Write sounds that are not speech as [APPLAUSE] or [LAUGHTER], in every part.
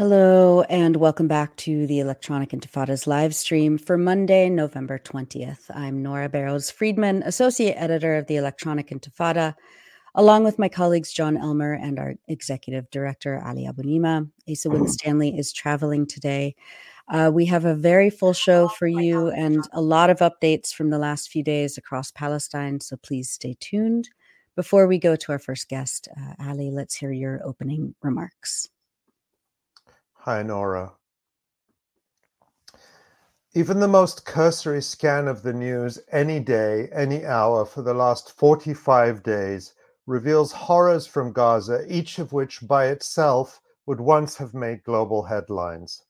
Hello, and welcome back to the Electronic Intifada's live stream for Monday, November 20th. I'm Nora Barrows Friedman, Associate Editor of the Electronic Intifada, along with my colleagues Jon Elmer and our Executive Director, Ali Abunimah. Asa Winstanley is traveling today. Uh, we have a very full show for you and a lot of updates from the last few days across Palestine, so please stay tuned. Before we go to our first guest, uh, Ali, let's hear your opening remarks. Hi, Nora. Even the most cursory scan of the news any day, any hour for the last 45 days reveals horrors from Gaza, each of which by itself would once have made global headlines.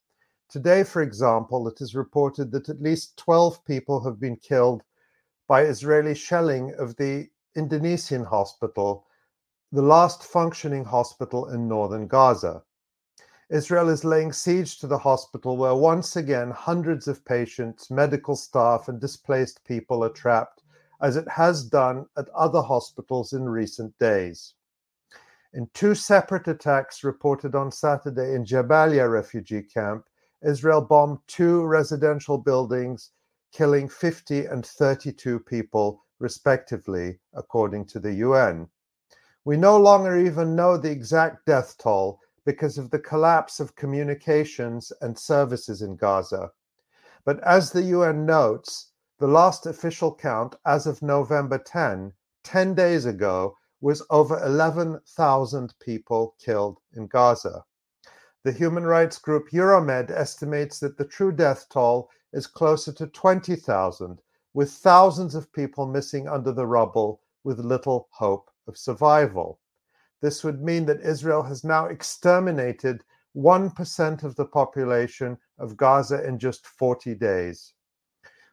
Today, for example, it is reported that at least 12 people have been killed by Israeli shelling of the Indonesian hospital, the last functioning hospital in northern Gaza. Israel is laying siege to the hospital where once again hundreds of patients, medical staff, and displaced people are trapped, as it has done at other hospitals in recent days. In two separate attacks reported on Saturday in Jabalia refugee camp, Israel bombed two residential buildings, killing 50 and 32 people, respectively, according to the UN. We no longer even know the exact death toll because of the collapse of communications and services in Gaza. But as the UN notes, the last official count as of November 10, 10 days ago, was over 11,000 people killed in Gaza. The human rights group Euromed estimates that the true death toll is closer to 20,000, with thousands of people missing under the rubble with little hope of survival. This would mean that Israel has now exterminated 1% of the population of Gaza in just 40 days.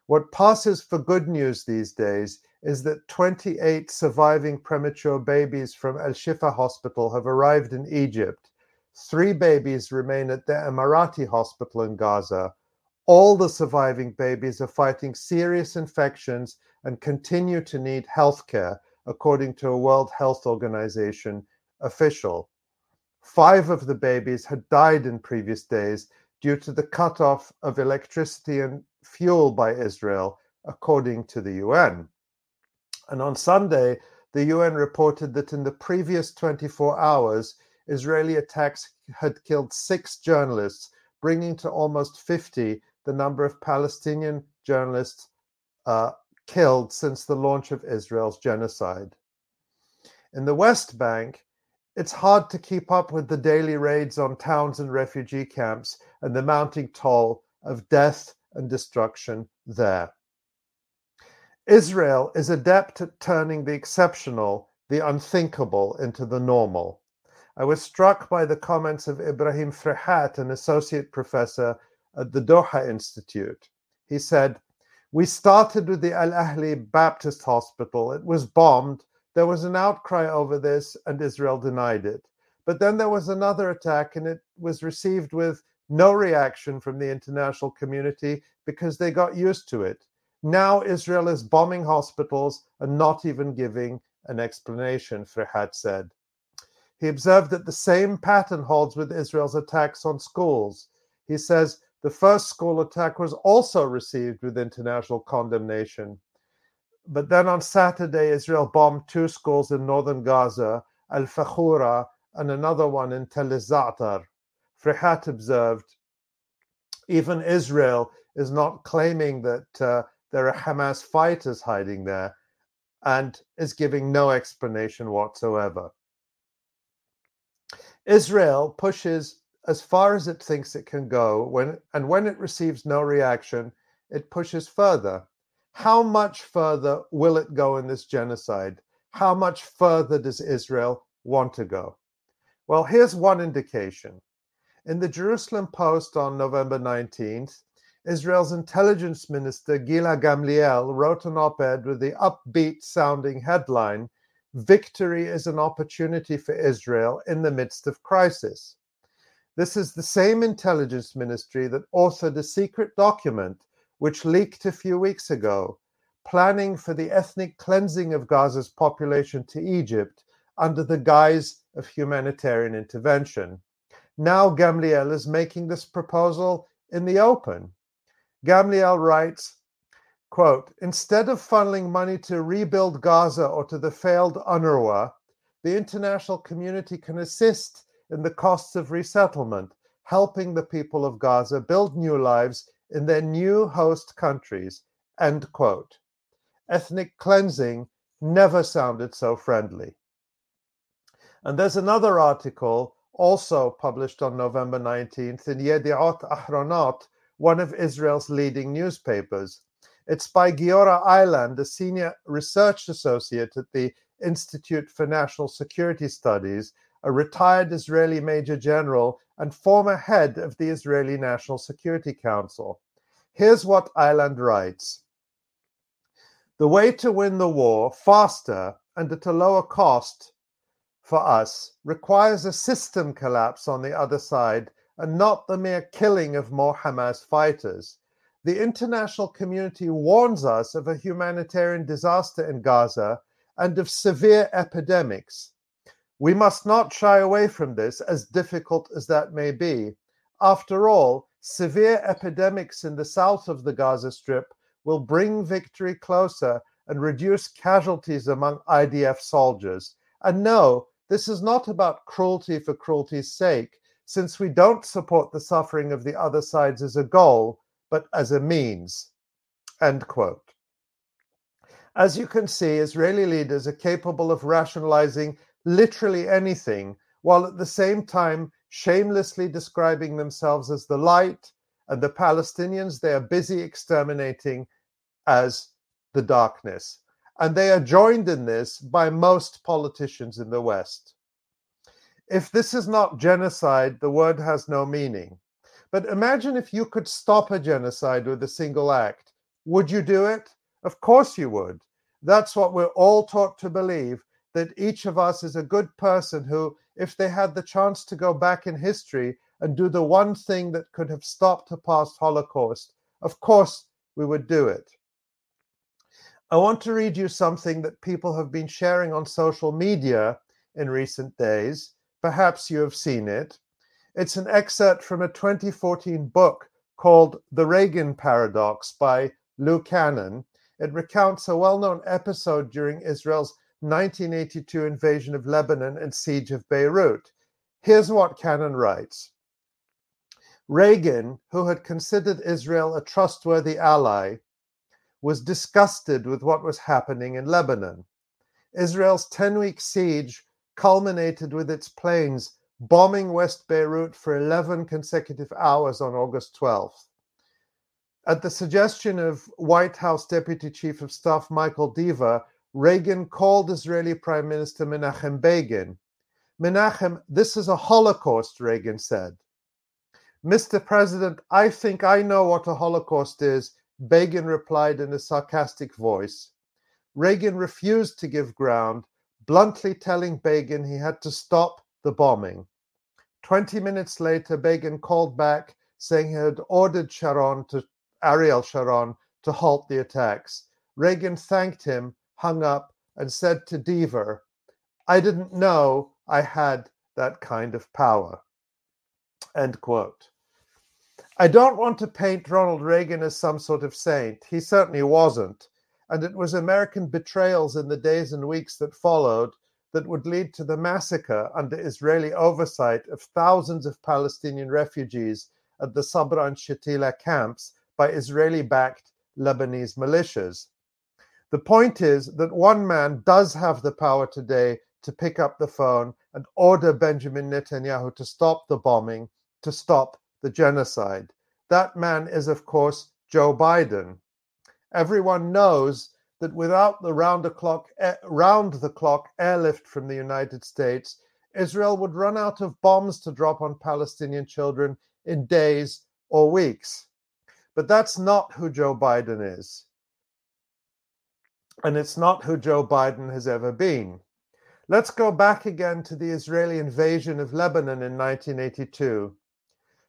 What passes for good news these days is that 28 surviving premature babies from Al Shifa Hospital have arrived in Egypt. Three babies remain at the Emirati Hospital in Gaza. All the surviving babies are fighting serious infections and continue to need health care, according to a World Health Organization official. Five of the babies had died in previous days due to the cutoff of electricity and fuel by Israel, according to the UN. And on Sunday, the UN reported that in the previous 24 hours, Israeli attacks had killed six journalists, bringing to almost 50 the number of Palestinian journalists uh, killed since the launch of Israel's genocide. In the West Bank, it's hard to keep up with the daily raids on towns and refugee camps and the mounting toll of death and destruction there. Israel is adept at turning the exceptional, the unthinkable, into the normal. I was struck by the comments of Ibrahim Fraihat, an associate professor at the Doha Institute. He said, We started with the Al Ahli Baptist Hospital. It was bombed there was an outcry over this, and Israel denied it. But then there was another attack, and it was received with no reaction from the international community because they got used to it. Now Israel is bombing hospitals and not even giving an explanation, Fraihat said. He observed that the same pattern holds with Israel's attacks on schools. He says the first school attack was also received with international condemnation. But then on Saturday, Israel bombed two schools in northern Gaza, Al Fakhura, and another one in Tel Zatar. Fraihat observed, even Israel is not claiming that uh, there are Hamas fighters hiding there and is giving no explanation whatsoever. Israel pushes as far as it thinks it can go when and when it receives no reaction, it pushes further. How much further will it go in this genocide? How much further does Israel want to go? Well, here's one indication. In the Jerusalem Post on November 19th, Israel's intelligence minister Gila Gamliel wrote an op ed with the upbeat sounding headline Victory is an opportunity for Israel in the midst of crisis. This is the same intelligence ministry that authored a secret document which leaked a few weeks ago, planning for the ethnic cleansing of Gaza's population to Egypt under the guise of humanitarian intervention. Now Gamliel is making this proposal in the open. Gamliel writes, quote, instead of funneling money to rebuild Gaza or to the failed UNRWA, the international community can assist in the costs of resettlement, helping the people of Gaza build new lives in their new host countries, end quote. Ethnic cleansing never sounded so friendly. And there's another article also published on November 19th in Yediot Ahronot, one of Israel's leading newspapers. It's by Giora Eiland, a senior research associate at the Institute for National Security Studies, a retired Israeli major general and former head of the Israeli National Security Council. Here's what Eiland writes The way to win the war faster and at a lower cost for us requires a system collapse on the other side and not the mere killing of more Hamas fighters the international community warns us of a humanitarian disaster in Gaza and of severe epidemics. We must not shy away from this, as difficult as that may be. After all, severe epidemics in the south of the Gaza Strip will bring victory closer and reduce casualties among IDF soldiers. And no, this is not about cruelty for cruelty's sake, since we don't support the suffering of the other sides as a goal but as a means. End quote. As you can see, Israeli leaders are capable of rationalizing literally anything, while at the same time shamelessly describing themselves as the light and the Palestinians they are busy exterminating as the darkness. And they are joined in this by most politicians in the West. If this is not genocide, the word has no meaning. But imagine if you could stop a genocide with a single act. Would you do it? Of course you would. That's what we're all taught to believe that each of us is a good person who, if they had the chance to go back in history and do the one thing that could have stopped a past Holocaust, of course we would do it. I want to read you something that people have been sharing on social media in recent days. Perhaps you have seen it. It's an excerpt from a 2014 book called The Reagan Paradox by Lou Cannon. It recounts a well known episode during Israel's 1982 invasion of Lebanon and siege of Beirut. Here's what Cannon writes Reagan, who had considered Israel a trustworthy ally, was disgusted with what was happening in Lebanon. Israel's 10 week siege culminated with its planes bombing West Beirut for 11 consecutive hours on August 12th. At the suggestion of White House Deputy Chief of Staff Michael Deaver, Reagan called Israeli Prime Minister Menachem Begin. Menachem, this is a Holocaust, Reagan said. Mr. President, I think I know what a Holocaust is, Begin replied in a sarcastic voice. Reagan refused to give ground, bluntly telling Begin he had to stop the bombing. 20 minutes later, Begin called back saying he had ordered Sharon to Ariel Sharon to halt the attacks. Reagan thanked him, hung up, and said to Deaver, I didn't know I had that kind of power. End quote. I don't want to paint Ronald Reagan as some sort of saint. He certainly wasn't. And it was American betrayals in the days and weeks that followed that would lead to the massacre under Israeli oversight of thousands of Palestinian refugees at the Sabra and Shatila camps by Israeli backed Lebanese militias. The point is that one man does have the power today to pick up the phone and order Benjamin Netanyahu to stop the bombing, to stop the genocide. That man is, of course, Joe Biden. Everyone knows that without the round the clock eh, round the clock airlift from the United States, Israel would run out of bombs to drop on Palestinian children in days or weeks. But that's not who Joe Biden is. And it's not who Joe Biden has ever been. Let's go back again to the Israeli invasion of Lebanon in 1982.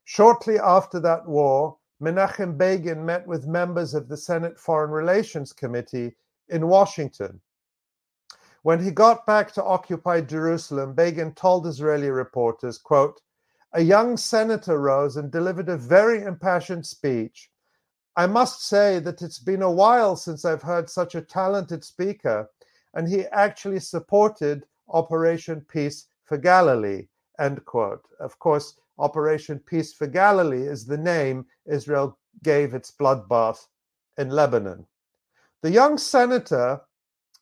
Shortly after that war, Menachem Begin met with members of the Senate Foreign Relations Committee in Washington. When he got back to occupied Jerusalem, Begin told Israeli reporters, quote, a young senator rose and delivered a very impassioned speech. I must say that it's been a while since I've heard such a talented speaker, and he actually supported Operation Peace for Galilee. End quote. Of course, Operation Peace for Galilee is the name Israel gave its bloodbath in Lebanon. The young senator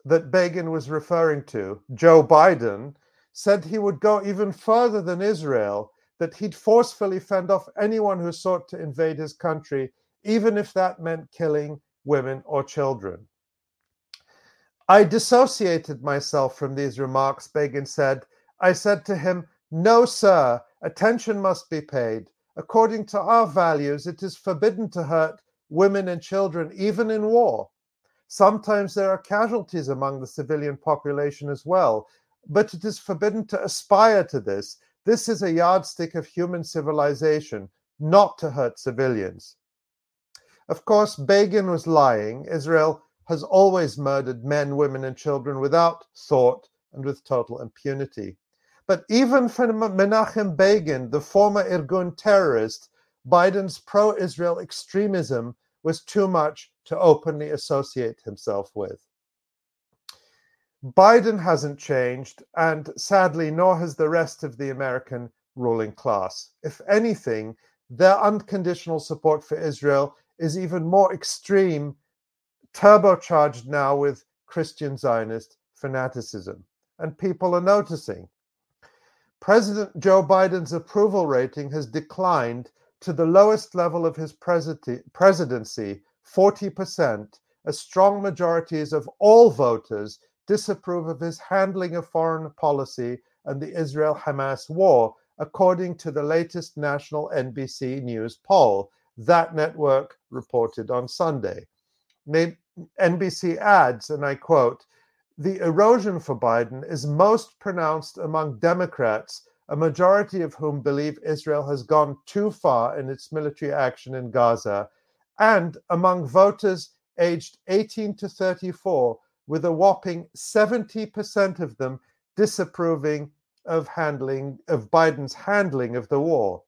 that Begin was referring to, Joe Biden, said he would go even further than Israel, that he'd forcefully fend off anyone who sought to invade his country, even if that meant killing women or children. I dissociated myself from these remarks, Begin said. I said to him, No, sir, attention must be paid. According to our values, it is forbidden to hurt women and children, even in war. Sometimes there are casualties among the civilian population as well, but it is forbidden to aspire to this. This is a yardstick of human civilization, not to hurt civilians. Of course, Begin was lying. Israel has always murdered men, women, and children without thought and with total impunity. But even for Menachem Begin, the former Irgun terrorist, Biden's pro Israel extremism was too much to openly associate himself with. Biden hasn't changed, and sadly, nor has the rest of the American ruling class. If anything, their unconditional support for Israel is even more extreme, turbocharged now with Christian Zionist fanaticism. And people are noticing. President Joe Biden's approval rating has declined to the lowest level of his presidency, 40%, as strong majorities of all voters disapprove of his handling of foreign policy and the Israel Hamas war, according to the latest national NBC News poll. That network reported on Sunday. NBC adds, and I quote, the erosion for Biden is most pronounced among Democrats a majority of whom believe Israel has gone too far in its military action in Gaza, and among voters aged 18 to 34, with a whopping 70% of them disapproving of handling of Biden's handling of the war.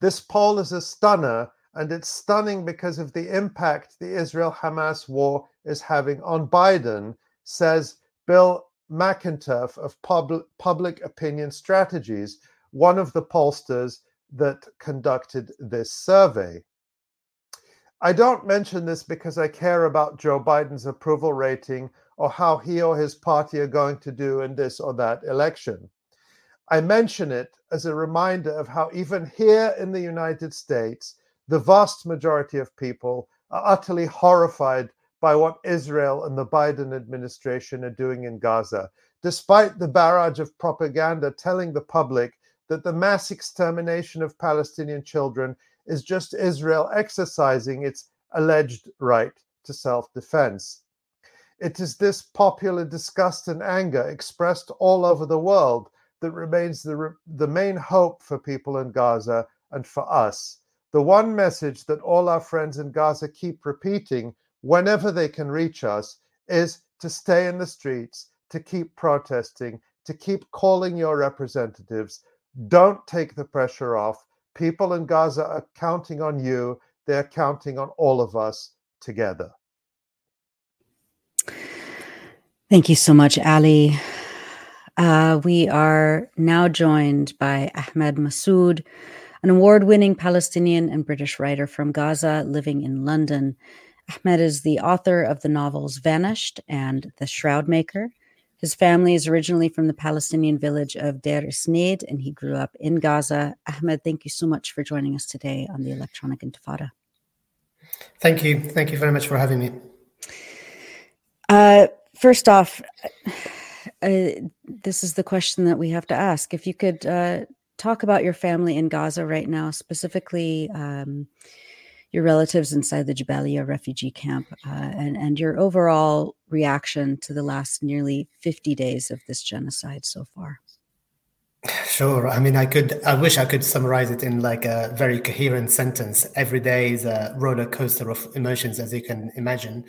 This poll is a stunner, and it's stunning because of the impact the Israel Hamas war is having on Biden, says Bill McInturff of Pub- Public Opinion Strategies, one of the pollsters that conducted this survey. I don't mention this because I care about Joe Biden's approval rating or how he or his party are going to do in this or that election. I mention it as a reminder of how, even here in the United States, the vast majority of people are utterly horrified by what Israel and the Biden administration are doing in Gaza, despite the barrage of propaganda telling the public that the mass extermination of Palestinian children is just Israel exercising its alleged right to self defense. It is this popular disgust and anger expressed all over the world that remains the, the main hope for people in Gaza and for us. The one message that all our friends in Gaza keep repeating whenever they can reach us is to stay in the streets, to keep protesting, to keep calling your representatives. Don't take the pressure off. People in Gaza are counting on you, they're counting on all of us together. Thank you so much, Ali. Uh, we are now joined by Ahmed Masoud, an award winning Palestinian and British writer from Gaza living in London. Ahmed is the author of the novels Vanished and The Shroud Maker. His family is originally from the Palestinian village of Deir Isneid, and he grew up in Gaza. Ahmed, thank you so much for joining us today on the Electronic Intifada. Thank you. Thank you very much for having me. Uh, first off, uh, this is the question that we have to ask. If you could uh, talk about your family in Gaza right now, specifically um, your relatives inside the Jabalia refugee camp uh, and, and your overall reaction to the last nearly 50 days of this genocide so far. Sure. I mean, I could, I wish I could summarize it in like a very coherent sentence. Every day is a roller coaster of emotions, as you can imagine.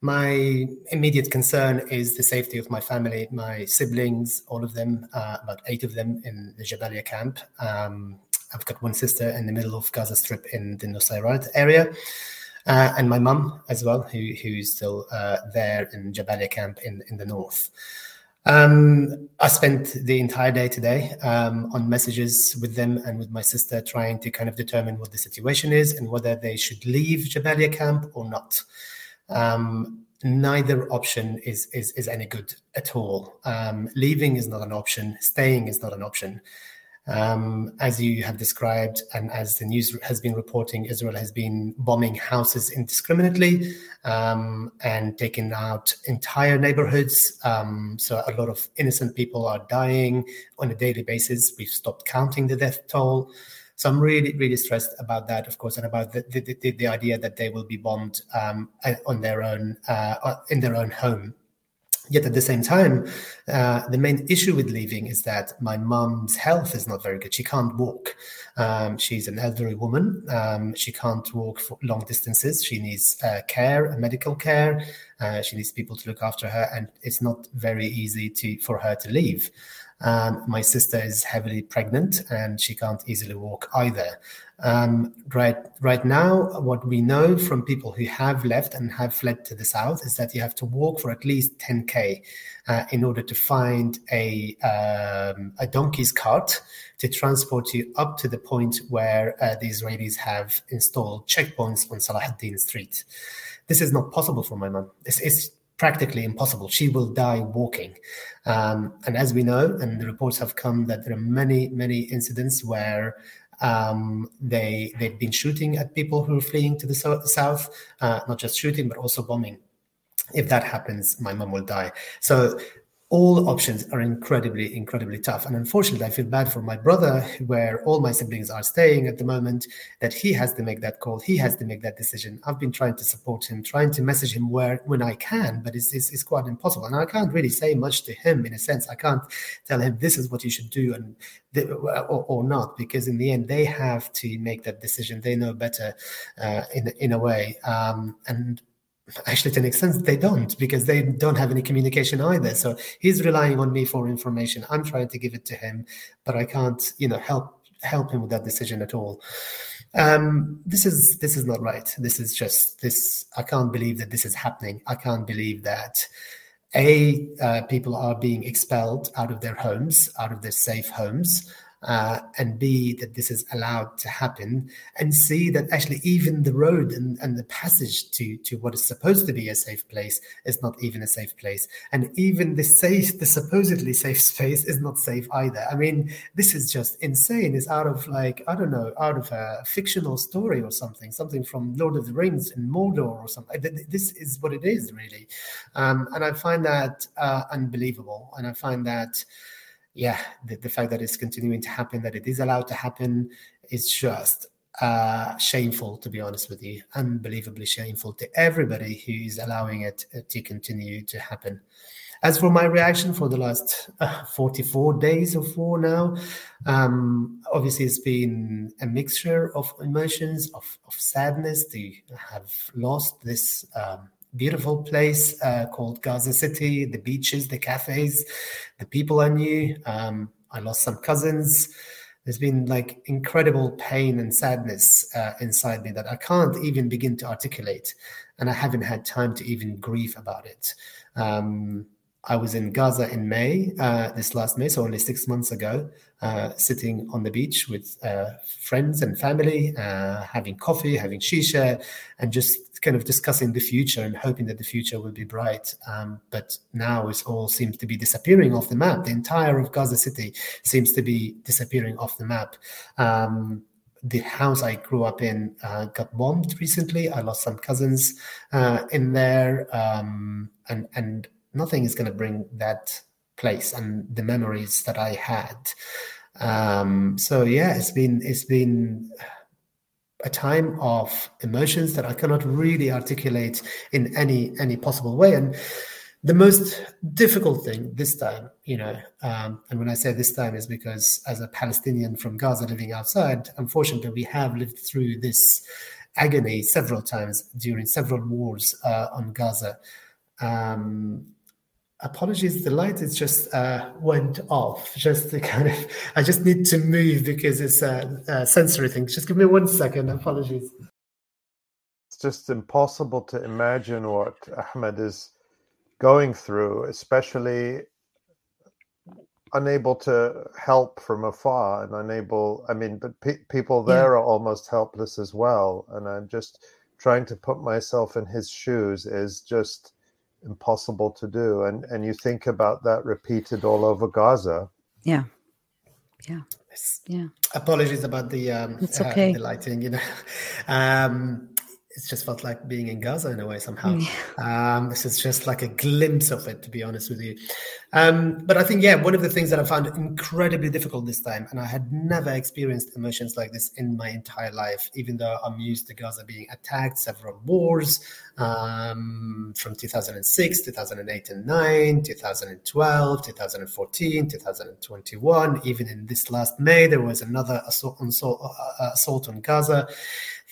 My immediate concern is the safety of my family, my siblings, all of them, uh, about eight of them in the Jabalia camp. Um, I've got one sister in the middle of Gaza Strip in the Nusairat area. Uh, and my mum as well, who who's still uh, there in Jabalia camp in, in the north. Um, I spent the entire day today um, on messages with them and with my sister, trying to kind of determine what the situation is and whether they should leave Jabalia camp or not. Um, neither option is, is is any good at all. Um, leaving is not an option. Staying is not an option. Um, as you have described, and as the news has been reporting, Israel has been bombing houses indiscriminately um, and taking out entire neighborhoods. Um, so a lot of innocent people are dying on a daily basis. We've stopped counting the death toll. So I'm really, really stressed about that, of course, and about the the, the, the idea that they will be bombed um, on their own uh, in their own home. Yet at the same time, uh, the main issue with leaving is that my mom's health is not very good. She can't walk. Um, she's an elderly woman. Um, she can't walk for long distances. She needs uh, care, medical care. Uh, she needs people to look after her, and it's not very easy to for her to leave. Um, my sister is heavily pregnant and she can't easily walk either. Um, right, right now, what we know from people who have left and have fled to the south is that you have to walk for at least 10k uh, in order to find a um, a donkey's cart to transport you up to the point where uh, the Israelis have installed checkpoints on Salahuddin Street. This is not possible for my mom. Is practically impossible. She will die walking. Um, and as we know, and the reports have come that there are many, many incidents where um, they they've been shooting at people who are fleeing to the so- south, uh, not just shooting but also bombing. If that happens, my mom will die. So all options are incredibly, incredibly tough. And unfortunately, I feel bad for my brother, where all my siblings are staying at the moment, that he has to make that call. He has to make that decision. I've been trying to support him, trying to message him where when I can, but it's, it's, it's quite impossible. And I can't really say much to him in a sense. I can't tell him this is what you should do and or, or not, because in the end, they have to make that decision. They know better uh, in, in a way. Um, and actually to an extent they don't because they don't have any communication either. So he's relying on me for information. I'm trying to give it to him but i can't you know help help him with that decision at all. Um, this is this is not right. This is just this i can't believe that this is happening. I can't believe that a uh, people are being expelled out of their homes out of their safe homes uh, and B, that this is allowed to happen, and C, that actually even the road and, and the passage to, to what is supposed to be a safe place is not even a safe place. And even the safe, the supposedly safe [LAUGHS] space is not safe either. I mean, this is just insane. It's out of like, I don't know, out of a fictional story or something, something from Lord of the Rings in Mordor or something. This is what it is, really. Um, and I find that uh, unbelievable. And I find that yeah, the, the fact that it's continuing to happen, that it is allowed to happen, is just uh, shameful, to be honest with you, unbelievably shameful to everybody who is allowing it uh, to continue to happen. As for my reaction for the last uh, 44 days or four now, um, obviously it's been a mixture of emotions, of, of sadness to have lost this um, beautiful place uh, called Gaza City, the beaches, the cafes, the people I knew. Um, I lost some cousins. There's been like incredible pain and sadness uh, inside me that I can't even begin to articulate. And I haven't had time to even grieve about it. Um, I was in Gaza in May, uh, this last May, so only six months ago, uh, sitting on the beach with uh, friends and family, uh, having coffee, having shisha, and just kind of discussing the future and hoping that the future will be bright. Um, but now it all seems to be disappearing off the map. The entire of Gaza City seems to be disappearing off the map. Um, the house I grew up in uh, got bombed recently. I lost some cousins uh, in there, um, and and nothing is going to bring that place and the memories that I had. Um, so yeah, it's been it's been a time of emotions that I cannot really articulate in any any possible way. And the most difficult thing this time, you know, um, and when I say this time is because as a Palestinian from Gaza living outside, unfortunately, we have lived through this agony several times during several wars uh, on Gaza. Um, apologies, the light is just uh, went off. Just to kind of, I just need to move because it's a, a sensory thing. Just give me one second. Apologies. It's just impossible to imagine what Ahmed is going through, especially unable to help from afar and unable i mean but pe- people there yeah. are almost helpless as well and i'm just trying to put myself in his shoes is just impossible to do and and you think about that repeated all over gaza yeah yeah yeah apologies about the um it's okay. Uh, the lighting you know [LAUGHS] um it just felt like being in Gaza in a way somehow. Mm. Um, this is just like a glimpse of it, to be honest with you. Um, but I think, yeah, one of the things that I found incredibly difficult this time, and I had never experienced emotions like this in my entire life, even though I'm used to Gaza being attacked, several wars um, from 2006, 2008 and 9, 2012, 2014, 2021. Even in this last May, there was another assault, assault, uh, assault on Gaza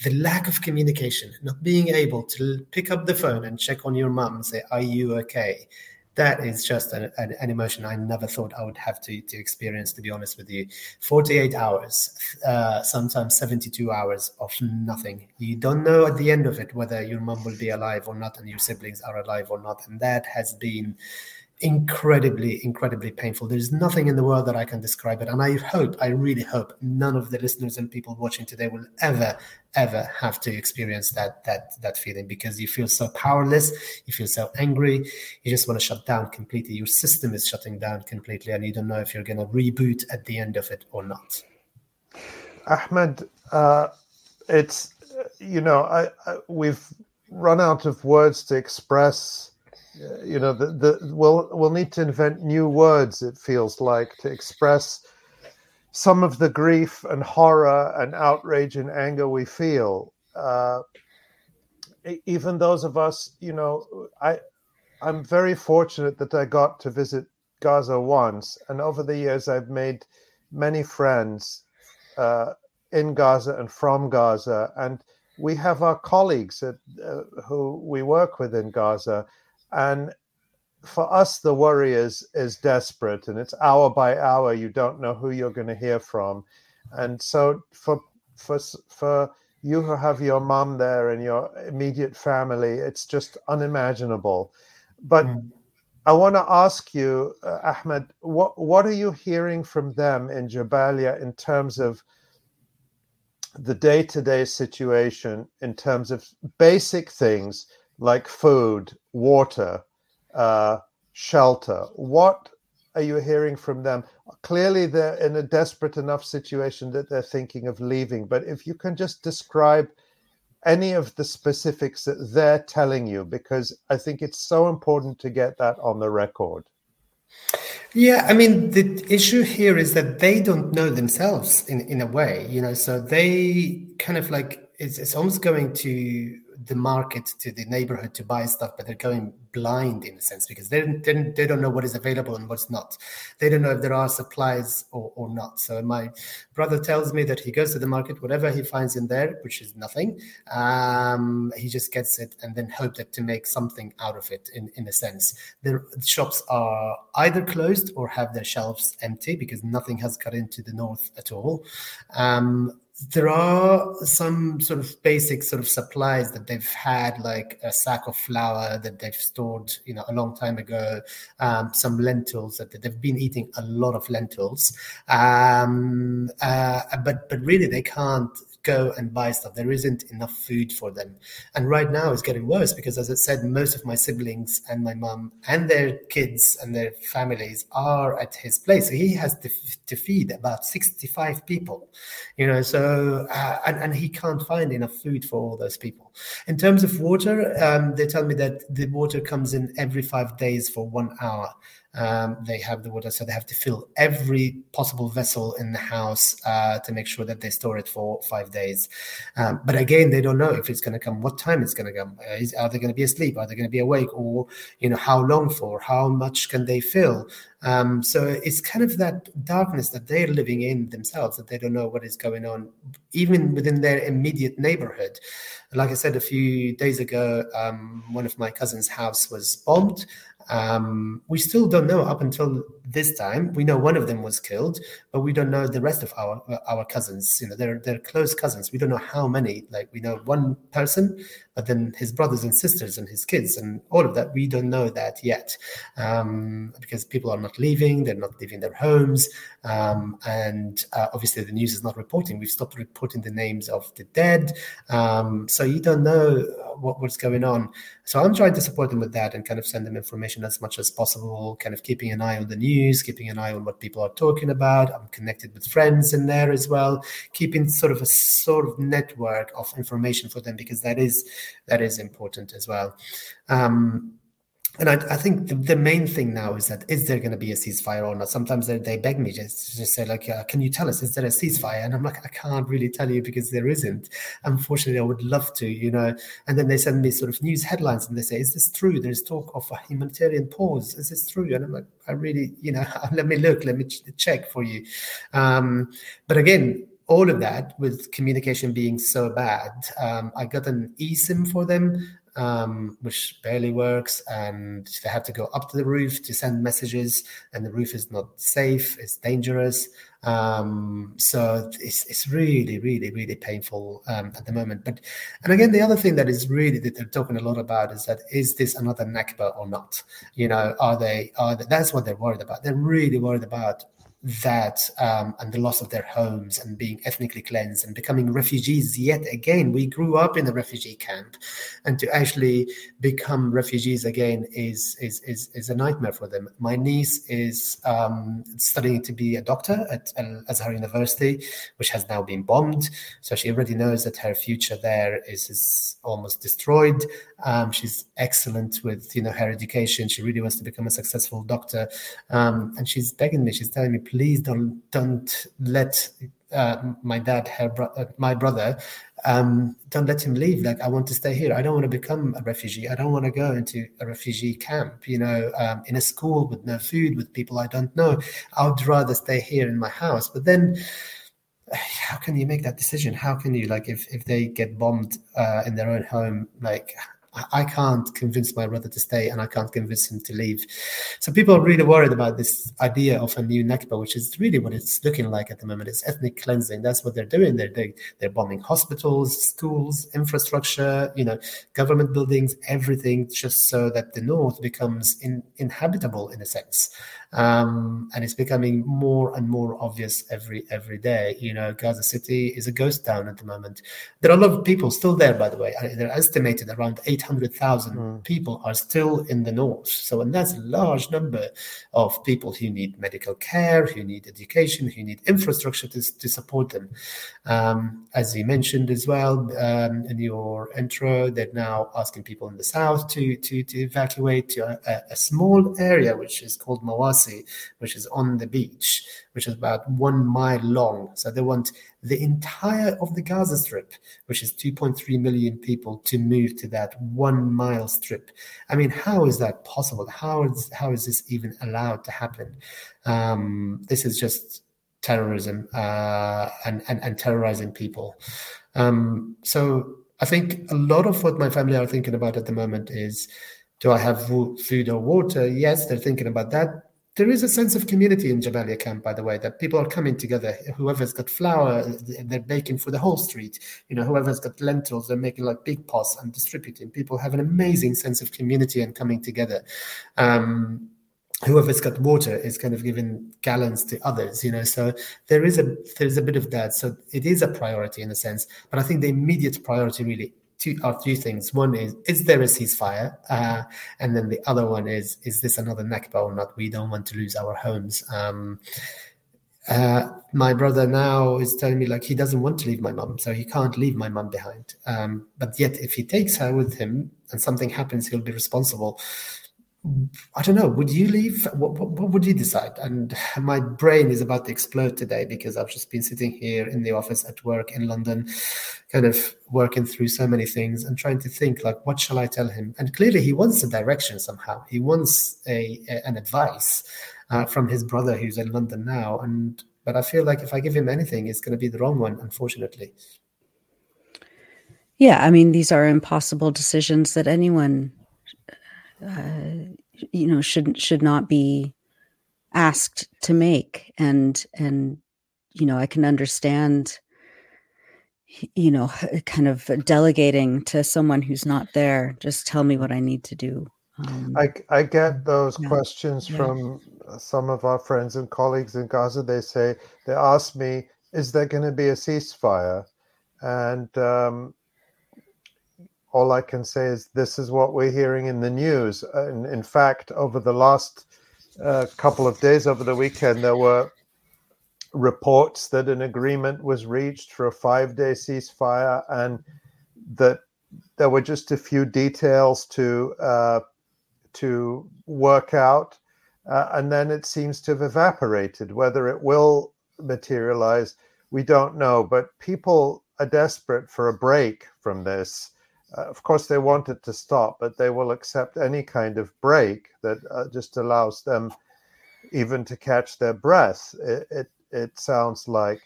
the lack of communication, not being able to pick up the phone and check on your mom and say, Are you okay? That is just an, an, an, emotion I never thought I would have to, to experience, to be honest with you. 48 hours, uh, sometimes 72 hours of nothing. You don't know at the end of it whether your mom will be alive or not and your siblings are alive or not. And that has been incredibly, incredibly painful. There's nothing in the world that I can describe it. And I hope, I really hope none of the listeners and people watching today will ever, ever have to experience that that that feeling because you feel so powerless, you feel so angry, you just want to shut down completely. Your system is shutting down completely, and you don't know if you're gonna reboot at the end of it or not. Ahmed, uh, it's you know, I, I we've run out of words to express you know the, the we'll we'll need to invent new words it feels like to express some of the grief and horror and outrage and anger we feel. Uh, even those of us you know i i'm very fortunate that i got to visit gaza once and over the years i've made many friends uh, in gaza and from gaza and we have our colleagues at, uh, who we work with in gaza and for us, the worry is is desperate, and it's hour by hour. You don't know who you're going to hear from, and so for for for you who have your mom there and your immediate family, it's just unimaginable. But mm. I want to ask you, uh, Ahmed, what what are you hearing from them in Jabalia in terms of the day to day situation, in terms of basic things like food, water, uh, shelter. What are you hearing from them? Clearly, they're in a desperate enough situation that they're thinking of leaving. But if you can just describe any of the specifics that they're telling you, because I think it's so important to get that on the record. Yeah, I mean, the issue here is that they don't know themselves in, in a way, you know, so they kind of like it's, it's almost going to the market to the neighborhood to buy stuff, but they're going blind in a sense because they don't, they don't know what is available and what's not. They don't know if there are supplies or, or not. So my brother tells me that he goes to the market, whatever he finds in there, which is nothing, um, he just gets it and then hope that to make something out of it in, in a sense. The shops are either closed or have their shelves empty because nothing has got into the north at all. Um, there are some sort of basic sort of supplies that they've had, like a sack of flour that they've stored, you know, a long time ago. Um, some lentils that they've been eating a lot of lentils, um, uh, but but really they can't go and buy stuff. There isn't enough food for them. And right now it's getting worse because, as I said, most of my siblings and my mom and their kids and their families are at his place. So he has to, to feed about 65 people, you know, so, uh, and, and he can't find enough food for all those people. In terms of water, um, they tell me that the water comes in every five days for one hour. Um, they have the water, so they have to fill every possible vessel in the house uh, to make sure that they store it for five days. Um, but again, they don't know if it's going to come, what time it's going to come. Uh, is, are they going to be asleep? Are they going to be awake? Or you know, how long for? How much can they fill? Um, so it's kind of that darkness that they're living in themselves that they don't know what is going on, even within their immediate neighborhood. Like I said a few days ago, um, one of my cousin's house was bombed. Um, we still don't know up until this time. We know one of them was killed, but we don't know the rest of our our cousins. You know, they're they're close cousins. We don't know how many. Like we know one person, but then his brothers and sisters and his kids and all of that. We don't know that yet um, because people are not leaving. They're not leaving their homes, um, and uh, obviously the news is not reporting. We've stopped reporting the names of the dead, um, so you don't know what, what's going on. So I'm trying to support them with that and kind of send them information as much as possible. Kind of keeping an eye on the news keeping an eye on what people are talking about. I'm connected with friends in there as well, keeping sort of a sort of network of information for them because that is that is important as well. Um, and I, I think the, the, main thing now is that is there going to be a ceasefire or not? Sometimes they, they beg me just to say like, uh, "Can you tell us is there a ceasefire?" And I'm like, I can't really tell you because there isn't. Unfortunately, I would love to, you know. And then they send me sort of news headlines and they say, "Is this true? There's talk of a humanitarian pause. Is this true?" And I'm like, I really, you know, [LAUGHS] let me look, let me ch- check for you. Um, but again, all of that with communication being so bad, um, I got an eSIM for them um, which barely works, and they have to go up to the roof to send messages, and the roof is not safe, it's dangerous. Um, so it's it's really, really, really painful um, at the moment. But and again, the other thing that is really that they're talking a lot about is that is this another Nakba or not? You know, are they are they, that's what they're worried about. They're really worried about that um, and the loss of their homes and being ethnically cleansed and becoming refugees yet again. We grew up in a refugee camp, and to actually become refugees again is is is, is a nightmare for them. My niece is um, studying to be a doctor at Al Azhar University, which has now been bombed. So she already knows that her future there is, is almost destroyed. Um, she's excellent with you know her education. She really wants to become a successful doctor, um, and she's begging me. She's telling me, please don't don't let uh, my dad, her bro- uh, my brother, um, don't let him leave. Like I want to stay here. I don't want to become a refugee. I don't want to go into a refugee camp. You know, um, in a school with no food, with people I don't know. I would rather stay here in my house. But then [SIGHS] how can you make that decision? How can you like if if they get bombed uh, in their own home? Like I can't convince my brother to stay and I can't convince him to leave. So people are really worried about this idea of a new Nakba, which is really what it's looking like at the moment. It's ethnic cleansing. That's what they're doing. They're they're bombing hospitals, schools, infrastructure, you know, government buildings, everything, just so that the north becomes in, inhabitable in a sense um, and it's becoming more and more obvious every every day. You know, Gaza City is a ghost town at the moment. There are a lot of people still there, by the way. They're estimated around eight hundred thousand mm. people are still in the north. So, and that's a large number of people who need medical care, who need education, who need infrastructure to, to support them. Um, as you mentioned as well um, in your intro, they're now asking people in the south to to, to evacuate to a, a small area which is called Mawasi which is on the beach, which is about one mile long. So they want the entire of the Gaza Strip, which is 2.3 million people, to move to that one mile strip. I mean, how is that possible? How is how is this even allowed to happen? Um, this is just terrorism uh, and, and and terrorizing people. Um, so I think a lot of what my family are thinking about at the moment is do I have food or water? Yes, they're thinking about that there is a sense of community in Jabalia camp, by the way, that people are coming together. Whoever's got flour, they're baking for the whole street. You know, whoever's got lentils, they're making like big pots and distributing. People have an amazing sense of community and coming together. Um, whoever's got water is kind of giving gallons to others you know so there is a there's a bit of that so it is a priority in a sense but i think the immediate priority really two or three things. One is is there a ceasefire, uh, and then the other one is is this another Nakba or not? We don't want to lose our homes. Um, uh, my brother now is telling me like he doesn't want to leave my mom, so he can't leave my mom behind. Um, but yet, if he takes her with him and something happens, he'll be responsible. I don't know. Would you leave? What, what, what, would you decide? And my brain is about to explode today because I've just been sitting here in the office at work in London, kind of working through so many things and trying to think like, what shall I tell him? And clearly, he wants a direction somehow. He wants a, a an advice uh, from his brother who's in London now. And but I feel like if I give him anything, it's going to be the wrong one, unfortunately. Yeah, I mean, these are impossible decisions that anyone uh, you know should should not be asked to make. And and you know i can understand you know kind of delegating to someone who's not there just tell me what i need to do. Um, I, I get those yeah, questions yeah. from some of our friends and colleagues in gaza. They say they ask me is there going to be a ceasefire? And um, all I can say is this is what we're hearing in the news. And in fact, over the last uh, couple of days, over the weekend, there were reports that an agreement was reached for a five day ceasefire and that there were just a few details to uh, to work out, uh, and then it seems to have evaporated. Whether it will materialize, we don't know. But people are desperate for a break from this, of course, they want it to stop, but they will accept any kind of break that uh, just allows them even to catch their breath. It, it, it sounds like.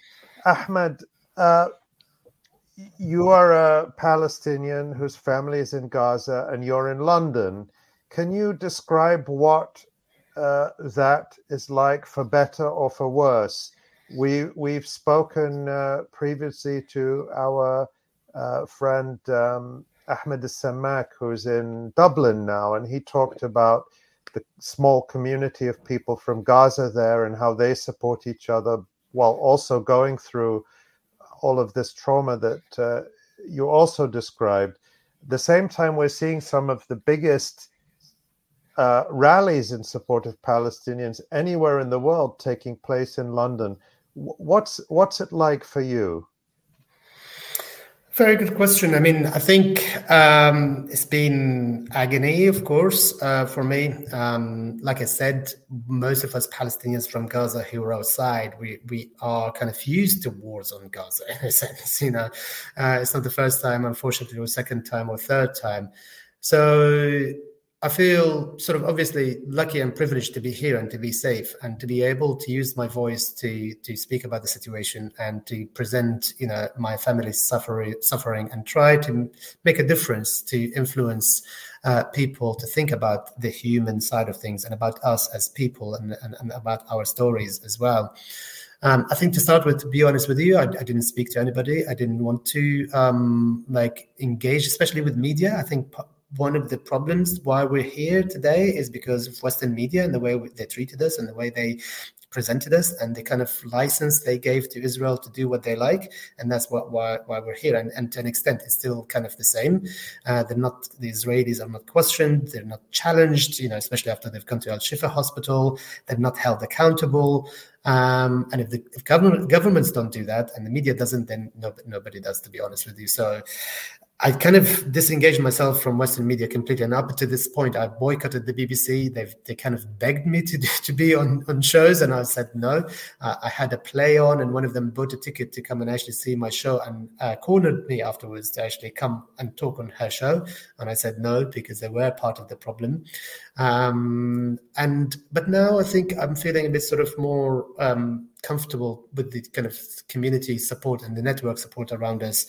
Ahmed, uh, you are a Palestinian whose family is in Gaza and you're in London. Can you describe what uh, that is like for better or for worse? We, we've spoken uh, previously to our uh, friend um, Ahmed Samak, who's in Dublin now, and he talked about the small community of people from Gaza there and how they support each other while also going through all of this trauma that uh, you also described. At the same time, we're seeing some of the biggest uh, rallies in support of Palestinians anywhere in the world taking place in London. What's what's it like for you? Very good question. I mean, I think um, it's been agony, of course, uh, for me. Um, like I said, most of us Palestinians from Gaza who are outside, we we are kind of used to wars on Gaza in a sense. You know, uh, it's not the first time, unfortunately, or second time or third time. So I feel sort of obviously lucky and privileged to be here and to be safe and to be able to use my voice to to speak about the situation and to present, you know, my family's suffering suffering and try to make a difference to influence uh, people to think about the human side of things and about us as people and, and, and about our stories as well. Um, I think to start with, to be honest with you, I, I didn't speak to anybody. I didn't want to um, like engage, especially with media. I think one of the problems why we're here today is because of Western media and the way they treated us and the way they presented us and the kind of license they gave to Israel to do what they like, and that's what why, why we're here. And, and to an extent, it's still kind of the same. Uh, they're not the Israelis are not questioned, they're not challenged. You know, especially after they've come to Al Shifa Hospital, they're not held accountable. Um, and if the if government, governments don't do that and the media doesn't, then no, nobody does, to be honest with you. So I kind of disengaged myself from Western media completely, and up to this point, I boycotted the BBC. They've they kind of begged me to [LAUGHS] to be on on shows, and I said no. Uh, I had a play on, and one of them bought a ticket to come and actually see my show, and uh, cornered me afterwards to actually come and talk on her show, and I said no because they were part of the problem. Um, and but now I think I'm feeling a bit sort of more. Um, comfortable with the kind of community support and the network support around us.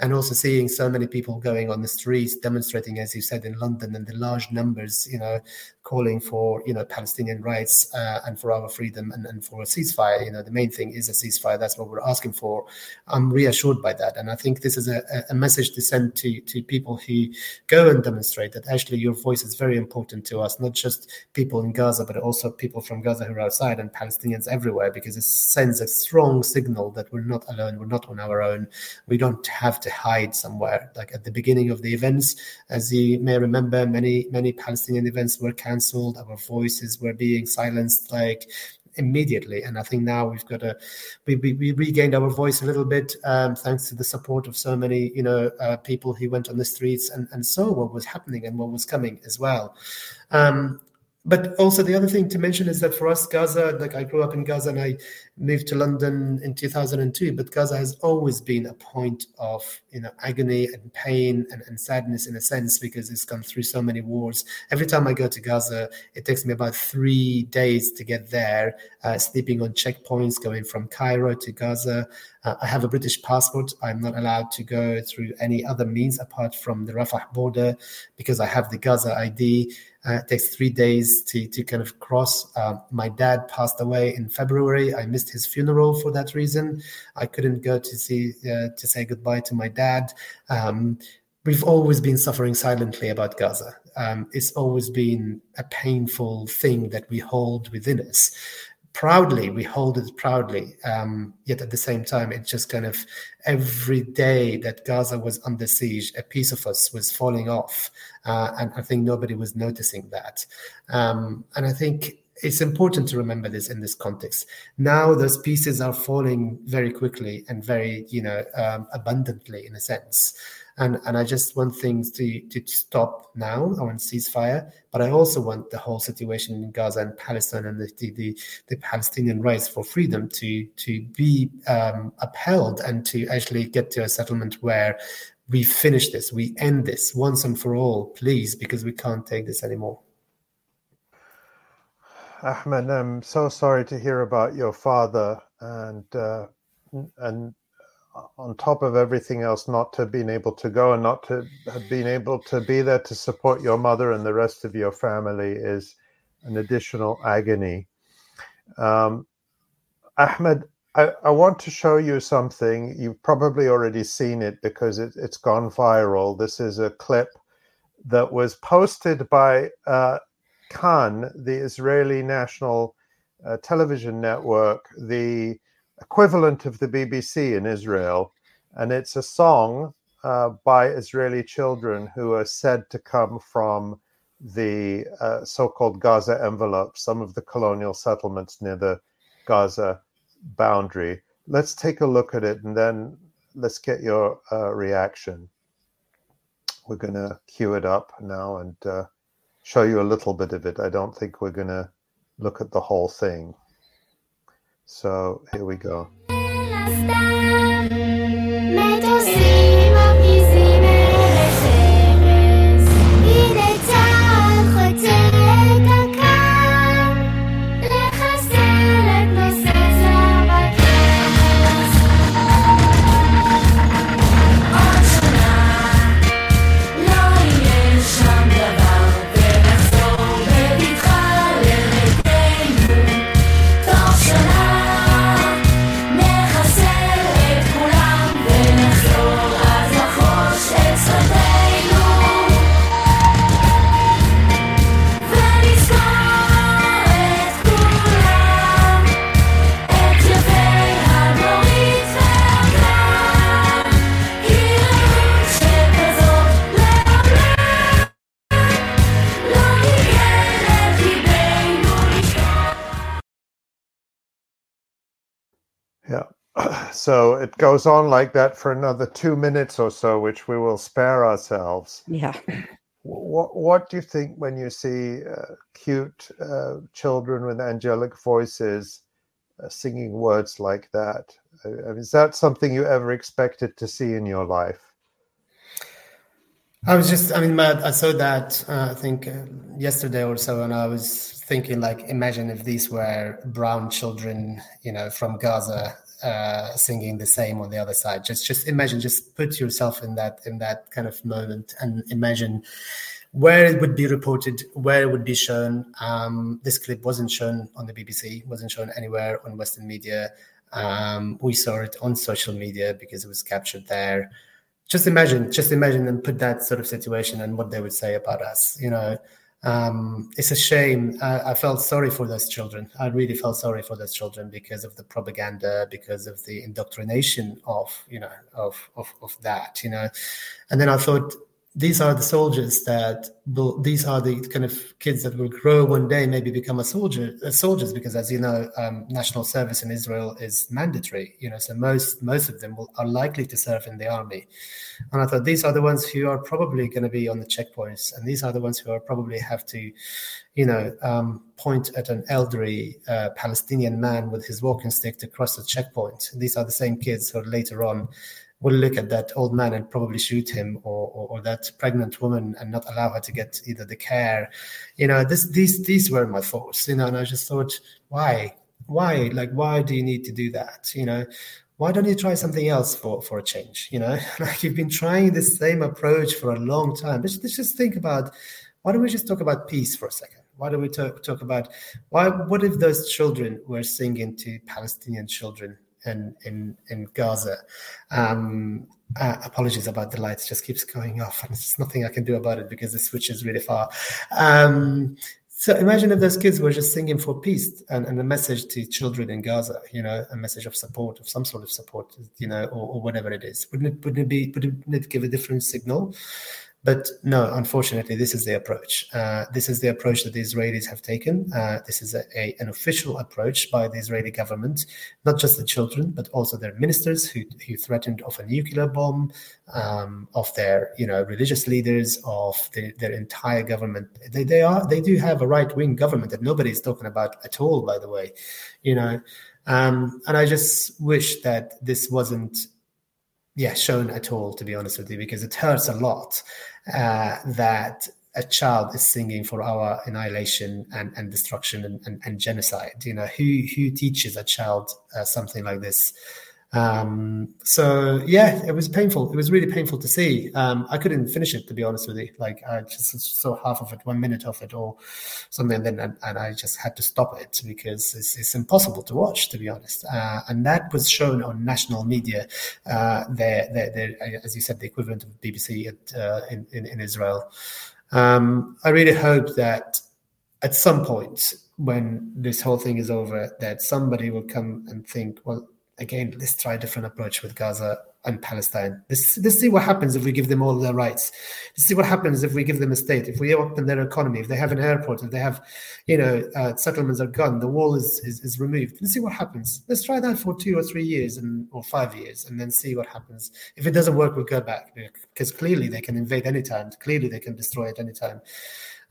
And also seeing so many people going on the streets demonstrating as you said in london and the large numbers you know calling for you know palestinian rights uh, and for our freedom and, and for a ceasefire. You know the main thing is a ceasefire. That's what we're asking for. I'm reassured by that. And i think this is a, a message to send to to people who go and demonstrate that actually your voice is very important to us not just people in gaza but also people from gaza who are outside and palestinians everywhere because it's sends a strong signal that we're not alone, we're not on our own. We don't have to hide somewhere. Like at the beginning of the events, as you may remember, many many Palestinian events were cancelled. Our voices were being silenced. Like immediately. And I think now we've got a we, we, we regained our voice a little bit um, thanks to the support of so many you know uh, people who went on the streets and, and saw what was happening and what was coming as well. Um, but also the other thing to mention is that for us, Gaza, like I grew up in Gaza and I moved to London in 2002, but Gaza has always been a point of you know agony and pain and, and sadness in a sense because it's gone through so many wars. Every time I go to Gaza, it takes me about three days to get there, uh, sleeping on checkpoints, going from Cairo to Gaza. Uh, I have a British passport. I'm not allowed to go through any other means apart from the Rafah border because I have the Gaza ID. Uh, it takes three days to, to kind of cross. Uh, my dad passed away in February. I missed his funeral for that reason. I couldn't go to see uh, to say goodbye to my dad. Um, we've always been suffering silently about Gaza. Um, it's always been a painful thing that we hold within us proudly we hold it proudly um, yet at the same time it just kind of every day that gaza was under siege a piece of us was falling off uh, and i think nobody was noticing that. Um, and i think it's important to remember this in this context. Now those pieces are falling very quickly and very you know um, abundantly in a sense and and I just want things to to stop now. I want ceasefire, but I also want the whole situation in Gaza and Palestine and the the, the, Palestinian rights for freedom to to be um, upheld and to actually get to a settlement where we finish this, we end this once and for all, please, because we can't take this anymore. Ahmed, I'm so sorry to hear about your father and uh, and on top of everything else, not to being able to go and not to have been able to be there to support your mother and the rest of your family is an additional agony. Um, Ahmed, I, I, want to show you something. You've probably already seen it because it, has gone viral. This is a clip that was posted by uh, Kan, the Israeli national uh, television network, the equivalent of the BBC in Israel, and it's a song uh, by Israeli children who are said to come from the uh, so-called Gaza envelope, some of the colonial settlements near the Gaza boundary. Let's take a look at it, and then let's get your uh, reaction. We're going to cue it up now and uh, show you a little bit of it. I don't think we're going to look at the whole thing. So here we go. So it goes on like that for another two minutes or so, which we will spare ourselves. Yeah. What, what do you think when you see uh, cute uh, children with angelic voices uh, singing words like that? Uh, is that something you ever expected to see in your life? I was just, I mean, I saw that, uh, I think, uh, yesterday or so, and I was thinking, like, imagine if these were brown children, you know, from Gaza uh, singing the same on the other side. Just just imagine, just put yourself in that in that kind of moment and imagine where it would be reported, where it would be shown. Um, this clip wasn't shown on the BBC, wasn't shown anywhere on Western media. Um, we saw it on social media because it was captured there. Just imagine, just imagine and put that sort of situation and what they would say about us. You know, um, it's a shame. I, I, felt sorry for those children. I really felt sorry for those children because of the propaganda, because of the indoctrination of you know of of, of that. You know, and then I thought these are the soldiers that will these are the kind of kids that will grow one day maybe become a soldier uh, soldiers because as you know um, national service in israel is mandatory you know so most most of them will, are likely to serve in the army. And i thought these are the ones who are probably going to be on the checkpoints and these are the ones who are probably have to you know um, point at an elderly uh, palestinian man with his walking stick to cross the checkpoint. These are the same kids who later on will look at that old man and probably shoot him or, or, or, that pregnant woman and not allow her to get either the care. You know this these these were my thoughts you know and i just thought why? Why? Like why do you need to do that? You know why don't you try something else for for a change you know? [LAUGHS] Like you've been trying the same approach for a long time. Let's, let's just think about why don't we just talk about peace for a second? Why don't we talk, talk about why what if those children were singing to palestinian children in in, in Gaza. Um, uh, apologies about the lights; just keeps going off, and there's nothing I can do about it because the switch is really far. Um, so imagine if those kids were just singing for peace and, and, a message to children in Gaza, you know, a message of support, of some sort of support, you know, or, or whatever it is. Wouldn't it, wouldn't it be, wouldn't it give a different signal? But no, unfortunately, this is the approach. Uh, this is the approach that the Israelis have taken. Uh, this is a, a, an official approach by the Israeli government, not just the children, but also their ministers who, who threatened of a nuclear bomb, um, of their you know religious leaders, of the, their entire government. They, they are they do have a right wing government that nobody is talking about at all. By the way, you know. Um, and I just wish that this wasn't yeah shown at all to be honest with you because it hurts a lot uh, that a child is singing for our annihilation and, and destruction and, and, and genocide. You know, who who teaches a child uh, something like this? Um, so yeah, it was painful. It was really painful to see. Um, I couldn't finish it to be honest with you. Like I just saw half of it, one minute of it, or something, and then and, and I just had to stop it because it's, it's impossible to watch, to be honest. Uh, and that was shown on national media. Uh, there, there, as you said, the equivalent of BBC at, uh, in, in, in Israel. Um, I really hope that at some point when this whole thing is over, that somebody will come and think, well again, let's try a different approach with Gaza and Palestine. Let's, let's see what happens if we give them all their rights. Let's see what happens if we give them a state, if we open their economy, if they have an airport, if they have, you know, uh, settlements are gone, the wall is, is, is removed. Let's see what happens. Let's try that for two or three years and or five years, and then see what happens. If it doesn't work, we'll go back because clearly they can invade anytime. Clearly they can destroy at any time.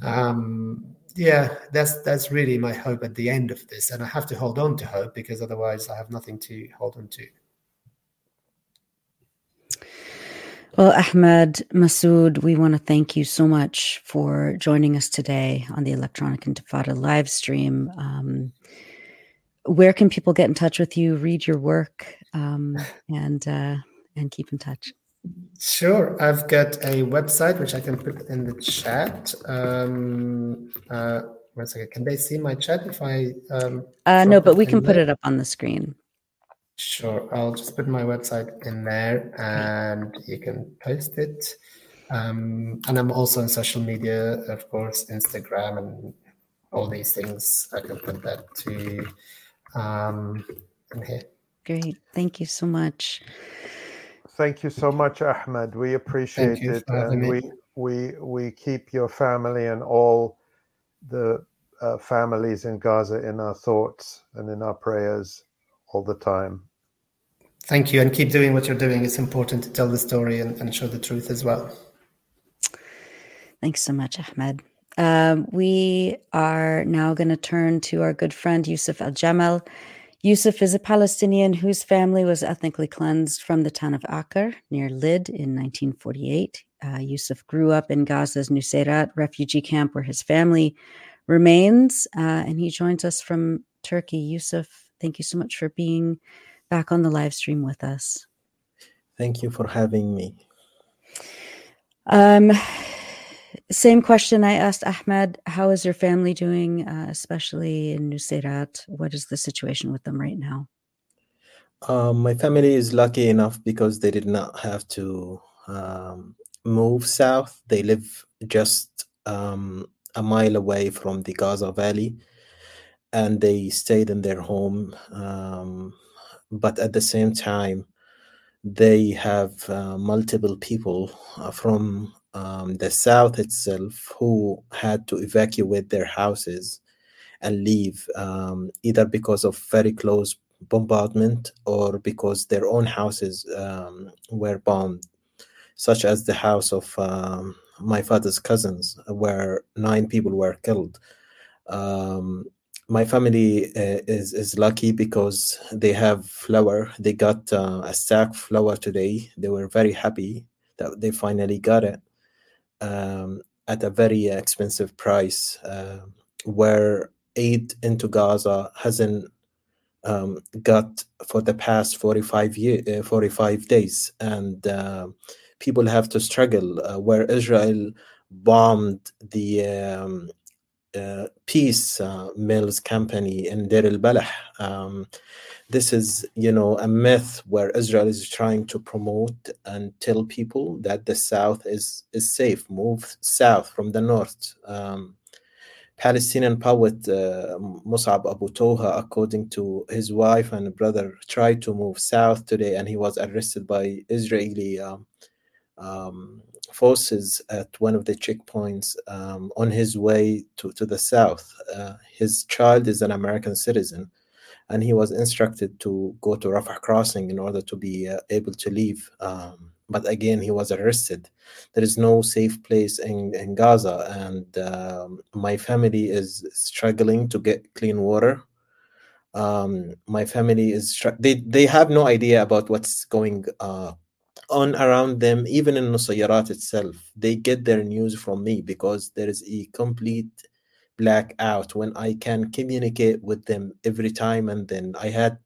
Um, yeah, that's that's really my hope at the end of this, and I have to hold on to hope because otherwise I have nothing to hold on to. Well, Ahmed Masoud, we want to thank you so much for joining us today on the Electronic Intifada live stream. Um, where can people get in touch with you, read your work, um, and uh, and keep in touch? Sure. I've got a website which I can put in the chat. Um, uh, one second. Can they see my chat if I? Um, uh, no, but we can put it up on the screen. Sure. I'll just put my website in there and you can post it. Um, and I'm also on social media, of course, Instagram and all these things. I can put that to um, in here. Great. Thank you so much. Thank you so much, Ahmed. We appreciate it, and me. we we we keep your family and all the uh, families in Gaza in our thoughts and in our prayers all the time. Thank you, and keep doing what you're doing. It's important to tell the story and, and show the truth as well. Thanks so much, Ahmed. Um, we are now going to turn to our good friend Yousef Aljamal. Yousef is a Palestinian whose family was ethnically cleansed from the town of Aqer near Lydd in 1948. Uh, Yousef grew up in Gaza's Nusairat refugee camp where his family remains, uh, and he joins us from Turkey. Yousef, thank you so much for being back on the live stream with us. Thank you for having me. Um, same question I asked Ahmed. How is your family doing, uh, especially in Nusairat? What is the situation with them right now? Um, my family is lucky enough because they did not have to um, move south. They live just um, a mile away from the Gaza Valley and they stayed in their home. Um, but at the same time, they have uh, multiple people uh, from um, the south itself who had to evacuate their houses and leave um, either because of very close bombardment or because their own houses um, were bombed, such as the house of um, my father's cousins, where nine people were killed. Um, my family uh, is is lucky because they have flour. They got uh, a sack flour today. They were very happy that they finally got it um, at a very expensive price. Uh, where aid into Gaza hasn't um, got for the past 45 year, uh, 45 days, and uh, people have to struggle. Uh, where Israel bombed the um, uh, peace uh, mills company in Deir al-Balah. Um, this is, you know, a myth where Israel is trying to promote and tell people that the south is is safe. Move south from the north. Um, Palestinian poet uh, Musab Abu Toha, according to his wife and brother, tried to move south today, and he was arrested by Israeli um, um, forces at one of the checkpoints um, on his way to, to the south. Uh, his child is an American citizen, and he was instructed to go to Rafah crossing in order to be uh, able to leave. Um, but again, he was arrested. There is no safe place in, in Gaza, and um, my family is struggling to get clean water. Um, my family is they they have no idea about what's going uh, on around them, even in Nusairat itself. They get their news from me because there is a complete blackout when I can communicate with them every time, and then I had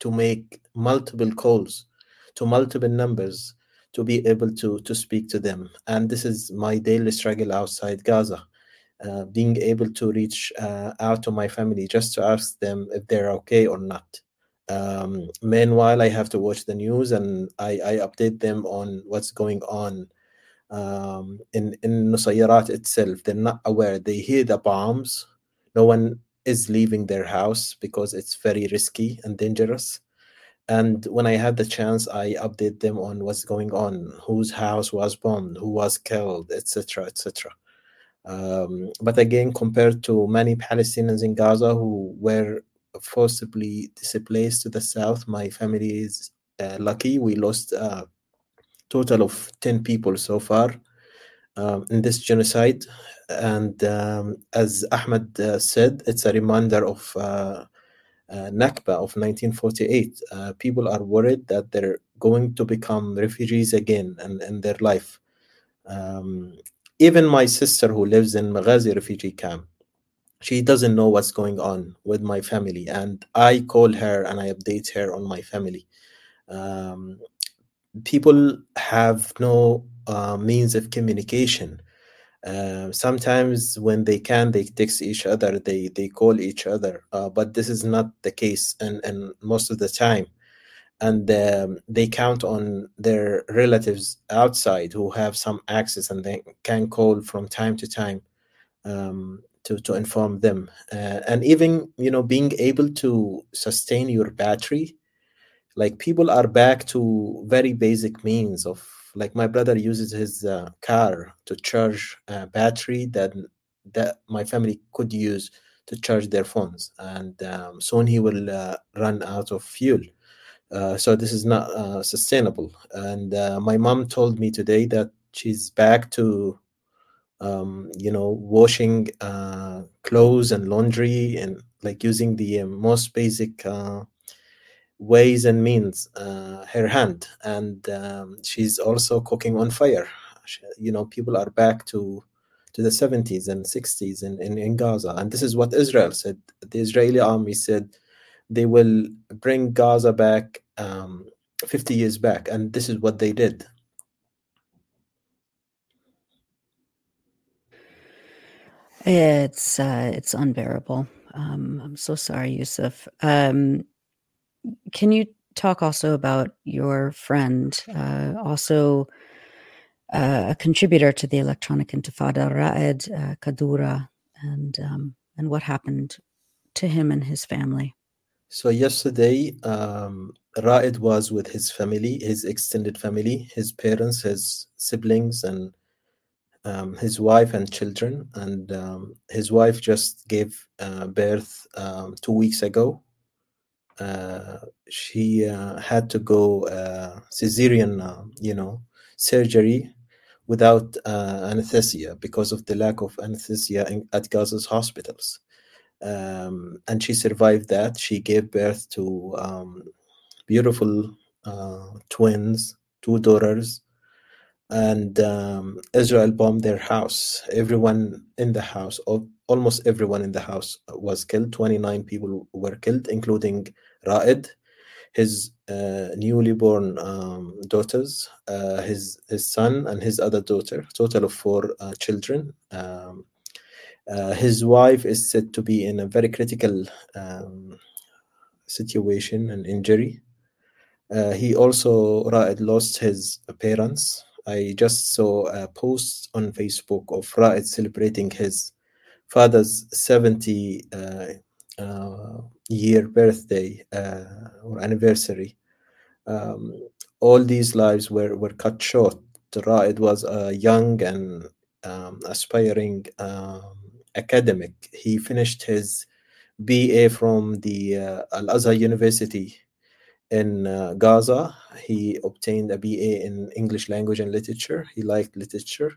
to make multiple calls to multiple numbers to be able to to speak to them and this is my daily struggle outside gaza uh, being able to reach uh, out to my family just to ask them if they're okay or not um, meanwhile i have to watch the news and I, I update them on what's going on um, in in Nusairat itself. They're not aware. They hear the bombs. No one is leaving their house because it's very risky and dangerous. And when i had the chance i update them on what's going on. Whose house was bombed? Who was killed? Etc etc um, but again compared to many palestinians in gaza who were forcibly displaced to the south my family is uh, lucky we lost a total of 10 people so far um, in this genocide and um, as ahmed uh, said it's a reminder of uh, uh, Nakba of 1948. Uh, people are worried that they're going to become refugees again in, in their life. Um, even my sister, who lives in Maghazi refugee camp, she doesn't know what's going on with my family. And I call her and I update her on my family. Um, people have no uh, means of communication uh, sometimes when they can, they text each other, they they call each other, uh, but this is not the case, and and most of the time, and um, they count on their relatives outside who have some access and they can call from time to time um, to to inform them, uh, and even you know being able to sustain your battery, like people are back to very basic means of like my brother uses his uh, car to charge a battery that that my family could use to charge their phones. And um, soon he will uh, run out of fuel. Uh, so this is not uh, sustainable. And uh, my mom told me today that she's back to um, you know washing uh, clothes and laundry and like using the most basic ways and means uh, her hand. And um, she's also cooking on fire. She, you know people are back to to the 70s and 60s in, in, in gaza. And this is what israel said. The israeli army said they will bring gaza back um, 50 years back. And this is what they did it's uh, it's unbearable. Um, i'm so sorry yusuf. Um, can you talk also about your friend, uh, also uh, a contributor to the Electronic Intifada, Raed uh, Kadura, and um, and what happened to him and his family? So yesterday, um, Raed was with his family, his extended family, his parents, his siblings, and um, his wife and children, and um, his wife just gave uh, birth um, two weeks ago. Uh, she uh, had to go uh, cesarean, uh, you know, surgery without uh, anesthesia because of the lack of anesthesia in, at Gaza's hospitals. Um, and she survived that. She gave birth to um, beautiful twins, two daughters, and um, Israel bombed their house. Everyone in the house, almost everyone in the house, was killed. 29 people were killed, including Ra'id, his uh, newly born um, daughters, uh, his his son, and his other daughter. Total of four uh, children. Um, uh, his wife is said to be in a very critical um, situation and injury. Uh, he also Ra'id lost his parents I just saw a post on Facebook of Raed celebrating his father's 70 uh, uh, year birthday uh, or anniversary. Um, all these lives were, were cut short. Raed was a young and um, aspiring um, academic. He finished his BA from the uh, Al Azhar University in uh, Gaza. He obtained a BA in English language and literature. He liked literature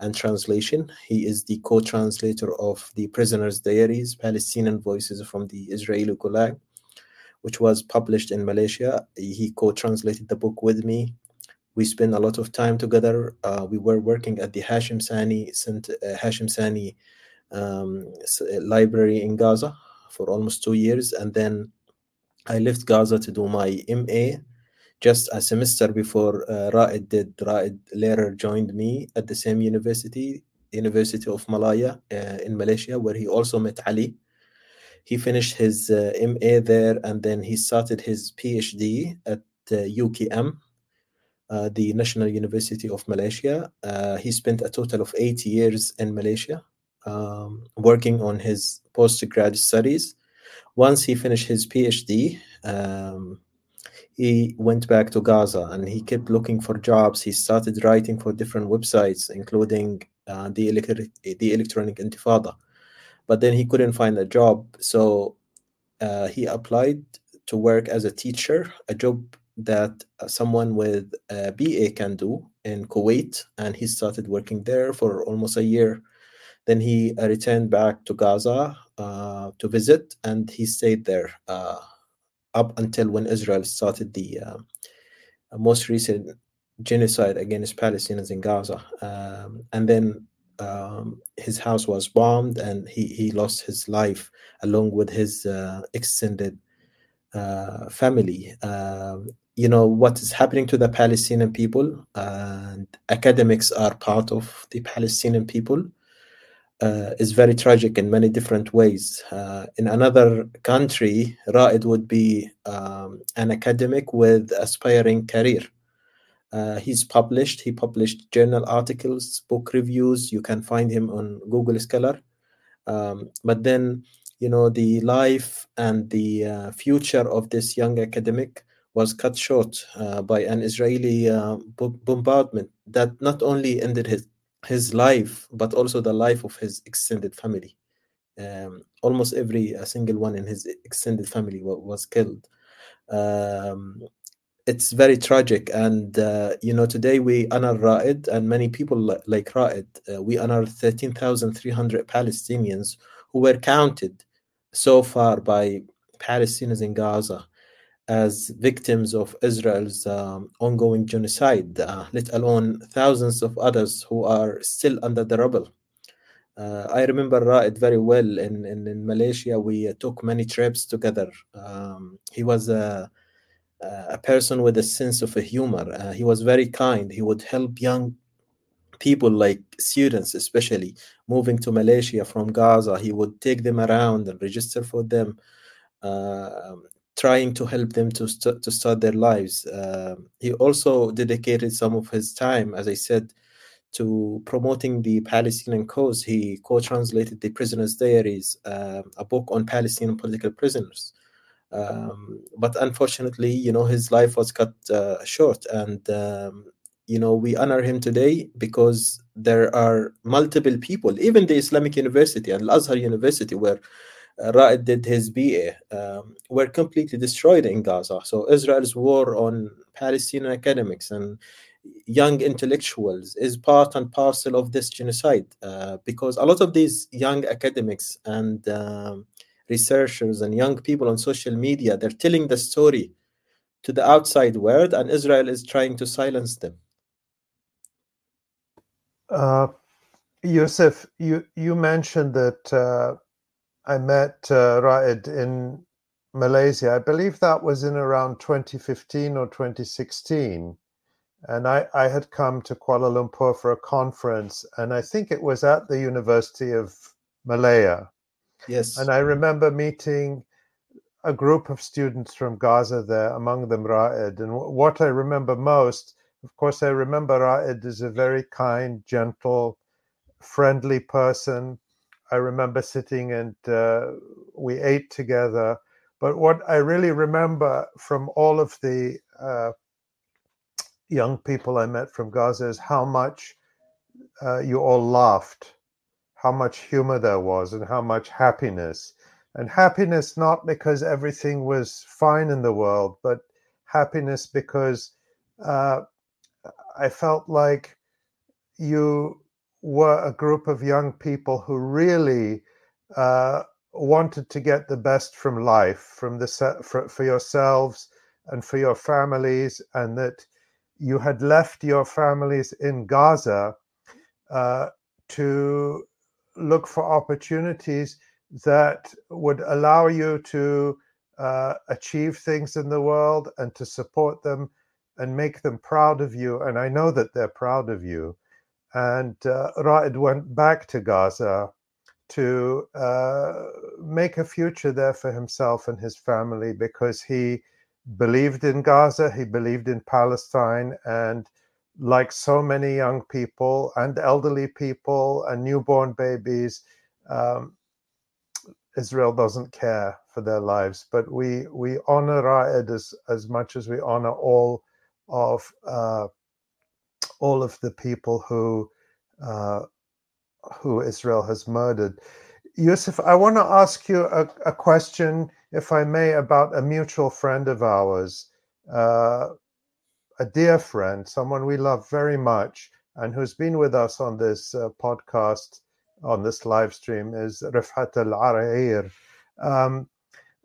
and translation. He is the co translator of The Prisoner's Diaries Palestinian Voices from the Israeli Gulag, which was published in Malaysia. He co translated the book with me. We spent a lot of time together. Uh, we were working at the Hashim Sani, uh, Hashim Sani um, library in Gaza for almost two years. And then I left Gaza to do my MA just a semester before uh, Ra'id did. Ra'id later joined me at the same university, University of Malaya uh, in Malaysia, where he also met Ali. He finished his uh, MA there and then he started his PhD at UKM, uh, the National University of Malaysia. Uh, he spent a total of eight years in Malaysia um, working on his postgrad studies once he finished his PhD, um, he went back to Gaza and he kept looking for jobs. He started writing for different websites, including uh, the, electric, the Electronic Intifada. But then he couldn't find a job. So uh, he applied to work as a teacher, a job that someone with a BA can do in Kuwait. And he started working there for almost a year. Then he returned back to Gaza to visit, and he stayed there uh, up until when Israel started the uh, most recent genocide against Palestinians in Gaza. Um, and then um, his house was bombed, and he, he lost his life along with his uh, extended uh, family. Um, you know what is happening to the Palestinian people, and academics are part of the Palestinian people uh, is very tragic in many different ways. Uh, in another country, Ra'id would be um, an academic with aspiring career. Uh, he's published. He published journal articles, book reviews. You can find him on Google Scholar. Um, but then, you know, the life and the uh, future of this young academic was cut short uh, by an Israeli uh, bombardment that not only ended his his life, but also the life of his extended family. Um, almost every single one in his extended family was killed. Um, it's very tragic, and uh, you know today we honor Ra'id, and many people like Ra'id. Uh, we honor thirteen thousand three hundred Palestinians who were counted so far by Palestinians in Gaza as victims of Israel's um, ongoing genocide, uh, let alone thousands of others who are still under the rubble. Uh, I remember Ra'id very well. In, in, in Malaysia, we uh, took many trips together. Um, he was a, a person with a sense of humor. Uh, he was very kind. He would help young people, like students especially, moving to Malaysia from Gaza. He would take them around and register for them. Uh, trying to help them to, st- to start their lives. Uh, he also dedicated some of his time, as I said, to promoting the Palestinian cause. He co translated The Prisoner's Diaries, uh, a book on Palestinian political prisoners. Um, but unfortunately, you know, his life was cut uh, short, and um, you know we honor him today because there are multiple people even the islamic university and al-azhar university where Ra'ed did his BA um, were completely destroyed in Gaza. So Israel's war on Palestinian academics and young intellectuals is part and parcel of this genocide uh, because a lot of these young academics and um, researchers and young people on social media they're telling the story to the outside world and Israel is trying to silence them. Uh, Yousef, you, you mentioned that uh, I met uh, Ra'ed in Malaysia. I believe that was in around 2015 or 2016. And I, I had come to Kuala Lumpur for a conference, and I think it was at the University of Malaya. Yes. And I remember meeting a group of students from Gaza there, among them Ra'ed. And what I remember most, of course, I remember Ra'ed is a very kind, gentle, friendly person. I remember sitting and uh, we ate together. But what I really remember from all of the uh, young people I met from Gaza is how much uh, you all laughed, how much humor there was, and how much happiness. And happiness not because everything was fine in the world, but happiness because uh, I felt like you were a group of young people who really uh, wanted to get the best from life, from the for, for yourselves and for your families, and that you had left your families in Gaza uh, to look for opportunities that would allow you to uh, achieve things in the world and to support them and make them proud of you. And I know that they're proud of you. And uh, went back to Gaza to uh, make a future there for himself and his family because he believed in Gaza, he believed in Palestine, and like so many young people and elderly people and newborn babies, um, Israel doesn't care for their lives. But we we honor Ra'ed as as much as we honor all of uh, all of the people who uh, who Israel has murdered. Yousef, I want to ask you a, a question if I may, about a mutual friend of ours, uh, a dear friend, someone we love very much, and who's been with us on this uh, podcast, on this live stream, is Rifat Al Arair. Um,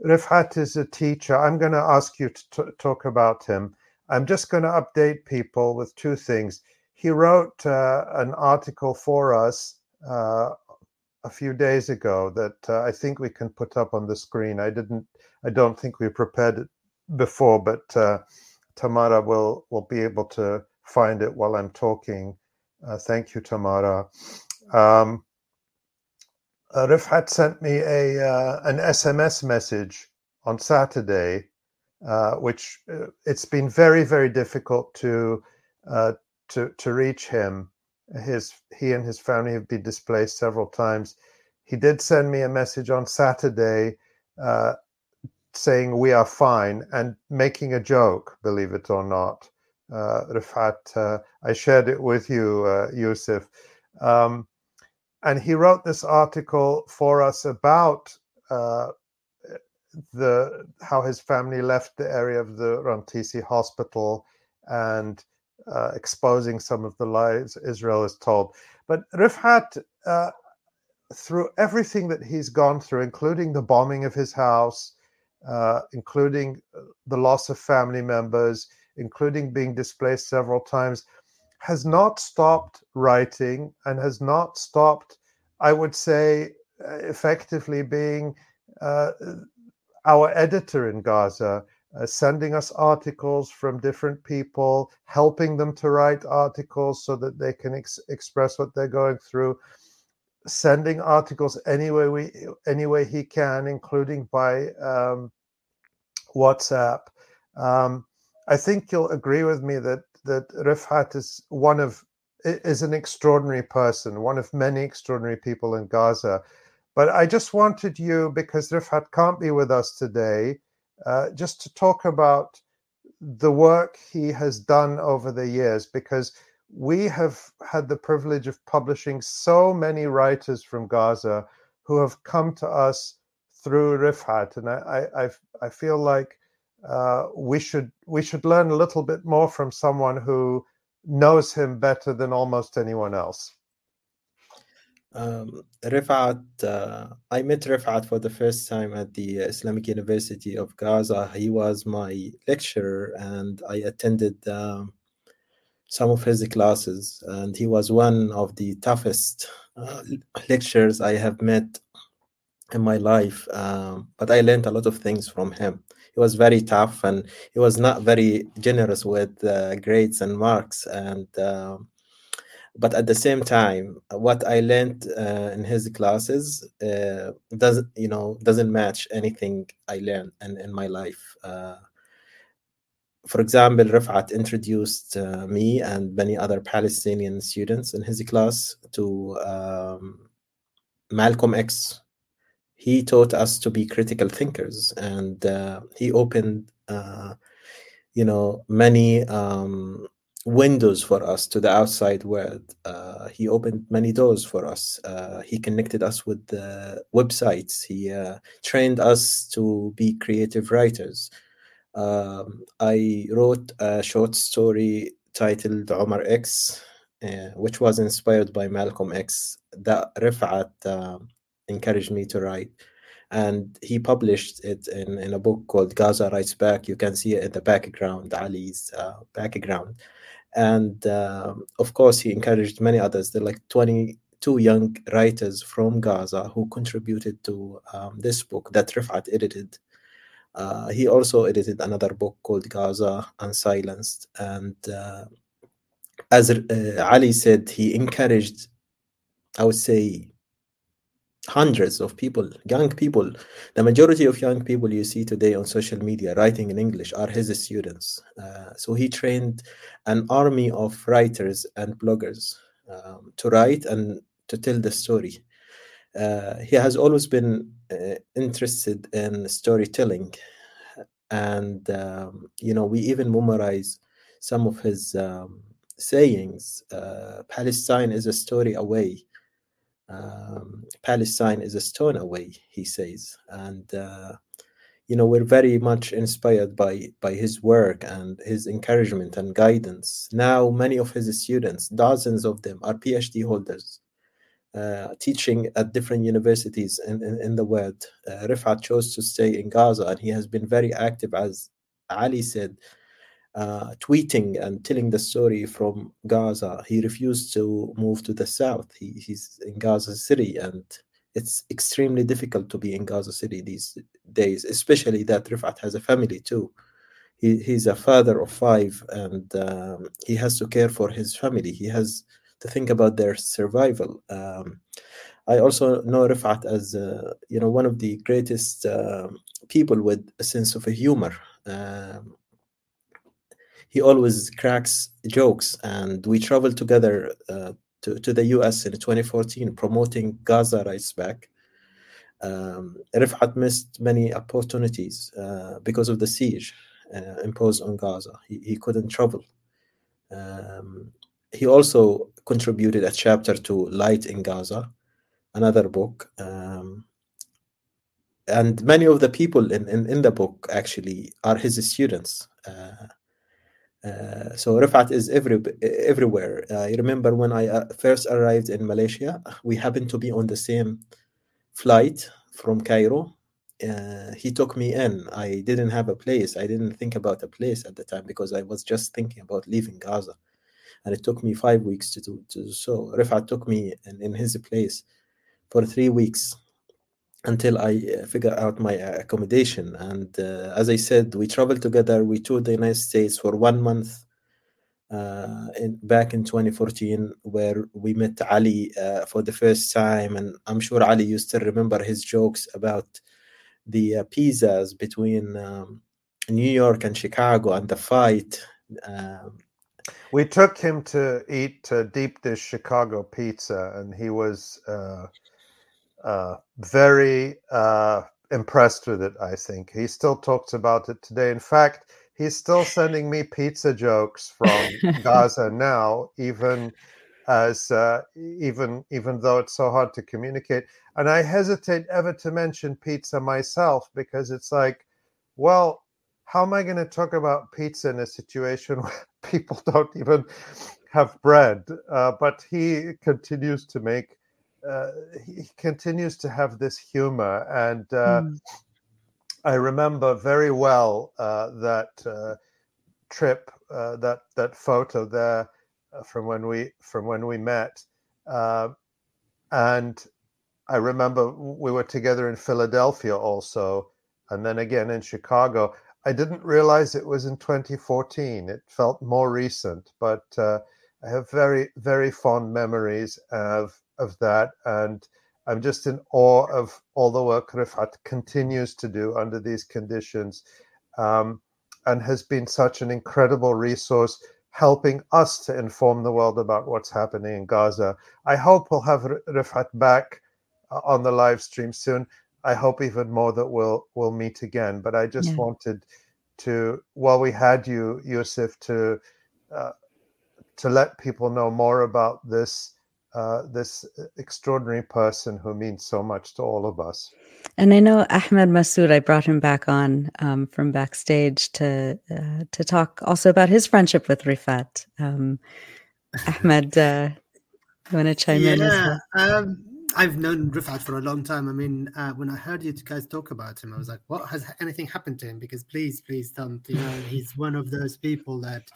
Refaat is a teacher. I'm going to ask you to t- talk about him. I'm just going to update people with two things. He wrote uh, an article for us uh, a few days ago that uh, I think we can put up on the screen. I didn't, I don't think we prepared it before, but uh, Tamara will will be able to find it while I'm talking. Uh, thank you, Tamara. Um, Refaat sent me a uh, an SMS message on Saturday, uh, which uh, it's been very very difficult to to to reach him his he and his family have been displaced several times. He did send me a message on Saturday uh, saying we are fine and making a joke, believe it or not. Uh, Refaat, uh, I shared it with you, uh, Yousef. Um, and he wrote this article for us about uh, the how his family left the area of the Rantisi hospital and uh, exposing some of the lies Israel is told. But Refaat, uh, through everything that he's gone through, including the bombing of his house, uh, including uh, the loss of family members, including being displaced several times, has not stopped writing and has not stopped, I would say, effectively being uh, our editor in Gaza uh, sending us articles from different people, helping them to write articles so that they can ex- express what they're going through, sending articles any way we any way he can, including by um, WhatsApp. Um, I think you'll agree with me that that Refaat is one of is an extraordinary person, one of many extraordinary people in Gaza. But I just wanted you, because Refaat can't be with us today, uh, just to talk about the work he has done over the years because we have had the privilege of publishing so many writers from Gaza who have come to us through Refaat, and I I, I feel like uh, we should we should learn a little bit more from someone who knows him better than almost anyone else. Um, Refaat, uh, I met Refaat for the first time at the Islamic University of Gaza. He was my lecturer, and I attended um, some of his classes. And he was one of the toughest uh, lecturers I have met in my life. Um, but I learned a lot of things from him. He was very tough, and he was not very generous with uh, grades and marks. And um, but at the same time what i learned uh, in his classes uh, doesn't you know doesn't match anything i learned in, in my life. Uh, for example rifat introduced uh, me and many other palestinian students in his class to um, malcolm x. He taught us to be critical thinkers and uh, he opened uh, you know many um, windows for us to the outside world. Uh, he opened many doors for us. Uh, he connected us with the websites. He uh, trained us to be creative writers. Um, I wrote a short story titled Omar X, uh, which was inspired by Malcolm X that Refaat um, encouraged me to write. And he published it in, in a book called Gaza Writes Back. You can see it in the background, Ali's uh, background and uh, of course he encouraged many others. There are like 22 young writers from gaza who contributed to um, this book that refaat edited. Uh, he also edited another book called gaza unsilenced. And uh, as uh, ali said he encouraged i would say hundreds of people, young people. The majority of young people you see today on social media writing in English are his students. Uh, so he trained an army of writers and bloggers um, to write and to tell the story. Uh, he has always been uh, interested in storytelling, and um, you know we even memorize some of his um, sayings. Uh, Palestine is a story away um, Palestine is a stone away, he says, and uh, you know we're very much inspired by by his work and his encouragement and guidance. Now, many of his students, dozens of them, are PhD holders. Uh, teaching at different universities in, in, in the world. Uh, Refaat chose to stay in Gaza and he has been very active, as Ali said, uh, tweeting and telling the story from Gaza. He refused to move to the south. He, he's in Gaza City, and it's extremely difficult to be in Gaza City these days, especially that Refaat has a family too. He, he's a father of five, and um, he has to care for his family. He has to think about their survival. Um, I also know Refaat as uh, you know one of the greatest uh, people with a sense of humor. Um, he always cracks jokes, and we traveled together uh, to, to the US in 2014 promoting Gaza Writes Back. Um, Refaat missed many opportunities uh, because of the siege uh, imposed on Gaza. He, he couldn't travel. Um, he also contributed a chapter to Light in Gaza, another book. Um, and many of the people in, in, in, the book actually are his students. Uh, uh, so Refaat is every, everywhere. I remember when I uh, first arrived in Malaysia, we happened to be on the same flight from Cairo. Uh, he took me in. I didn't have a place. I didn't think about a place at the time because I was just thinking about leaving Gaza. And it took me five weeks to do, to do so. Refaat took me in, in his place for three weeks until I uh, figure out my uh, accommodation. And uh, as I said, we traveled together. We toured the United States for one month uh, in, back in 2014, where we met Ali uh, for the first time. And I'm sure Ali used to remember his jokes about the uh, pizzas between um, New York and Chicago and the fight. Um, we took him to eat deep dish Chicago pizza, and he was uh, very uh, impressed with it. I think he still talks about it today. In fact, he's still sending me pizza jokes from [LAUGHS] Gaza now, even as uh, even even though it's so hard to communicate. And I hesitate ever to mention pizza myself because it's like, well, how am I going to talk about pizza in a situation [LAUGHS] where people don't even have bread? Uh, but he continues to make, uh, he continues to have this humor. And uh, mm. I remember very well uh, that uh, trip, uh, that that photo there from when we from when we met, and I remember we were together in Philadelphia also, and then again in Chicago. I didn't realize it was in 2014. It felt more recent, but uh, I have very, very fond memories of of that, and I'm just in awe of all the work Refaat continues to do under these conditions, um, and has been such an incredible resource helping us to inform the world about what's happening in Gaza. I hope we'll have Refaat back uh, on the live stream soon. I hope even more that we'll we'll meet again. But I just yeah. wanted to, while we had you, Yousef, to uh, to let people know more about this uh, this extraordinary person who means so much to all of us. And I know Ahmed Masoud. I brought him back on um, from backstage to uh, to talk also about his friendship with Refaat. Um, Ahmed, uh, you want to chime yeah, in? Yeah. Well? Um, I've known Refaat for a long time. I mean, uh, when I heard you guys talk about him, I was like, "What has anything happened to him?" Because please, please don't. You know, he's one of those people that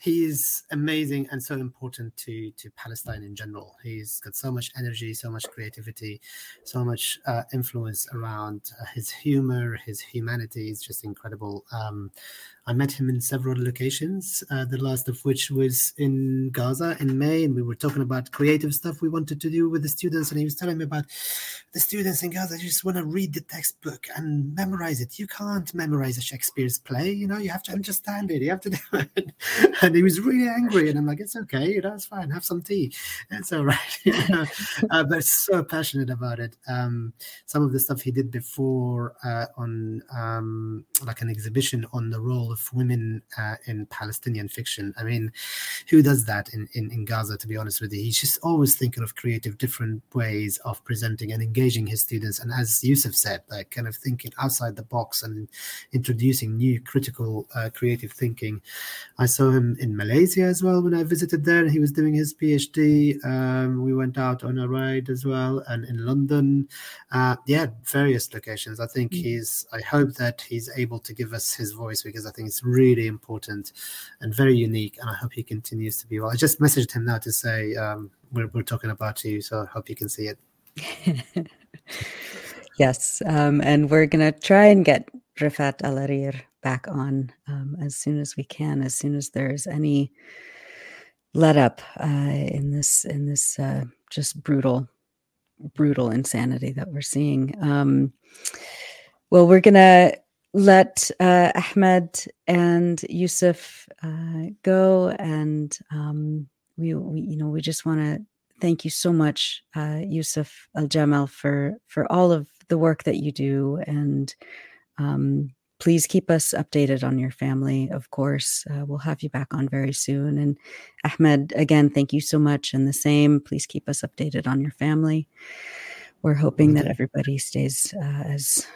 he is amazing and so important to to Palestine in general. He's got so much energy, so much creativity, so much uh, influence around uh, his humor, his humanity is just incredible. Um, I met him in several locations, uh, the last of which was in Gaza in May, and we were talking about creative stuff we wanted to do with the students. And he was telling me about the students in Gaza just want to read the textbook and memorize it. You can't memorize a Shakespeare's play, you know, you have to understand it, you have to do it. [LAUGHS] And he was really angry, and I'm like, it's okay, you know, it's fine, have some tea, it's all right. [LAUGHS] Uh, but so passionate about it. Um, some of the stuff he did before uh, on um, like an exhibition on the role of of women uh, in Palestinian fiction. I mean, who does that in, in, in Gaza, to be honest with you? He's just always thinking of creative, different ways of presenting and engaging his students. And as Yousef said, like kind of thinking outside the box and introducing new critical, uh, creative thinking. I saw him in Malaysia as well when I visited there. He was doing his PhD. Um, we went out on a ride as well, and in London. Uh, yeah, various locations. I think mm. he's, I hope that he's able to give us his voice because I think it's really important and very unique. And I hope he continues to be well. I just messaged him now to say um, we're, we're talking about you, so I hope you can see it. [LAUGHS] yes, um, and we're gonna try and get Refaat Alareer back on um, as soon as we can, as soon as there's any let up uh, in this in this uh, just brutal brutal insanity that we're seeing. Um, well, we're gonna let uh, Ahmed and Yousef uh, go, and um, we, we, you know, we just want to thank you so much, uh, Yousef Aljamal, for for all of the work that you do, and um, please keep us updated on your family. Of course, uh, we'll have you back on very soon. And Ahmed, again, thank you so much, and the same. Please keep us updated on your family. We're hoping that everybody stays uh, as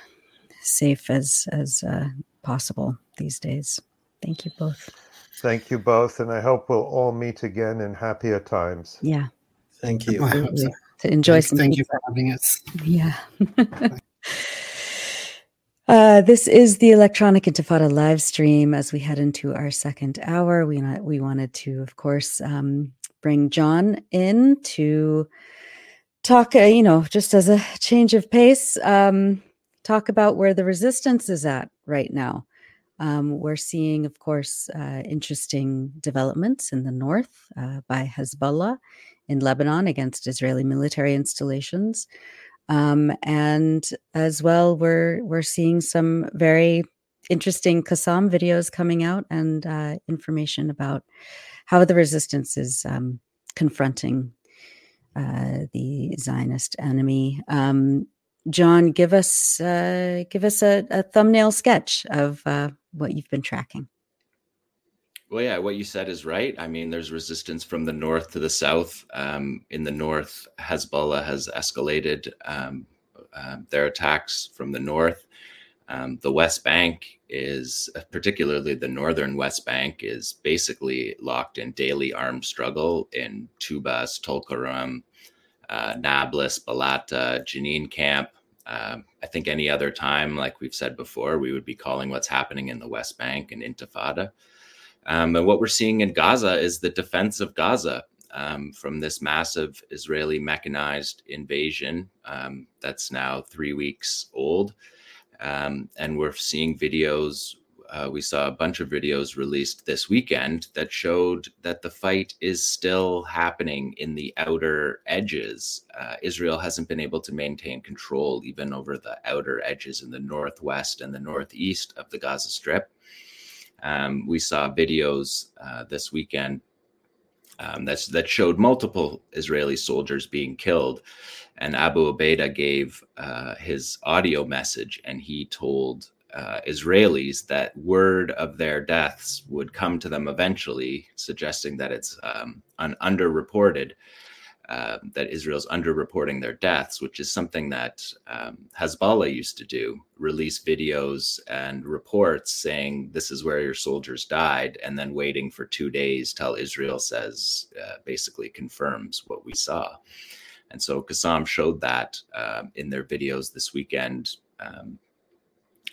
safe as as uh, possible these days. Thank you both. Thank you both, and I hope we'll all meet again in happier times. Yeah. Thank you. [LAUGHS] To enjoy Thank, some. Thank you for having us. Yeah. [LAUGHS] Uh, this is the Electronic Intifada live stream. As we head into our second hour, we we wanted to, of course, um, bring Jon in to talk. Uh, you know, just as a change of pace. Um, talk about where the resistance is at right now. Um, we're seeing, of course, uh, interesting developments in the north uh, by Hezbollah in Lebanon against Israeli military installations, um, and as well, we're we're seeing some very interesting Qassam videos coming out and uh, information about how the resistance is um, confronting uh, the Zionist enemy. Um, Jon, give us uh, give us a, a thumbnail sketch of uh, what you've been tracking. Well, yeah, what you said is right. I mean, there's resistance from the north to the south. Um, in the north, Hezbollah has escalated um, uh, their attacks from the north. Um, the West Bank is, particularly the northern West Bank, is basically locked in daily armed struggle in Tubas, Tulkarem, uh, Nablus, Balata, Jenin camp. Um, I think any other time, like we've said before, we would be calling what's happening in the West Bank an intifada. Um, and what we're seeing in Gaza is the defense of Gaza um, from this massive Israeli mechanized invasion um, that's now three weeks old. Um, and we're seeing videos. Uh, we saw a bunch of videos released this weekend that showed that the fight is still happening in the outer edges. Uh, Israel hasn't been able to maintain control even over the outer edges in the northwest and the northeast of the Gaza Strip. Um, we saw videos uh, this weekend um, that showed multiple Israeli soldiers being killed. And Abu Ubaidah gave uh, his audio message, and he told uh, Israelis that word of their deaths would come to them eventually, suggesting that it's um, un- underreported. Uh, that Israel's underreporting their deaths, which is something that um, Hezbollah used to do release videos and reports saying this is where your soldiers died, and then waiting for two days till Israel says, uh, basically confirms what we saw. And so Qassam showed that uh, in their videos this weekend. Um,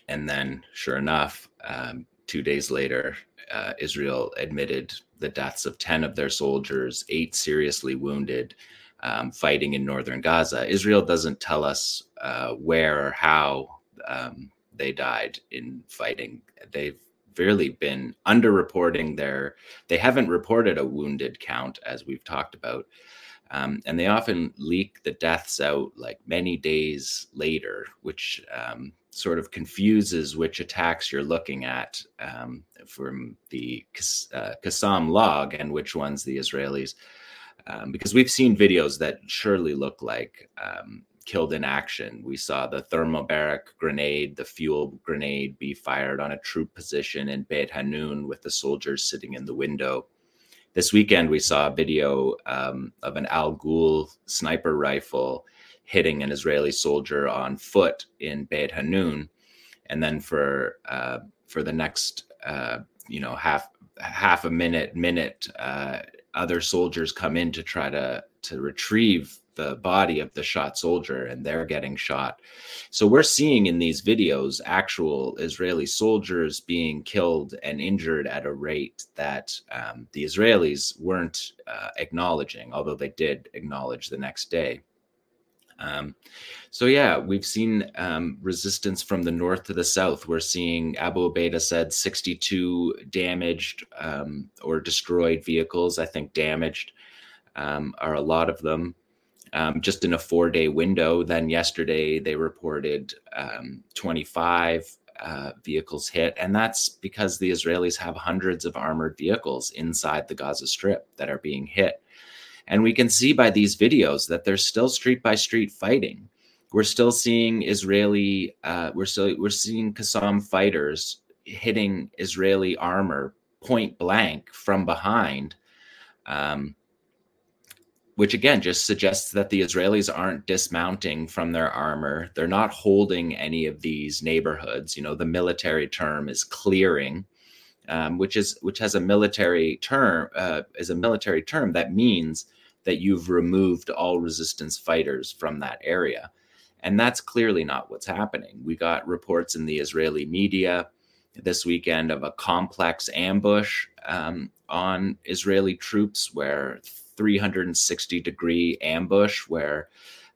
and then, sure enough, um, two days later, uh, Israel admitted the deaths of 10 of their soldiers, eight seriously wounded, um, fighting in northern Gaza. Israel doesn't tell us uh, where or how um, they died in fighting. They've really been underreporting their, they haven't reported a wounded count, as we've talked about. Um, and they often leak the deaths out like many days later, which um, sort of confuses which attacks you're looking at um, from the uh, Qassam log and which ones the Israelis, um, because we've seen videos that surely look like um, killed in action. We saw the thermobaric grenade, the fuel grenade be fired on a troop position in Beit Hanun with the soldiers sitting in the window. This weekend, we saw a video um, of an Al Ghul sniper rifle hitting an Israeli soldier on foot in Beit Hanun, and then for uh, for the next uh, you know half half a minute minute, uh, other soldiers come in to try to to retrieve the body of the shot soldier and they're getting shot. So we're seeing in these videos actual Israeli soldiers being killed and injured at a rate that um, the Israelis weren't uh, acknowledging, although they did acknowledge the next day. Um, so yeah, we've seen um, resistance from the north to the south. We're seeing Abu Ubaidah said 62 damaged um, or destroyed vehicles. I think damaged um, are a lot of them. Um, just in a four day window. Then yesterday they reported um, 25 uh, vehicles hit. And that's because the Israelis have hundreds of armored vehicles inside the Gaza Strip that are being hit. And we can see by these videos that there's still street by street fighting. We're still seeing Israeli, uh, we're still we're seeing Qassam fighters hitting Israeli armor point blank from behind, um, which again just suggests that the Israelis aren't dismounting from their armor. They're not holding any of these neighborhoods. You know, the military term is clearing. Um, which is which has a military term uh, is a military term that means that you've removed all resistance fighters from that area. And that's clearly not what's happening. We got reports in the Israeli media this weekend of a complex ambush um, on Israeli troops where 360 degree ambush where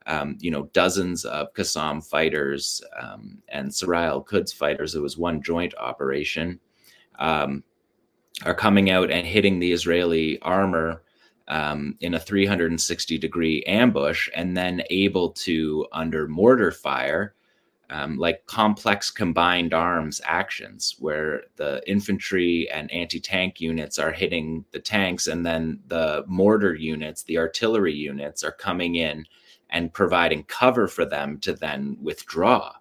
um, you know dozens of Qassam fighters um, and Saraya al-Quds fighters. It was one joint operation. Um, are coming out and hitting the Israeli armor um, in a 360 degree ambush and then able to, under mortar fire, um, like complex combined arms actions where the infantry and anti tank units are hitting the tanks, and then the mortar units, the artillery units, are coming in and providing cover for them to then withdraw.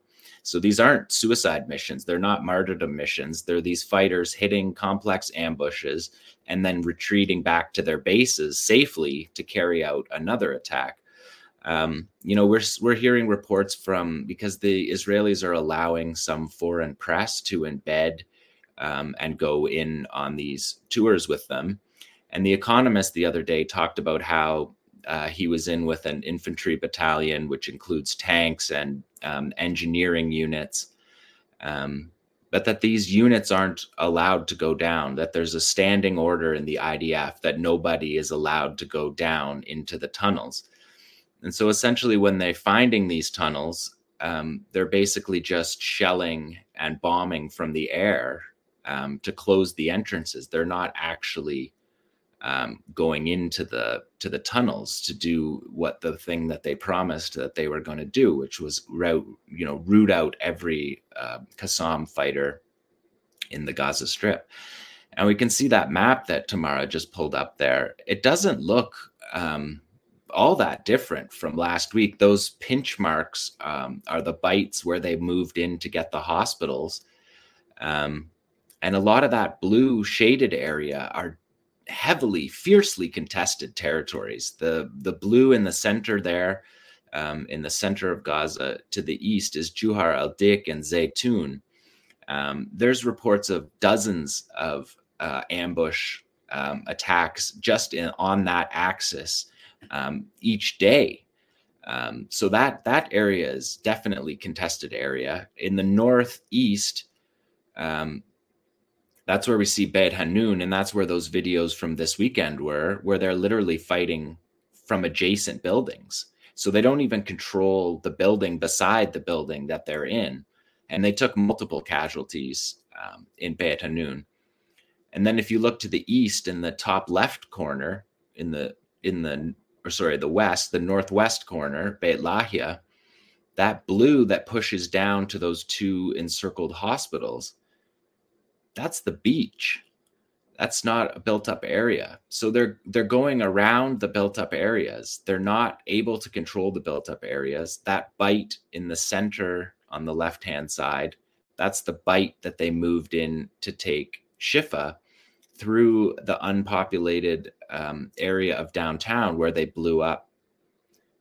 So these aren't suicide missions. They're not martyrdom missions. They're these fighters hitting complex ambushes and then retreating back to their bases safely to carry out another attack. Um, you know, we're we're hearing reports from because the Israelis are allowing some foreign press to embed um, and go in on these tours with them. And the Economist the other day talked about how uh, he was in with an infantry battalion, which includes tanks and um, engineering units, um, but that these units aren't allowed to go down, that there's a standing order in the IDF that nobody is allowed to go down into the tunnels. And so essentially, when they're finding these tunnels, um, they're basically just shelling and bombing from the air um, to close the entrances. They're not actually um, going into the to the tunnels to do what the thing that they promised that they were going to do, which was route you know root out every uh, fighter in the Gaza Strip. And we can see that map that Tamara just pulled up there. It doesn't look um, all that different from last week. Those pinch marks um, are the bites where they moved in to get the hospitals. Um, and a lot of that blue shaded area are heavily, fiercely contested territories. The the blue in the center there, um, in the center of Gaza to the east, is Juhar al Dik and Zaytun. Um, there's reports of dozens of uh, ambush um, attacks just in, on that axis um, each day. Um, so that that area is definitely contested area. In the northeast, um, that's where we see Beit Hanun, and that's where those videos from this weekend were, where they're literally fighting from adjacent buildings. So they don't even control the building beside the building that they're in, and they took multiple casualties um, in Beit Hanun. And then if you look to the east in the top left corner, in the in the or sorry, the west, the northwest corner, Beit Lahia, that blue that pushes down to those two encircled hospitals that's the beach. That's not a built up area. So they're they're going around the built up areas. They're not able to control the built up areas. That bite in the center on the left hand side that's the bite that they moved in to take shifa through the unpopulated um, area of downtown where they blew up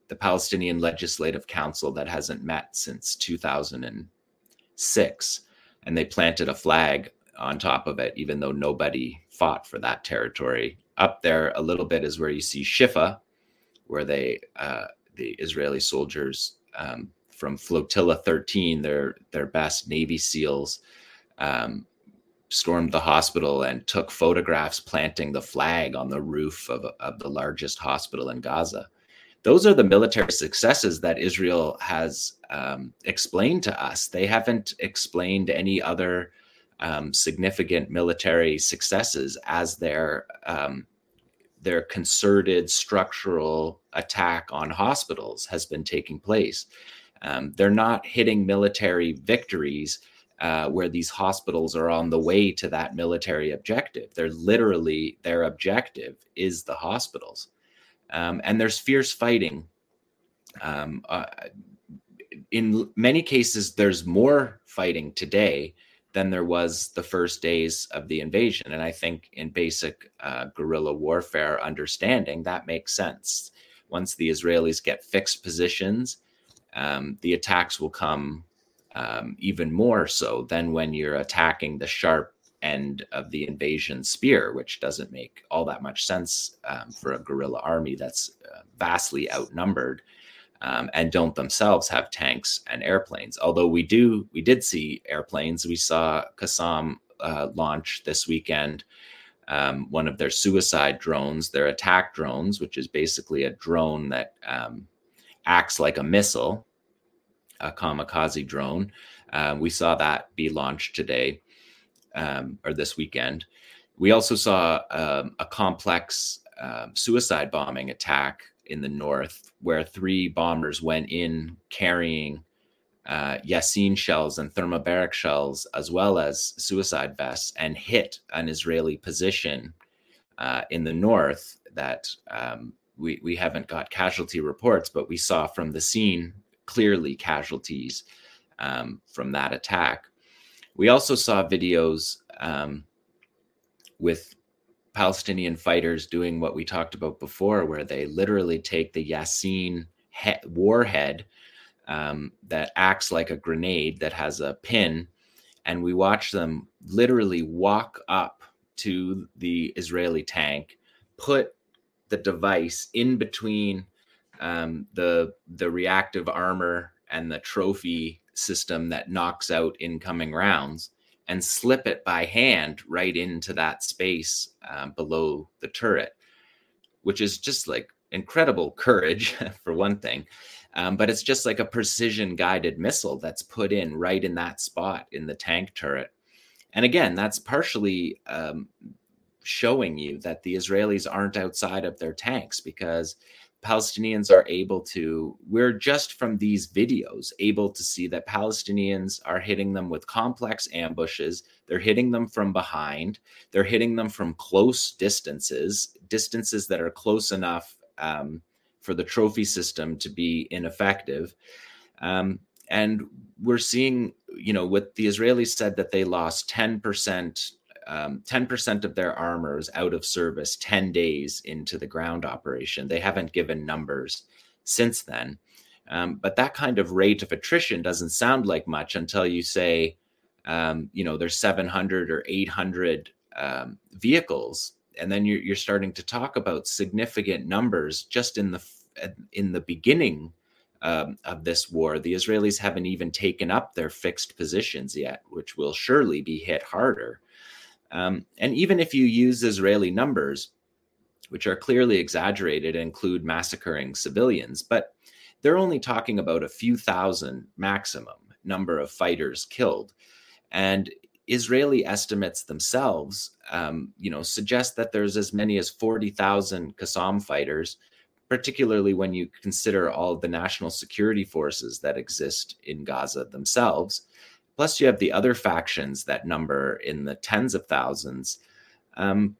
the palestinian legislative council that hasn't met since 2006 and they planted a flag on top of it, even though nobody fought for that territory. Up there a little bit is where you see Shifa, where they uh, the Israeli soldiers um, from Flotilla 13, their their best Navy SEALs, um, stormed the hospital and took photographs planting the flag on the roof of, of the largest hospital in Gaza. Those are the military successes that Israel has um, explained to us. They haven't explained any other um, significant military successes as their um, their concerted structural attack on hospitals has been taking place. Um, they're not hitting military victories uh, where these hospitals are on the way to that military objective. They're literally their objective is the hospitals, um, and there's fierce fighting. Um, uh, in many cases, there's more fighting today than there was the first days of the invasion. And I think in basic uh, guerrilla warfare understanding, that makes sense. Once the Israelis get fixed positions, um, the attacks will come um, even more so than when you're attacking the sharp end of the invasion spear, which doesn't make all that much sense um, for a guerrilla army that's uh, vastly outnumbered um, and don't themselves have tanks and airplanes. Although we do, we did see airplanes. We saw Qassam uh, launch this weekend um, one of their suicide drones, their attack drones, which is basically a drone that um, acts like a missile, a kamikaze drone. Uh, we saw that be launched today um, or this weekend. We also saw um, a complex um, suicide bombing attack in the north where three bombers went in carrying uh, Yasin shells and thermobaric shells, as well as suicide vests, and hit an Israeli position uh, in the north that um, we, we haven't got casualty reports, but we saw from the scene clearly casualties um, from that attack. We also saw videos um, with Palestinian fighters doing what we talked about before, where they literally take the Yasin he- warhead um, that acts like a grenade that has a pin, and we watch them literally walk up to the Israeli tank, put the device in between um, the the reactive armor and the trophy system that knocks out incoming rounds and slip it by hand right into that space um, below the turret, which is just like incredible courage [LAUGHS] for one thing. Um, but it's just like a precision guided missile that's put in right in that spot in the tank turret. And again, that's partially um, showing you that the Israelis aren't outside of their tanks because Palestinians are able to, we're just from these videos able to see that Palestinians are hitting them with complex ambushes. They're hitting them from behind. They're hitting them from close distances, distances that are close enough um, for the trophy system to be ineffective. Um, and we're seeing, you know, what the Israelis said that they lost 10% um, 10% of their armor is out of service 10 days into the ground operation. They haven't given numbers since then. Um, but that kind of rate of attrition doesn't sound like much until you say, um, you know, there's 700 or 800 um, vehicles. And then you're, you're starting to talk about significant numbers just in the in the beginning um, of this war. The Israelis haven't even taken up their fixed positions yet, which will surely be hit harder. Um, and even if you use Israeli numbers, which are clearly exaggerated and include massacring civilians, but they're only talking about a few thousand maximum number of fighters killed. And Israeli estimates themselves, um, you know, suggest that there's as many as 40,000 Qassam fighters, particularly when you consider all the national security forces that exist in Gaza themselves. Plus, you have the other factions that number in the tens of thousands. Um,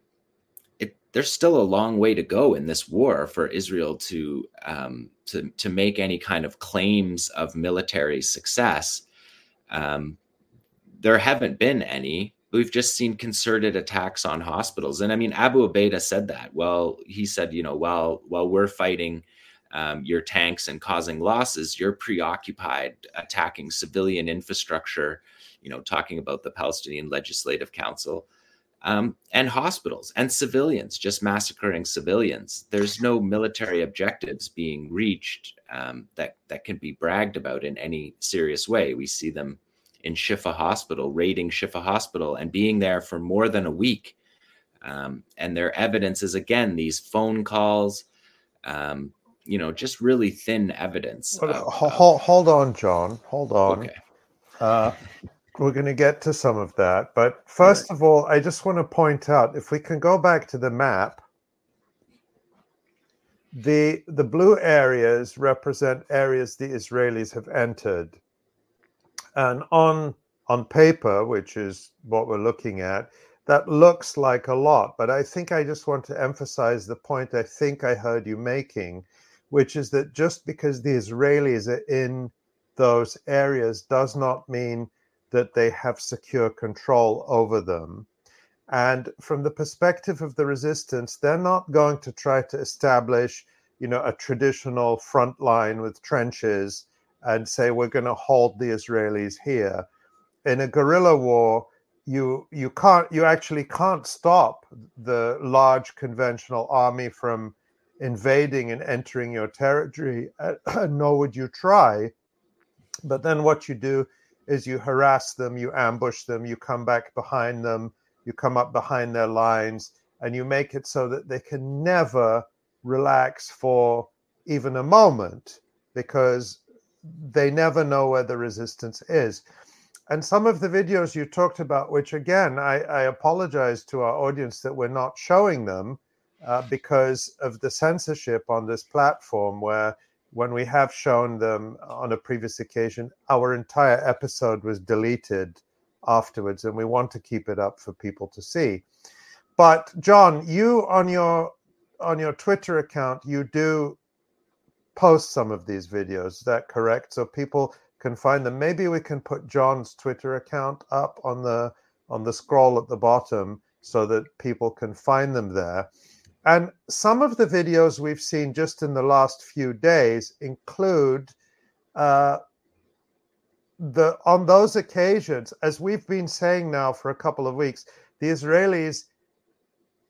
it, there's still a long way to go in this war for Israel to um, to to make any kind of claims of military success. Um, there haven't been any. We've just seen concerted attacks on hospitals, and I mean Abu Ubaidah said that. Well, he said, you know, while while we're fighting um, your tanks and causing losses, you're preoccupied attacking civilian infrastructure, you know, talking about the Palestinian Legislative Council. Um, and hospitals and civilians, just massacring civilians. There's no military objectives being reached um, that that can be bragged about in any serious way. We see them in Shifa Hospital, raiding Shifa Hospital, and being there for more than a week. Um, and their evidence is again these phone calls, um, you know, just really thin evidence. Of, hold, hold on, Jon. Hold on. Okay. Uh, we're going to get to some of that. But first right. of all, I just want to point out if we can go back to the map, the the blue areas represent areas the Israelis have entered. And on on paper, which is what we're looking at, that looks like a lot. But I think I just want to emphasize the point I think I heard you making which is that just because the Israelis are in those areas does not mean that they have secure control over them. And from the perspective of the resistance, they're not going to try to establish, you know, a traditional front line with trenches and say we're going to hold the Israelis here. In a guerrilla war, you you can't you actually can't stop the large conventional army from invading and entering your territory, uh, [CLEARS THROAT] nor would you try. But then what you do is you harass them, you ambush them, you come back behind them, you come up behind their lines, and you make it so that they can never relax for even a moment because they never know where the resistance is. And some of the videos you talked about, which again, I, I apologize to our audience that we're not showing them uh, because of the censorship on this platform, where when we have shown them on a previous occasion, our entire episode was deleted afterwards, and we want to keep it up for people to see. But Jon, you on your on your Twitter account, you do post some of these videos. Is that correct? So people can find them. Maybe we can put Jon's Twitter account up on the on the scroll at the bottom so that people can find them there. And some of the videos we've seen just in the last few days include uh, the on those occasions, as we've been saying now for a couple of weeks, the Israelis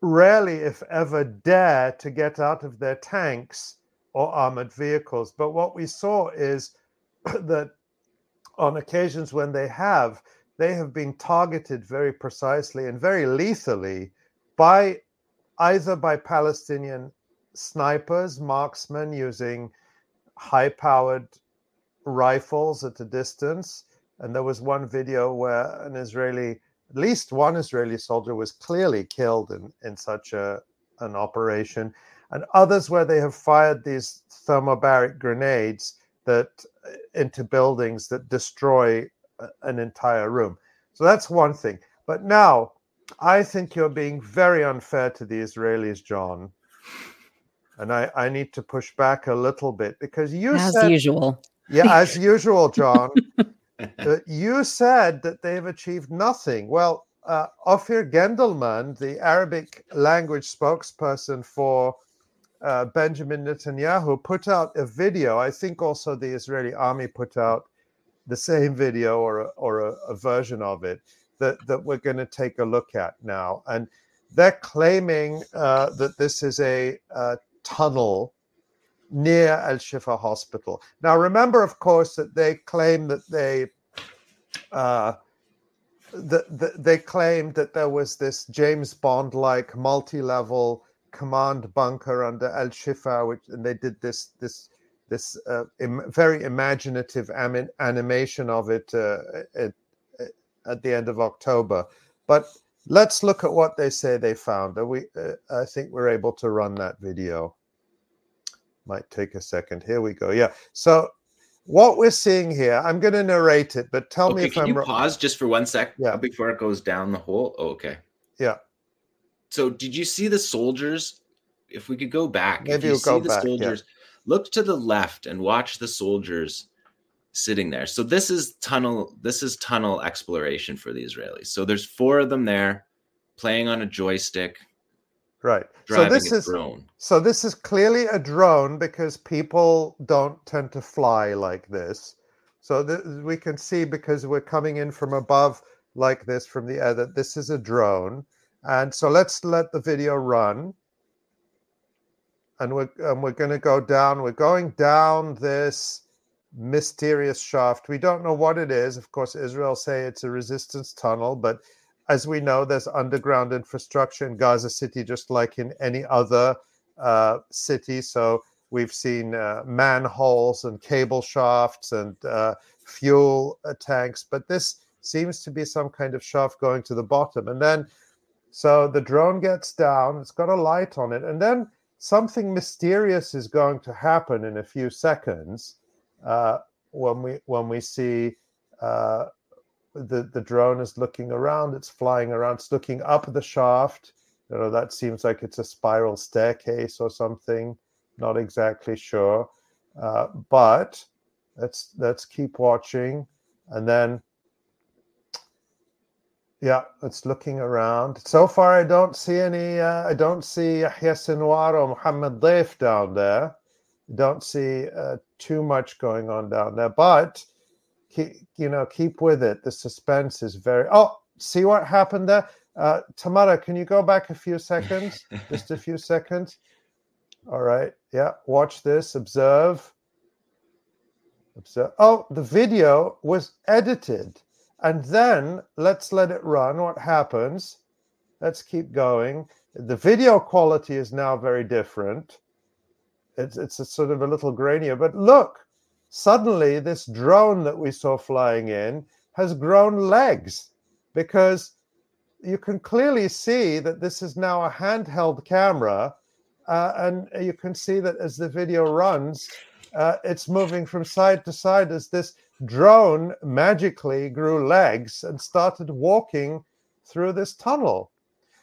rarely, if ever, dare to get out of their tanks or armored vehicles. But what we saw is [CLEARS THROAT] that on occasions when they have, they have been targeted very precisely and very lethally by either by Palestinian snipers, marksmen using high powered rifles at a distance. And there was one video where an Israeli, at least one Israeli soldier, was clearly killed in, in such a, an operation. And others where they have fired these thermobaric grenades that uh, into buildings that destroy an entire room. So that's one thing. But now, I think you're being very unfair to the Israelis, Jon. And I, I need to push back a little bit because you as said, usual. Yeah, as [LAUGHS] usual, Jon. [LAUGHS] uh, you said that they've achieved nothing. Well, uh, Ofir Gendelman, the Arabic language spokesperson for uh, Benjamin Netanyahu, put out a video. I think also the Israeli army put out the same video or a, or a, a version of it that, that we're going to take a look at now. And they're claiming uh, that this is a, a tunnel near Al Shifa Hospital. Now, remember, of course, that they claim that they uh, the, the, they claimed that there was this James Bond like multi level command bunker under Al Shifa, which and they did this this this uh, Im- very imaginative animation of it uh, at, at the end of October. But let's look at what they say they found. we, uh, I think we're able to run that video. Might take a second. Here we go. Yeah. So what we're seeing here, I'm going to narrate it, but tell okay, me if can I'm you pause just for one sec? Yeah. Before it goes down the hole. Oh, okay. Yeah. So did you see the soldiers? If we could go back, Maybe if you we'll see the back, yeah. soldiers, look to the left and watch the soldiers sitting there. So this is tunnel. This is tunnel exploration for the Israelis. So there's four of them there, playing on a joystick, Right. So this a is drone. so this is clearly a drone because people don't tend to fly like this. So th- we can see because we're coming in from above like this from the air that this is a drone. And so let's let the video run. And we're and we're going to go down. We're going down this mysterious shaft. We don't know what it is. Of course, Israel say it's a resistance tunnel, but as we know, there's underground infrastructure in Gaza City, just like in any other uh, city. So we've seen uh, manholes and cable shafts and uh, fuel uh, tanks, but this seems to be some kind of shaft going to the bottom. And then, so the drone gets down, it's got a light on it, and then something mysterious is going to happen in a few seconds uh, when we when we see uh, the the drone is looking around, it's flying around, it's looking up the shaft. You know that seems like it's a spiral staircase or something. Not exactly sure, uh, but let's let's keep watching, and then yeah, it's looking around. So far, I don't see any. Uh, I don't see Yahya Sinwar or Muhammad Daif down there. Don't see uh, too much going on down there, but keep, you know, keep with it. The suspense is very. Oh, see what happened there, uh, Tamara? Can you go back a few seconds? [LAUGHS] Just a few seconds. All right. Yeah. Watch this. Observe. Observe. Oh, the video was edited. And then let's let it run. What happens? Let's keep going. The video quality is now very different. It's it's a sort of a little grainier. But look, suddenly this drone that we saw flying in has grown legs because you can clearly see that this is now a handheld camera, uh, and you can see that as the video runs, uh, it's moving from side to side as this drone magically grew legs and started walking through this tunnel.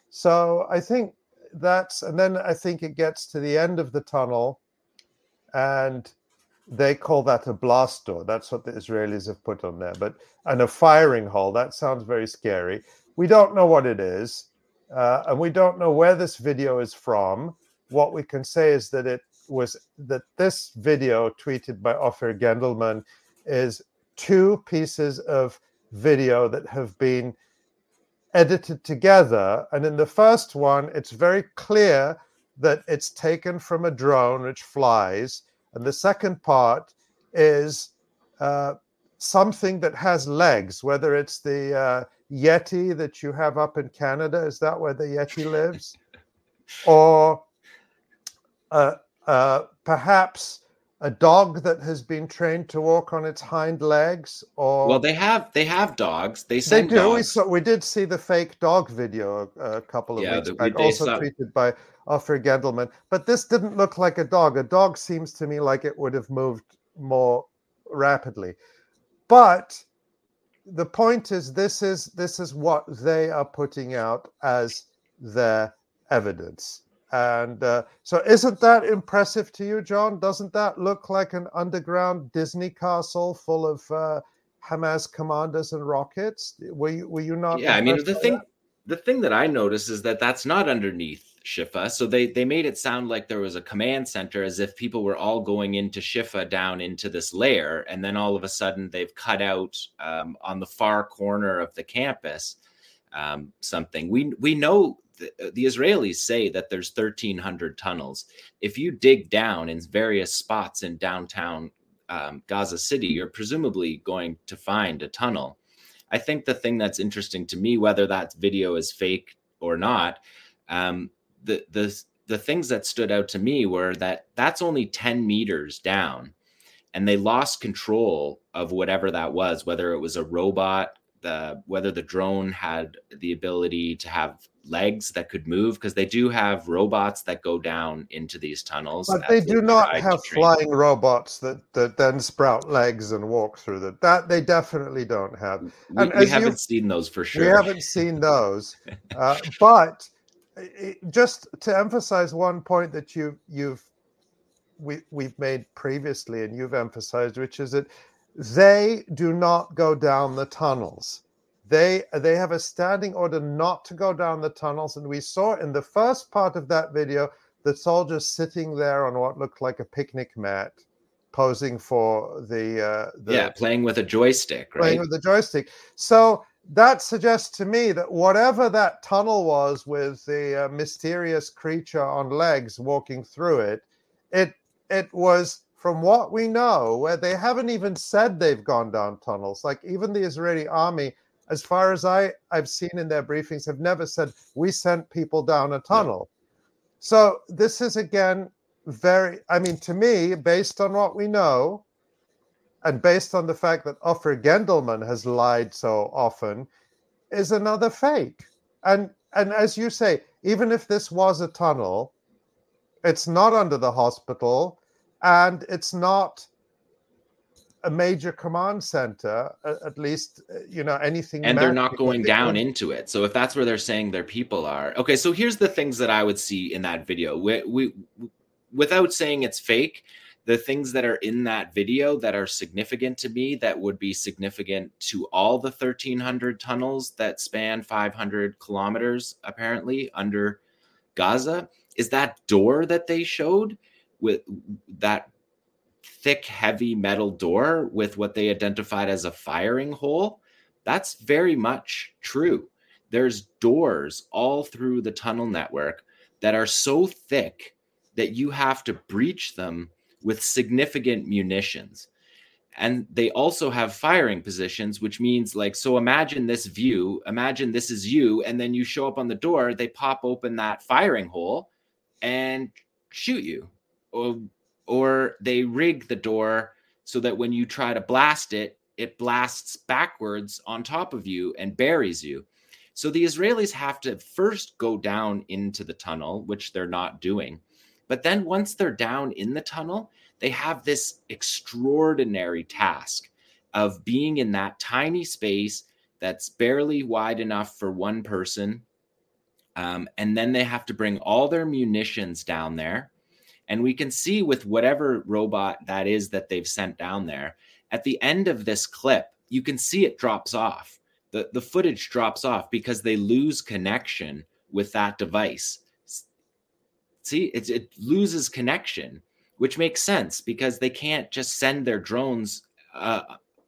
So I think that's, and then I think it gets to the end of the tunnel, and they call that a blast door. That's what the Israelis have put on there. But and a firing hole. That sounds very scary. We don't know what it is, uh, and we don't know where this video is from. What we can say is that it was that this video tweeted by Ofir Gendelman is two pieces of video that have been edited together. And in the first one, it's very clear that it's taken from a drone which flies. And the second part is uh, something that has legs, whether it's the uh, Yeti that you have up in Canada, is that where the Yeti lives? [LAUGHS] or uh, uh, perhaps a dog that has been trained to walk on its hind legs or well they have they have dogs. They they do. We saw we did see the fake dog video a, a couple of Yeah, weeks back we- also saw- tweeted by Ofir Gendelman but this didn't look like a dog. A dog seems to me like it would have moved more rapidly. But the point is this is this is what they are putting out as their evidence and uh, so isn't that impressive to you jon? Doesn't that look like an underground disney castle full of uh, hamas commanders and rockets? Were you, were you not yeah i mean the thing that? the thing that i noticed is that that's not underneath shifa. So they they made it sound like there was a command center as if people were all going into shifa down into this layer and then all of a sudden they've cut out um, on the far corner of the campus um, something. We we know the, the israelis say that there's 1300 tunnels. If you dig down in various spots in downtown um, gaza city you're presumably going to find a tunnel. I think the thing that's interesting to me, whether that video is fake or not, um, the the the things that stood out to me were that that's only ten meters down, and they lost control of whatever that was, whether it was a robot, the whether the drone had the ability to have legs that could move, because they do have robots that go down into these tunnels. but they do not have flying robots that, that then sprout legs and walk through them that they definitely don't have We, and we as haven't seen those for sure. We haven't seen [LAUGHS] those, uh, but it, just to emphasize one point that you you've we we've made previously, and you've emphasized, which is that they do not go down the tunnels. They they have a standing order not to go down the tunnels, and we saw in the first part of that video the soldiers sitting there on what looked like a picnic mat, posing for the uh, the yeah, playing with a joystick, right? playing with the joystick. So that suggests to me that whatever that tunnel was with the uh, mysterious creature on legs walking through it, it it was from what we know where they haven't even said they've gone down tunnels. Like even the Israeli army, as far as I I've seen in their briefings, have never said we sent people down a tunnel. So this is again very. I mean, to me, based on what we know, and based on the fact that Ofir Gendelman has lied so often, is another fake. And and as you say, even if this was a tunnel, it's not under the hospital, and it's not a major command center. At least uh, you know anything. and they're not going down could- into it. So if that's where they're saying their people are, okay. So here's the things that I would see in that video. We, we without saying it's fake, the things that are in that video that are significant to me, that would be significant to all the 1,300 tunnels that span 500 kilometers apparently under Gaza, is that door that they showed with that thick, heavy metal door with what they identified as a firing hole. That's very much true. There's doors all through the tunnel network that are so thick that you have to breach them with significant munitions. And they also have firing positions, which means, like, so imagine this view, imagine this is you, and then you show up on the door, they pop open that firing hole and shoot you. Or, or they rig the door so that when you try to blast it, it blasts backwards on top of you and buries you. So the Israelis have to first go down into the tunnel, which they're not doing. But then once they're down in the tunnel, they have this extraordinary task of being in that tiny space that's barely wide enough for one person. Um, and then they have to bring all their munitions down there. And we can see with whatever robot that is that they've sent down there, at the end of this clip, you can see it drops off. The, the footage drops off because they lose connection with that device. See, it, it loses connection, which makes sense because they can't just send their drones uh,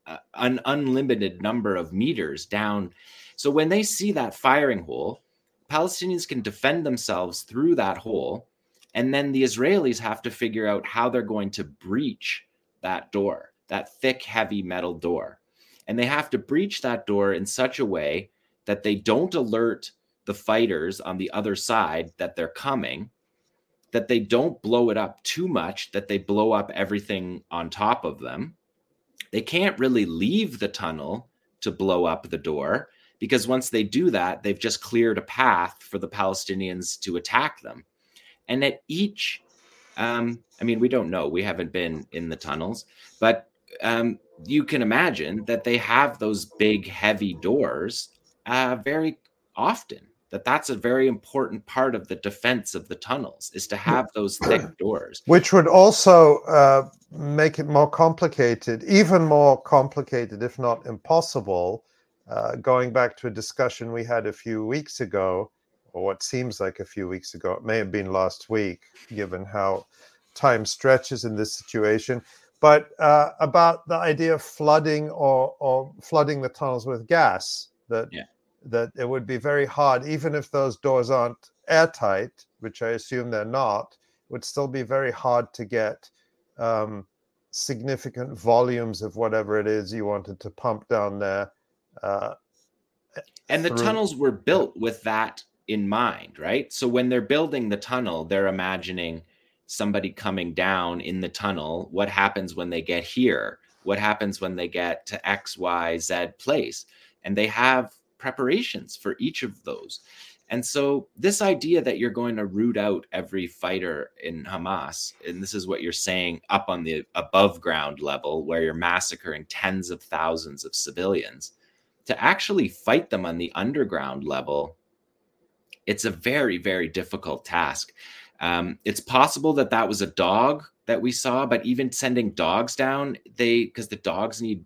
uh, an unlimited number of meters down. So when they see that firing hole, Palestinians can defend themselves through that hole. And then the Israelis have to figure out how they're going to breach that door, that thick, heavy metal door. And they have to breach that door in such a way that they don't alert the fighters on the other side that they're coming, that they don't blow it up too much, that they blow up everything on top of them. They can't really leave the tunnel to blow up the door because once they do that, they've just cleared a path for the Palestinians to attack them. And at each, um, I mean, we don't know, we haven't been in the tunnels, but um, you can imagine that they have those big, heavy doors uh, very often that that's a very important part of the defense of the tunnels is to have those thick [CLEARS THROAT] doors. Which would also uh, make it more complicated even more complicated if not impossible uh, going back to a discussion we had a few weeks ago or what seems like a few weeks ago it may have been last week given how time stretches in this situation but uh, about the idea of flooding or, or flooding the tunnels with gas that yeah that it would be very hard, even if those doors aren't airtight, which I assume they're not, would still be very hard to get um, significant volumes of whatever it is you wanted to pump down there. Uh, and the through. tunnels were built with that in mind, right? So when they're building the tunnel, they're imagining somebody coming down in the tunnel. What happens when they get here? What happens when they get to X, Y, Z place? And they have preparations for each of those. And so, this idea that you're going to root out every fighter in Hamas, and this is what you're saying up on the above ground level, where you're massacring tens of thousands of civilians, to actually fight them on the underground level, it's a very, very difficult task. Um, it's possible that that was a dog that we saw, but even sending dogs down, they because the dogs need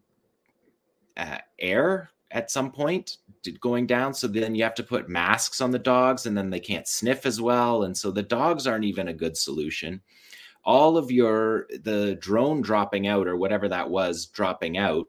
uh, air at some point going down. So then you have to put masks on the dogs and then they can't sniff as well. And so the dogs aren't even a good solution. All of your, the drone dropping out or whatever that was dropping out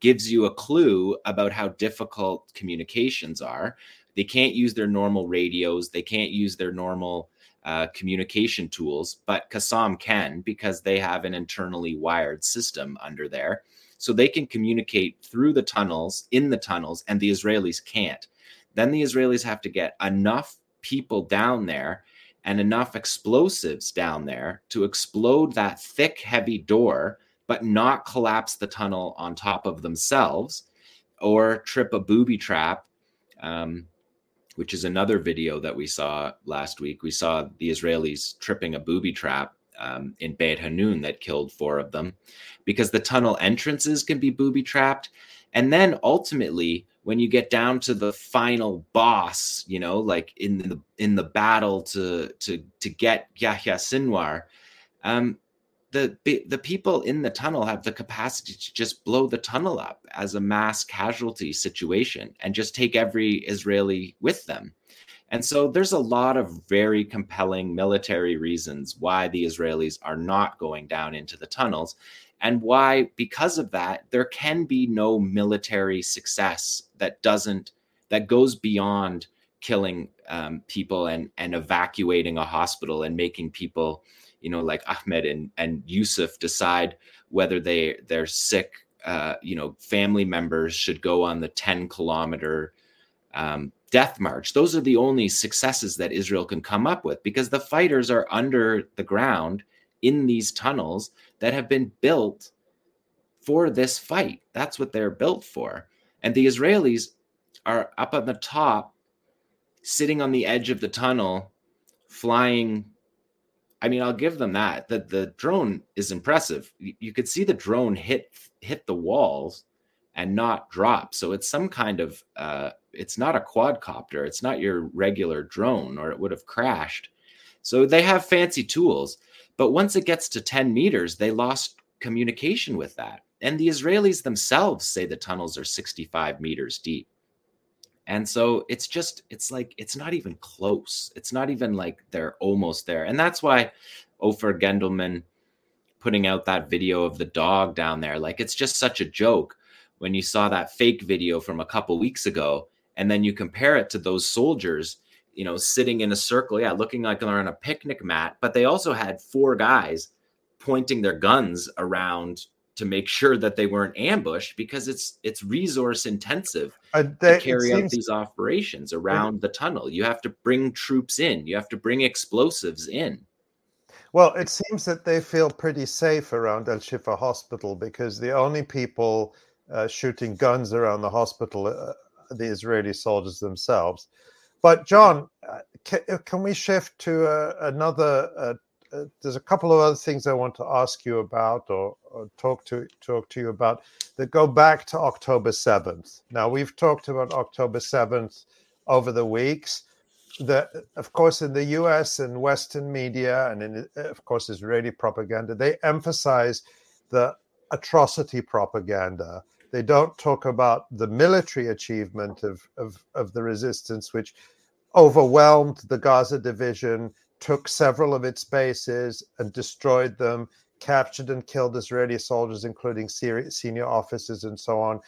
gives you a clue about how difficult communications are. They can't use their normal radios, they can't use their normal uh, communication tools, but Qassam can because they have an internally wired system under there so they can communicate through the tunnels, in the tunnels, and the Israelis can't. Then the Israelis have to get enough people down there and enough explosives down there to explode that thick, heavy door, but not collapse the tunnel on top of themselves or trip a booby trap. Um, which is another video that we saw last week. We saw the Israelis tripping a booby trap um, in Beit Hanun that killed four of them, because the tunnel entrances can be booby trapped. And then ultimately, when you get down to the final boss, you know, like in the in the battle to to to get Yahya Sinwar, um, the the people in the tunnel have the capacity to just blow the tunnel up as a mass casualty situation and just take every Israeli with them. And so there's a lot of very compelling military reasons why the Israelis are not going down into the tunnels and why because of that there can be no military success that doesn't that goes beyond killing um, people and and evacuating a hospital and making people you know like ahmed and and Yousef decide whether they they're sick uh, you know family members should go on the 10 kilometer um, death march. Those are the only successes that Israel can come up with because the fighters are under the ground in these tunnels that have been built for this fight. That's what they're built for. And the Israelis are up on the top, sitting on the edge of the tunnel, flying. I mean, I'll give them that. The the drone is impressive. You, you could see the drone hit hit the walls and not drop. So it's some kind of uh, it's not a quadcopter. It's not your regular drone, or it would have crashed. So they have fancy tools, But once it gets to 10 meters, they lost communication with that. And the Israelis themselves say the tunnels are 65 meters deep. And so it's just, it's like, it's not even close. It's not even like they're almost there. And that's why Ofir Gendelman putting out that video of the dog down there, like it's just such a joke when you saw that fake video from a couple weeks ago. And then you compare it to those soldiers, you know, sitting in a circle, yeah, looking like they're on a picnic mat, but they also had four guys pointing their guns around to make sure that they weren't ambushed because it's it's resource intensive uh, they, to carry seems, out these operations around the tunnel. You have to bring troops in. You have to bring explosives in. Well, it seems that they feel pretty safe around Al Shifa Hospital because the only people uh, shooting guns around the hospital uh, the Israeli soldiers themselves. But Jon, uh, can, uh, can, we shift to uh, another uh, there's a couple of other things I want to ask you about or, or, talk to talk to you about that go back to October 7th. Now we've talked about October 7th over the weeks. That of course in the US and Western media and in of course Israeli propaganda, they emphasize the atrocity propaganda. They don't talk about the military achievement of, of, of the resistance, which overwhelmed the Gaza division took several of its bases and destroyed them, captured and killed Israeli soldiers, including senior officers and so on.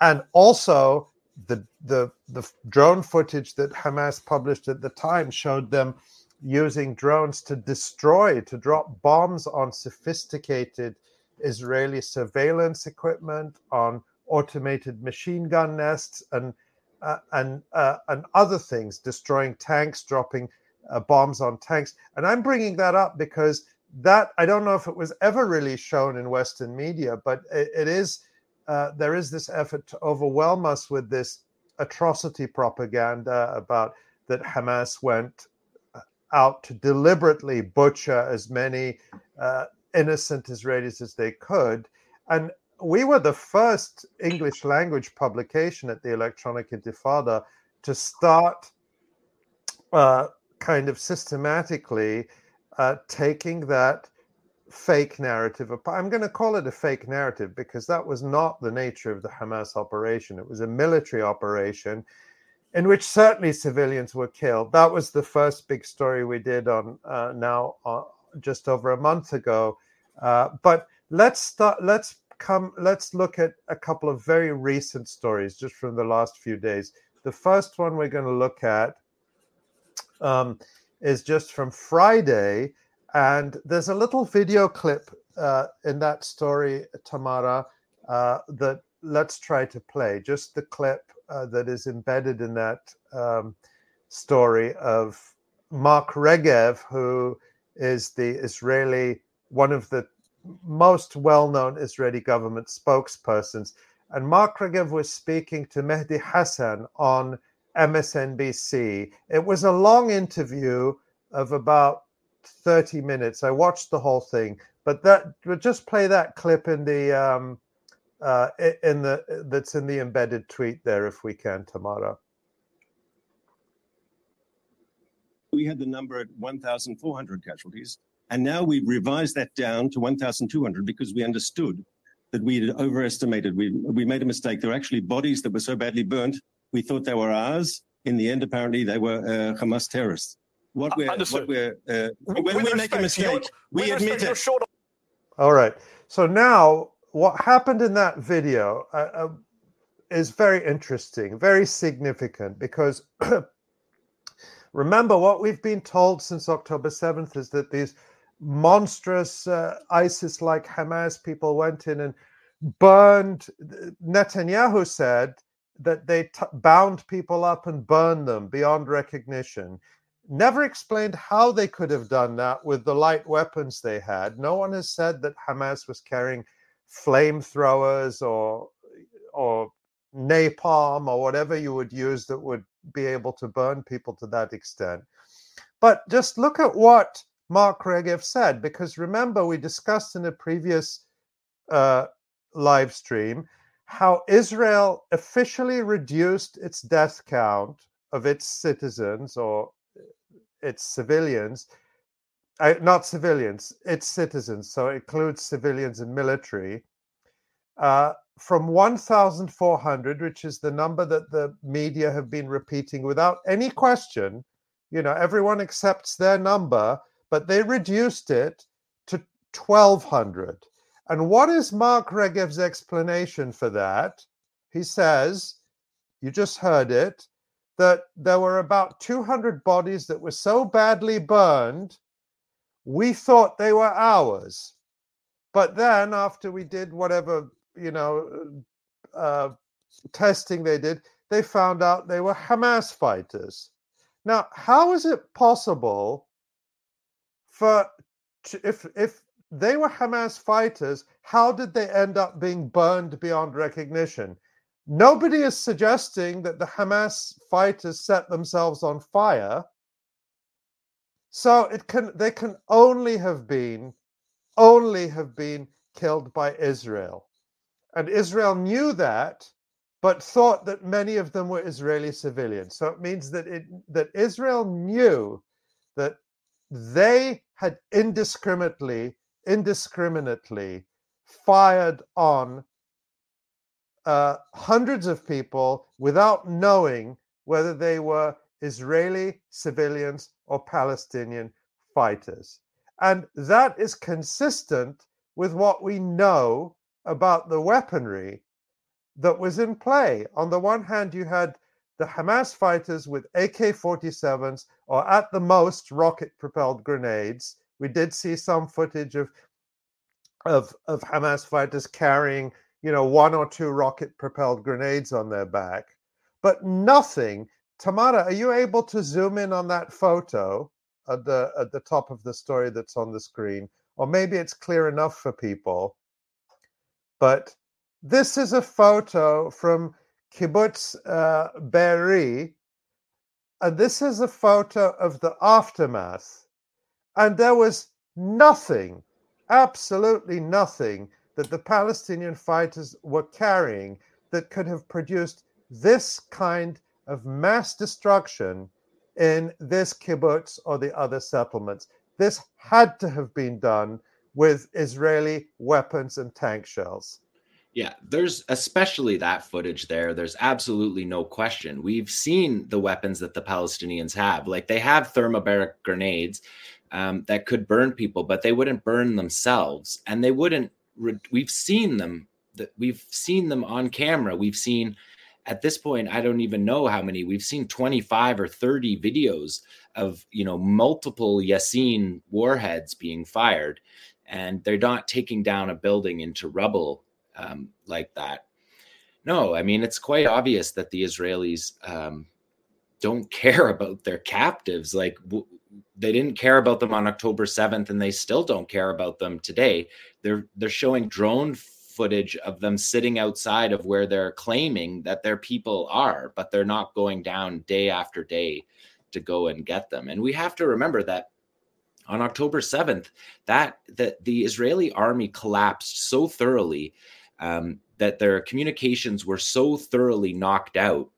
And also, the, the, the drone footage that Hamas published at the time showed them using drones to destroy, to drop bombs on sophisticated Israeli surveillance equipment, on automated machine gun nests, and uh, and uh, and other things, destroying tanks, dropping uh, bombs on tanks. And I'm bringing that up because that I don't know if it was ever really shown in Western media, but it, it is. Uh, there is this effort to overwhelm us with this atrocity propaganda about that Hamas went uh, out to deliberately butcher as many uh, innocent Israelis as they could. And we were the first English language publication at the Electronic Intifada to start uh, kind of systematically uh, taking that fake narrative I'm going to call it a fake narrative because that was not the nature of the Hamas operation. It was a military operation in which certainly civilians were killed. That was the first big story we did on uh, now uh, just over a month ago. Uh, but let's start. Let's come. Let's look at a couple of very recent stories just from the last few days. The first one we're going to look at um, is just from Friday. And there's a little video clip uh, in that story, Tamara, uh, that let's try to play. Just the clip uh, that is embedded in that um, story of Mark Regev, who is the Israeli, one of the most well known Israeli government spokespersons. And Mark Regev was speaking to Mehdi Hasan on MSNBC. It was a long interview of about 30 minutes. I watched the whole thing, but that just play that clip in the um, uh, in the that's in the embedded tweet there if we can, Tamara. We had the number at 1,400 casualties, and now we've revised that down to 1,200 because we understood that we had overestimated. We we made a mistake. There were actually bodies that were so badly burnt we thought they were ours. In the end, apparently, they were uh, Hamas terrorists. What we're, what we're uh, when we respect, make a mistake, we admit it. Short... All right. So now, what happened in that video uh, uh is very interesting, very significant, because [CLEARS THROAT] remember what we've been told since October 7th is that these monstrous uh, ISIS like Hamas people went in and burned. Netanyahu said that they t- bound people up and burned them beyond recognition. Never explained how they could have done that with the light weapons they had. No one has said that Hamas was carrying flamethrowers or or napalm or whatever you would use that would be able to burn people to that extent. But just look at what Mark Regev said, because remember, we discussed in a previous uh, live stream how Israel officially reduced its death count of its citizens or its civilians uh, not civilians, it's citizens, so it includes civilians and military. Uh, from 1,400, which is the number that the media have been repeating without any question, you know, everyone accepts their number, but they reduced it to 1,200. And what is Mark Regev's explanation for that? He says, you just heard it, that there were about 200 bodies that were so badly burned, we thought they were ours. But then, after we did whatever, you know, uh, testing they did, they found out they were Hamas fighters. Now, how is it possible for if if they were Hamas fighters, how did they end up being burned beyond recognition? Nobody is suggesting that the Hamas fighters set themselves on fire. So it can they can only have been only have been killed by Israel. And Israel knew that, but thought that many of them were Israeli civilians. So it means that it that Israel knew that they had indiscriminately indiscriminately fired on uh, hundreds of people without knowing whether they were Israeli civilians or Palestinian fighters. And that is consistent with what we know about the weaponry that was in play. On the one hand, you had the Hamas fighters with AK 47s or at the most rocket propelled grenades we did see some footage of of of Hamas fighters carrying, you know, one or two rocket propelled grenades on their back, but nothing. Tamara, are you able to zoom in on that photo at the at the top of the story that's on the screen? Or maybe it's clear enough for people. But this is a photo from Kibbutz uh, Be'eri, and this is a photo of the aftermath and there was nothing, absolutely nothing, that the Palestinian fighters were carrying that could have produced this kind of mass destruction in this kibbutz or the other settlements. This had to have been done with Israeli weapons and tank shells. Yeah, there's especially that footage there. There's absolutely no question. We've seen the weapons that the Palestinians have. Like they have thermobaric grenades um, that could burn people, but they wouldn't burn themselves, and they wouldn't. Re- we've seen them. That we've seen them on camera. We've seen at this point i don't even know how many we've seen 25 or 30 videos of you know multiple yassin warheads being fired and they're not taking down a building into rubble um, like that no i mean it's quite obvious that the israelis um, don't [LAUGHS] care about their captives like w- they didn't care about them on October 7th and they still don't care about them today. They're they're showing drone footage of them sitting outside of where they're claiming that their people are, but they're not going down day after day to go and get them. And we have to remember that on October 7th, that that the Israeli army collapsed so thoroughly um, that their communications were so thoroughly knocked out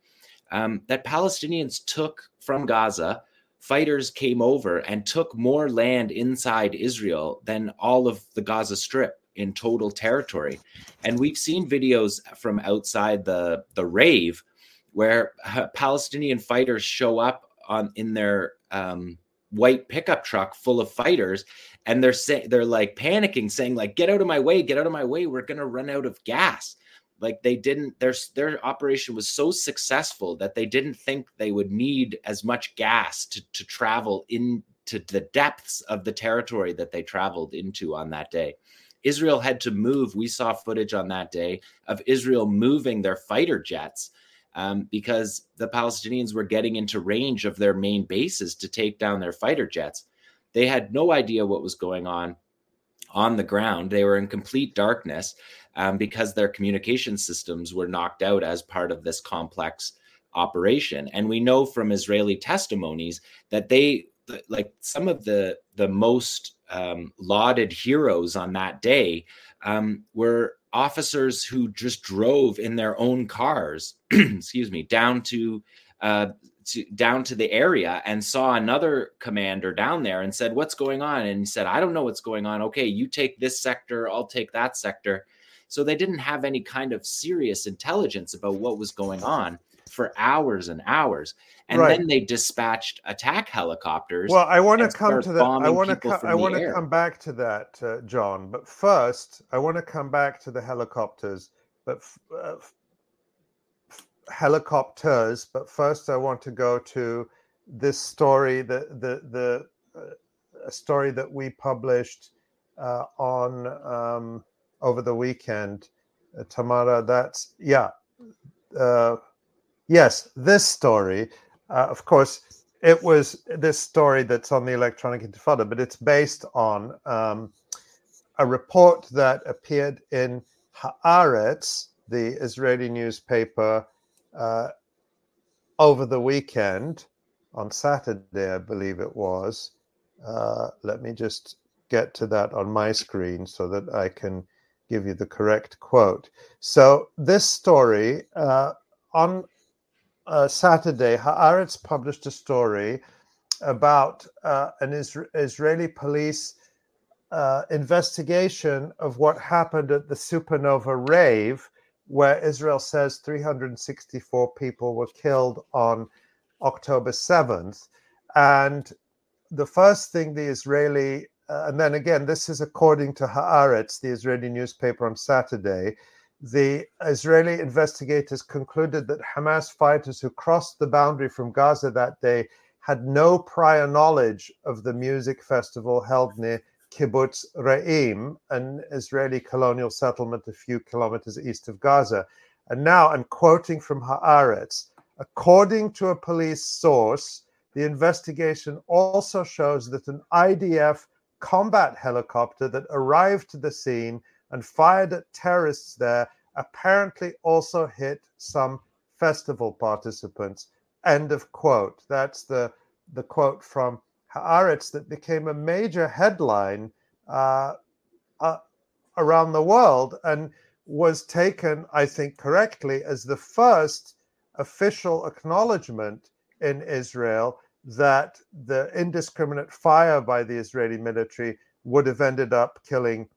um, that Palestinians took from Gaza fighters came over and took more land inside Israel than all of the Gaza Strip in total territory. And we've seen videos from outside the the rave where Palestinian fighters show up on in their um, white pickup truck full of fighters and they're saying they're like panicking saying like get out of my way get out of my way we're going to run out of gas like they didn't their their operation was so successful that they didn't think they would need as much gas to to travel into the depths of the territory that they traveled into on that day. Israel had to move. We saw footage on that day of Israel moving their fighter jets um, because the Palestinians were getting into range of their main bases to take down their fighter jets. They had no idea what was going on on the ground. They were in complete darkness um, because their communication systems were knocked out as part of this complex operation. And we know from Israeli testimonies that they, like some of the the most um, lauded heroes on that day, um, were officers who just drove in their own cars, [CLEARS THROAT] excuse me, down to uh, to, down to the area and saw another commander down there and said, "What's going on?" And he said, "I don't know what's going on. Okay, you take this sector, I'll take that sector." So they didn't have any kind of serious intelligence about what was going on for hours and hours. And right. then they dispatched attack helicopters. Well, I want to come to that. I want to. I want to come back to that, uh, Jon. But first, I want to come back to the helicopters. But uh, helicopters. But first, I want to go to this story. The the the uh, story that we published uh, on um, over the weekend. Uh, Tamara, that's yeah. Uh, yes, this story. Uh, of course, it was this story that's on the Electronic Intifada, but it's based on um, a report that appeared in Haaretz, the Israeli newspaper, uh, over the weekend on Saturday, I believe it was. Uh, let me just get to that on my screen so that I can give you the correct quote. So, this story uh, on uh, Saturday, Haaretz published a story about uh, an Isra- Israeli police uh, investigation of what happened at the supernova rave, where Israel says 364 people were killed on October 7th. And the first thing the Israeli, uh, and then again, this is according to Haaretz, the Israeli newspaper on Saturday, the Israeli investigators concluded that Hamas fighters who crossed the boundary from Gaza that day had no prior knowledge of the music festival held near Kibbutz Re'im, an Israeli colonial settlement a few kilometers east of Gaza. And now I'm quoting from Haaretz. According to a police source, the investigation also shows that an IDF combat helicopter that arrived to the scene and fired at terrorists there apparently also hit some festival participants. End of quote. That's the, the quote from Haaretz that became a major headline uh, uh, around the world and was taken, I think, correctly as the first official acknowledgement in Israel that the indiscriminate fire by the Israeli military would have ended up killing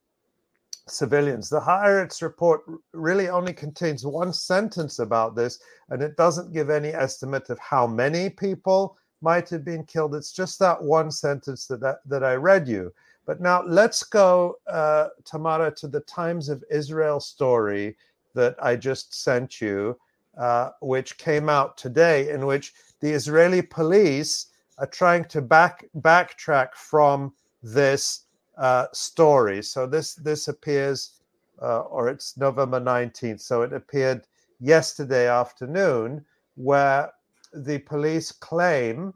civilians. The Haaretz report really only contains one sentence about this, and it doesn't give any estimate of how many people might have been killed. It's just that one sentence that I, that I read you. But now let's go, uh, Tamara, to the Times of Israel story that I just sent you, uh, which came out today, in which the Israeli police are trying to back backtrack from this uh, story. So this this appears, uh, or it's November nineteenth. So it appeared yesterday afternoon, where the police claim,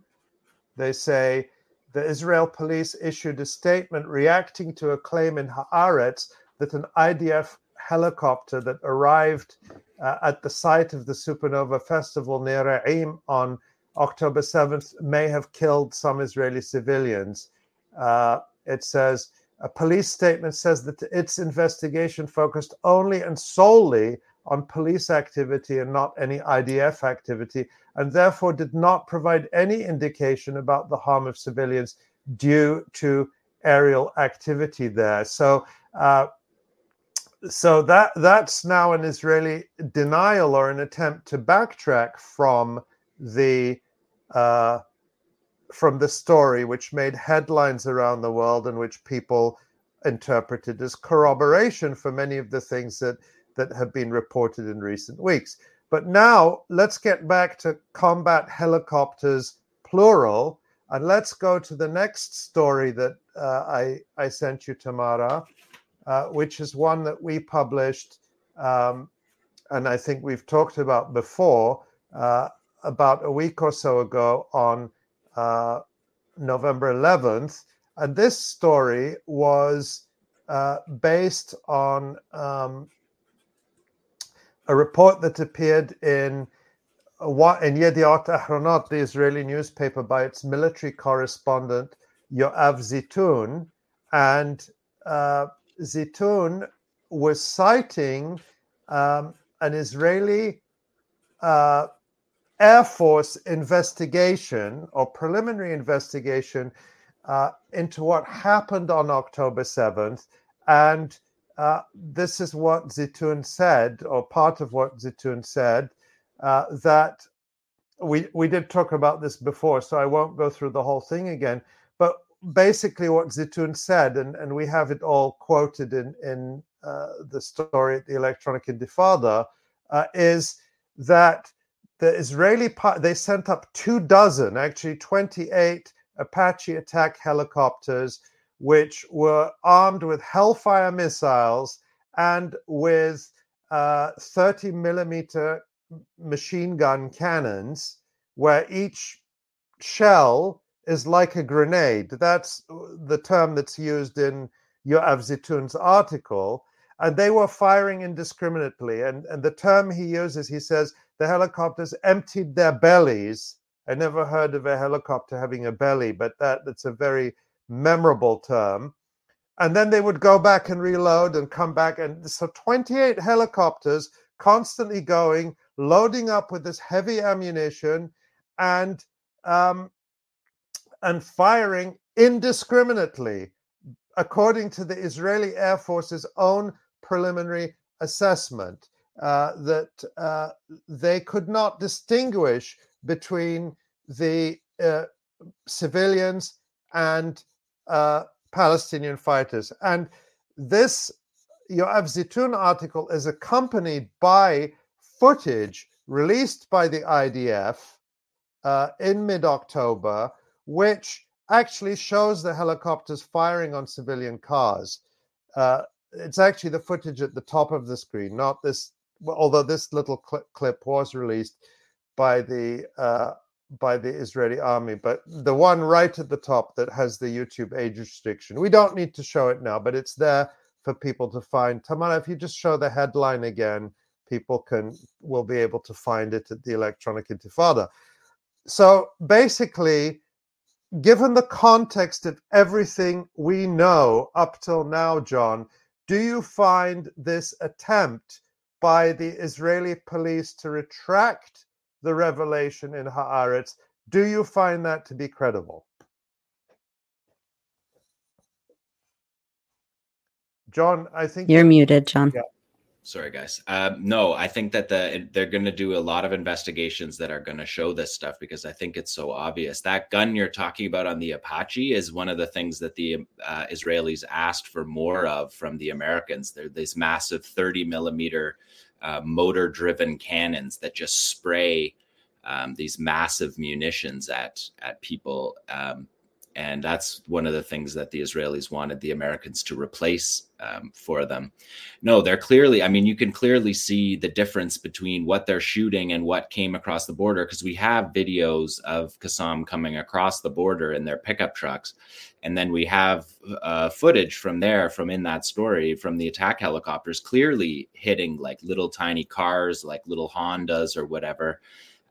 they say, the Israel police issued a statement reacting to a claim in Haaretz that an IDF helicopter that arrived uh, at the site of the Supernova Festival near Re'im on October 7th may have killed some Israeli civilians. Uh, it says a police statement says that its investigation focused only and solely on police activity and not any IDF activity, and therefore did not provide any indication about the harm of civilians due to aerial activity there. So, uh, so that that's now an Israeli denial or an attempt to backtrack from the uh, from the story, which made headlines around the world and which people interpreted as corroboration for many of the things that, that have been reported in recent weeks. But now let's get back to combat helicopters, plural, and let's go to the next story that uh, I, I sent you, Tamara, uh, which is one that we published, um, and I think we've talked about before, uh, about a week or so ago on uh, November 11th. And this story was uh, based on um, a report that appeared in in Yediot Ahronot, the Israeli newspaper, by its military correspondent Yoav Zitun, and uh, Zitun was citing um, an Israeli uh, Air Force investigation or preliminary investigation uh, into what happened on October 7th. And uh, this is what Zitun said, or part of what Zitun said, uh, that we, we did talk about this before, so I won't go through the whole thing again. But basically, what Zitun said, and, and we have it all quoted in, in uh, the story at the Electronic Intifada, uh, is that the Israeli they sent up two dozen, actually 28 Apache attack helicopters, which were armed with Hellfire missiles and with uh, 30 millimeter machine gun cannons, where each shell is like a grenade. That's the term that's used in Yoav Zitun's article. And they were firing indiscriminately. And, and the term he uses, he says, the helicopters emptied their bellies. I never heard of a helicopter having a belly, but that, that's a very memorable term. And then they would go back and reload and come back. And so 28 helicopters constantly going, loading up with this heavy ammunition and um, and firing indiscriminately, according to the Israeli Air Force's own preliminary assessment uh, that uh, they could not distinguish between the uh, civilians and uh, Palestinian fighters. And this Yoav Zitun article is accompanied by footage released by the IDF uh, in mid October, which actually shows the helicopters firing on civilian cars. Uh, it's actually the footage at the top of the screen, not this although this little cl- clip was released by the uh, by the Israeli army, but the one right at the top that has the YouTube age restriction, we don't need to show it now, but it's there for people to find. Tamara, if you just show the headline again, people can will be able to find it at the Electronic Intifada. So basically, given the context of everything we know up till now, Jon, do you find this attempt by the Israeli police to retract the revelation in Haaretz. Do you find that to be credible? Jon, I think you're muted, Jon. Yeah. Sorry, guys. Um, no, I think that the they're going to do a lot of investigations that are going to show this stuff because I think it's so obvious. That gun you're talking about on the Apache is one of the things that the uh, Israelis asked for more of from the Americans. They're these massive 30 millimeter uh, motor driven cannons that just spray um, these massive munitions at at people. Um, and that's one of the things that the Israelis wanted the Americans to replace um, for them. No, they're clearly, I mean, you can clearly see the difference between what they're shooting and what came across the border because we have videos of Qassam coming across the border in their pickup trucks. And then we have uh, footage from there, from in that story, from the attack helicopters clearly hitting like little tiny cars, like little Hondas or whatever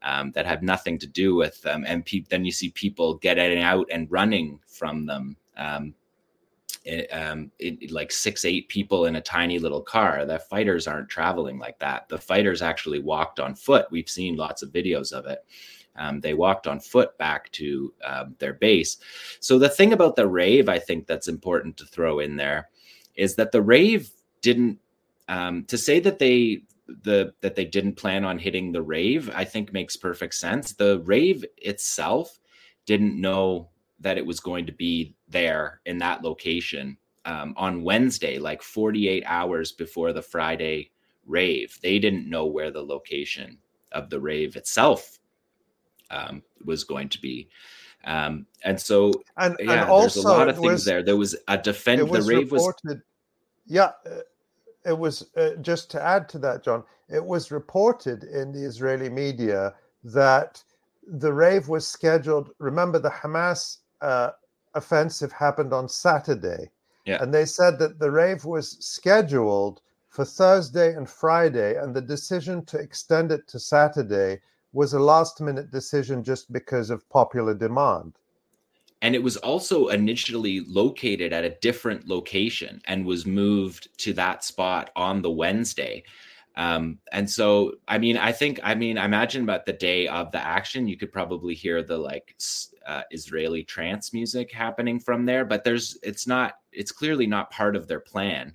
um, that have nothing to do with them. And pe- then you see people getting out and running from them. Um, it, um, it, like six, eight people in a tiny little car. The fighters aren't traveling like that. The fighters actually walked on foot. We've seen lots of videos of it. Um, they walked on foot back to um, their base. So the thing about the rave, I think that's important to throw in there, is that the rave didn't. Um, to say that they the that they didn't plan on hitting the rave i think makes perfect sense. The rave itself didn't know that it was going to be there in that location um, on wednesday like 48 hours before the friday rave. They didn't know where the location of the rave itself um, was going to be. Um, and so and, yeah, and also there's a lot of things was, there. There was a defend the rave reported, was yeah uh, it was uh, just to add to that, Jon. It was reported in the Israeli media that the rave was scheduled. Remember, the Hamas uh, offensive happened on Saturday, yeah. and they said that the rave was scheduled for Thursday and Friday, and the decision to extend it to Saturday was a last-minute decision just because of popular demand and it was also initially located at a different location and was moved to that spot on the Wednesday. Um, and so, I mean, I think, I mean, I imagine about the day of the action, you could probably hear the like uh, Israeli trance music happening from there, but there's, it's not, it's clearly not part of their plan.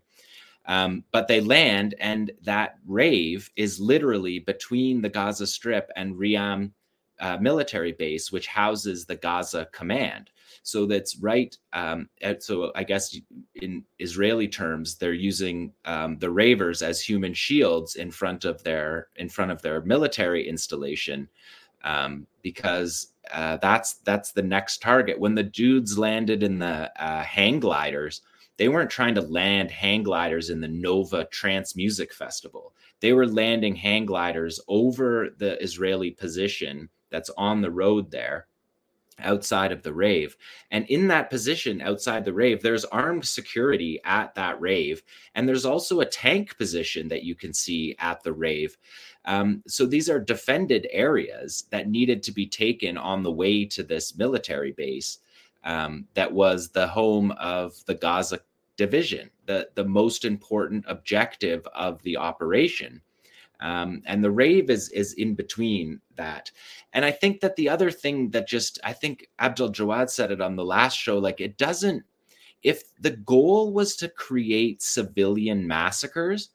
Um, but they land, and that rave is literally between the Gaza Strip and Re'im uh, military base, which houses the Gaza command. So that's right. Um, so I guess in Israeli terms, they're using um, the ravers as human shields in front of their in front of their military installation, um, because uh, that's that's the next target. When the dudes landed in the uh, hang gliders, they weren't trying to land hang gliders in the Nova Trance Music Festival. They were landing hang gliders over the Israeli position that's on the road there outside of the rave. And in that position outside the rave, there's armed security at that rave. And there's also a tank position that you can see at the rave. Um, so these are defended areas that needed to be taken on the way to this military base um, that was the home of the Gaza division, the, the most important objective of the operation. Um, and the rave is is in between that and i think that the other thing that just i think Abdaljawad said it on the last show like it doesn't if the goal was to create civilian massacres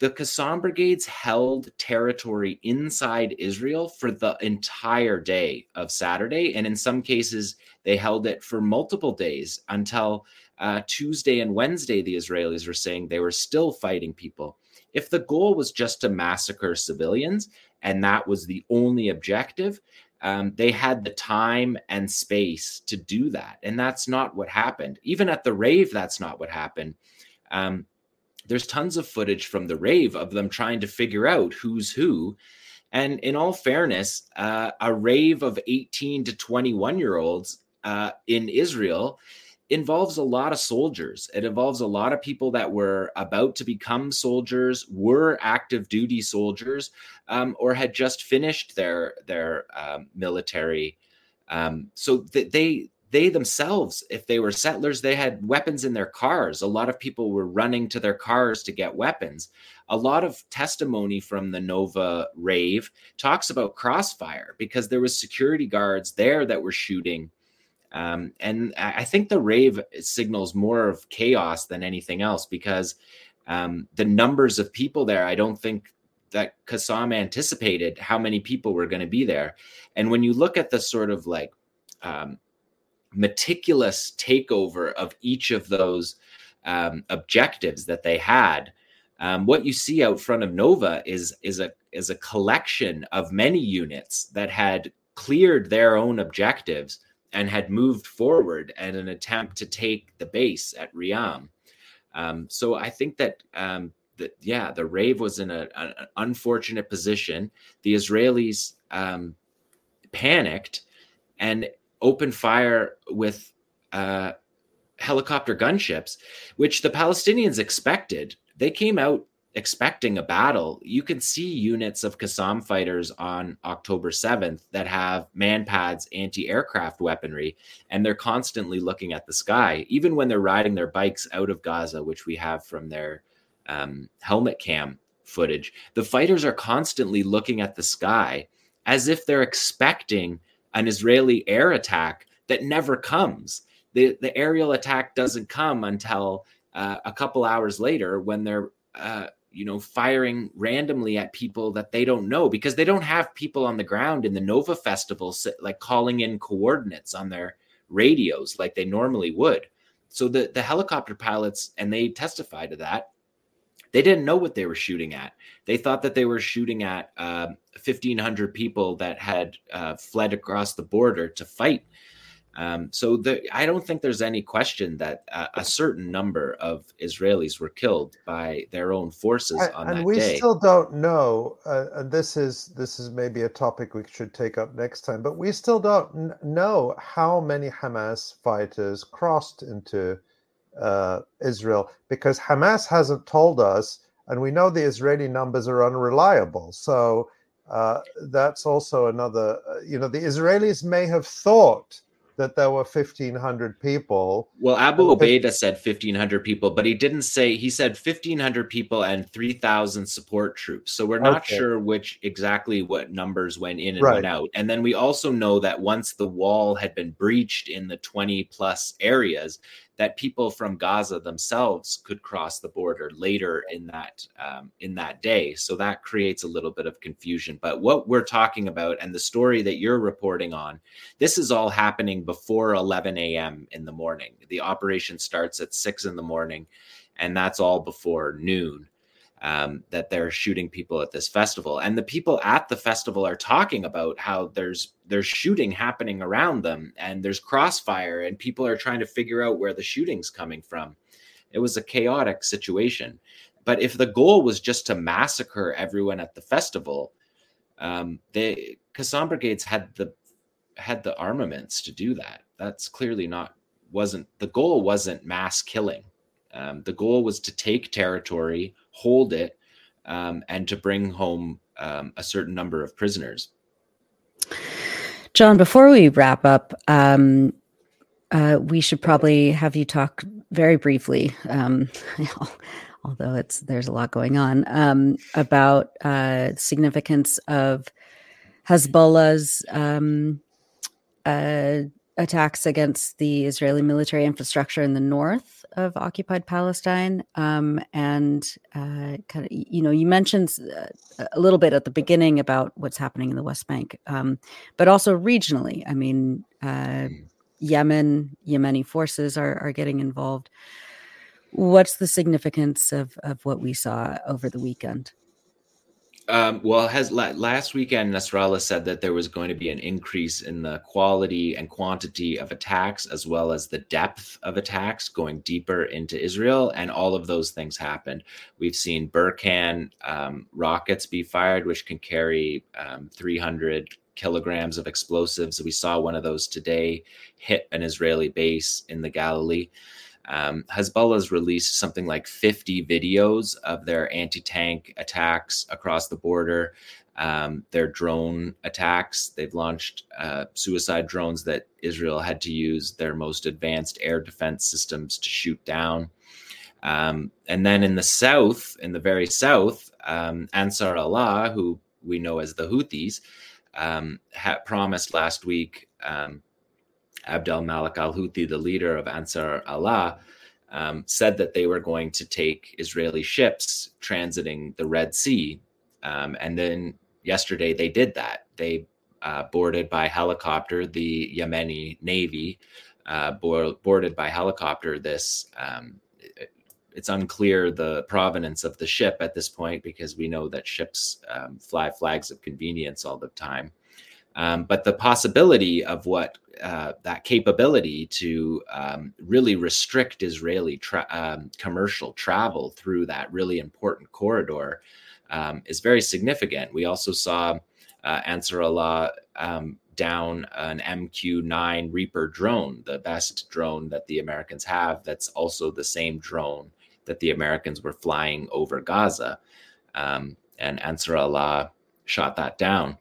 the Qassam brigades held territory inside Israel for the entire day of Saturday. And in some cases, they held it for multiple days until uh, Tuesday and Wednesday. The Israelis were saying they were still fighting people. If the goal was just to massacre civilians and that was the only objective, um, they had the time and space to do that. And that's not what happened. Even at the rave, that's not what happened. Um, there's tons of footage from the rave of them trying to figure out who's who. And in all fairness, uh, a rave of 18 to 21 year olds uh, in Israel involves a lot of soldiers. It involves a lot of people that were about to become soldiers, were active duty soldiers, um, or had just finished their their um, military. Um, so th- they they themselves, if they were settlers, they had weapons in their cars. A lot of people were running to their cars to get weapons. A lot of testimony from the Nova rave talks about crossfire because there was security guards there that were shooting. Um, and I think the rave signals more of chaos than anything else because um, the numbers of people there, I don't think that Qassam anticipated how many people were going to be there. And when you look at the sort of like um, meticulous takeover of each of those um, objectives that they had. Um, what you see out front of Nova is is a is a collection of many units that had cleared their own objectives and had moved forward in an attempt to take the base at Re'im. Um, so I think that um, yeah, the Rave was in a, an unfortunate position. The Israelis um, panicked, and opened fire with uh, helicopter gunships, which the Palestinians expected. They came out expecting a battle. You can see units of Qassam fighters on October 7th that have manpads, anti aircraft weaponry, and they're constantly looking at the sky, even when they're riding their bikes out of Gaza, which we have from their um, helmet cam footage. The fighters are constantly looking at the sky as if they're expecting an Israeli air attack that never comes. The, the aerial attack doesn't come until uh, a couple hours later when they're uh, you know firing randomly at people that they don't know because they don't have people on the ground in the Nova Festival like calling in coordinates on their radios like they normally would. So the the helicopter pilots and they testify to that they didn't know what they were shooting at. They thought that they were shooting at uh, um, 1,500 people that had uh, fled across the border to fight. Um, so the, I don't think there's any question that uh, a certain number of Israelis were killed by their own forces on and that we day. still don't know. Uh, and this is this is maybe a topic we should take up next time. But we still don't n- know how many Hamas fighters crossed into uh, Israel because Hamas hasn't told us, and we know the Israeli numbers are unreliable. So uh, that's also another, uh, you know, the Israelis may have thought that there were 1,500 people. Well, Abu Obaida said 1,500 people, but he didn't say, he said 1,500 people and 3,000 support troops. So we're not okay. sure which exactly what numbers went in and right. went out. And then we also know that once the wall had been breached in the 20 plus areas, that people from Gaza themselves could cross the border later in that um, in that day. So that creates a little bit of confusion. But what we're talking about and the story that you're reporting on, this is all happening before 11 a.m. in the morning. The operation starts at six in the morning, and that's all before noon um, that they're shooting people at this festival. And the people at the festival are talking about how there's there's shooting happening around them and there's crossfire and people are trying to figure out where the shooting's coming from. It was a chaotic situation. But if the goal was just to massacre everyone at the festival um, the Qassam brigades had the had the armaments to do that. That's clearly not wasn't the goal wasn't mass killing. Um, the goal was to take territory, hold it, um, and to bring home um, a certain number of prisoners. Jon, before we wrap up, um, uh, we should probably have you talk very briefly, um, [LAUGHS] although it's there's a lot going on, um, about uh, significance of Hezbollah's uh, attacks against the Israeli military infrastructure in the north of occupied Palestine. Um, and uh, kind of, you know, you mentioned uh, a little bit at the beginning about what's happening in the West Bank, um, but also regionally. I mean, uh, Yemen, Yemeni forces are, are getting involved. What's the significance of, of what we saw over the weekend? Um, well, has last weekend Nasrallah said that there was going to be an increase in the quality and quantity of attacks, as well as the depth of attacks going deeper into Israel, and all of those things happened. We've seen Burkan um, rockets be fired, which can carry um, 300 kilograms of explosives. We saw one of those today hit an Israeli base in the Galilee. Um, Hezbollah's released something like 50 videos of their anti tank attacks across the border, um, their drone attacks. They've launched uh, suicide drones that Israel had to use their most advanced air defense systems to shoot down. Um, and then in the south, in the very south, um, Ansar Allah, who we know as the Houthis, um, had promised last week um, Abdel Malik al Houthi, the leader of Ansar Allah, um, said that they were going to take Israeli ships transiting the Red Sea. Um, and then yesterday they did that. They uh, boarded by helicopter the Yemeni Navy, uh, boarded by helicopter this. Um, it's unclear the provenance of the ship at this point because we know that ships um, fly flags of convenience all the time. Um, but the possibility of what uh, that capability to um, really restrict Israeli tra- um, commercial travel through that really important corridor um, is very significant. We also saw uh, Ansar Allah um, down an MQ9 Reaper drone, the best drone that the Americans have. That's also the same drone that the Americans were flying over Gaza. Um, and Ansarallah shot that down.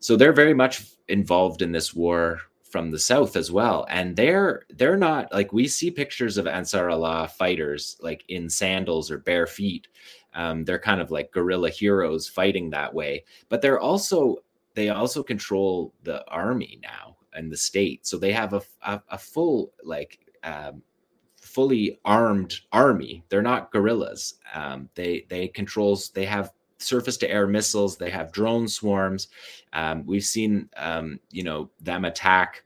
So they're very much involved in this war from the south as well. And they're they're not like we see pictures of ansar allah fighters like in sandals or bare feet. Um, they're kind of like guerrilla heroes fighting that way. But they're also they also control the army now and the state. So they have a, a, a full like um, fully armed army. They're not guerrillas. Um, they they controls they have surface to air missiles. They have drone swarms. Um, we've seen, um, you know, them attack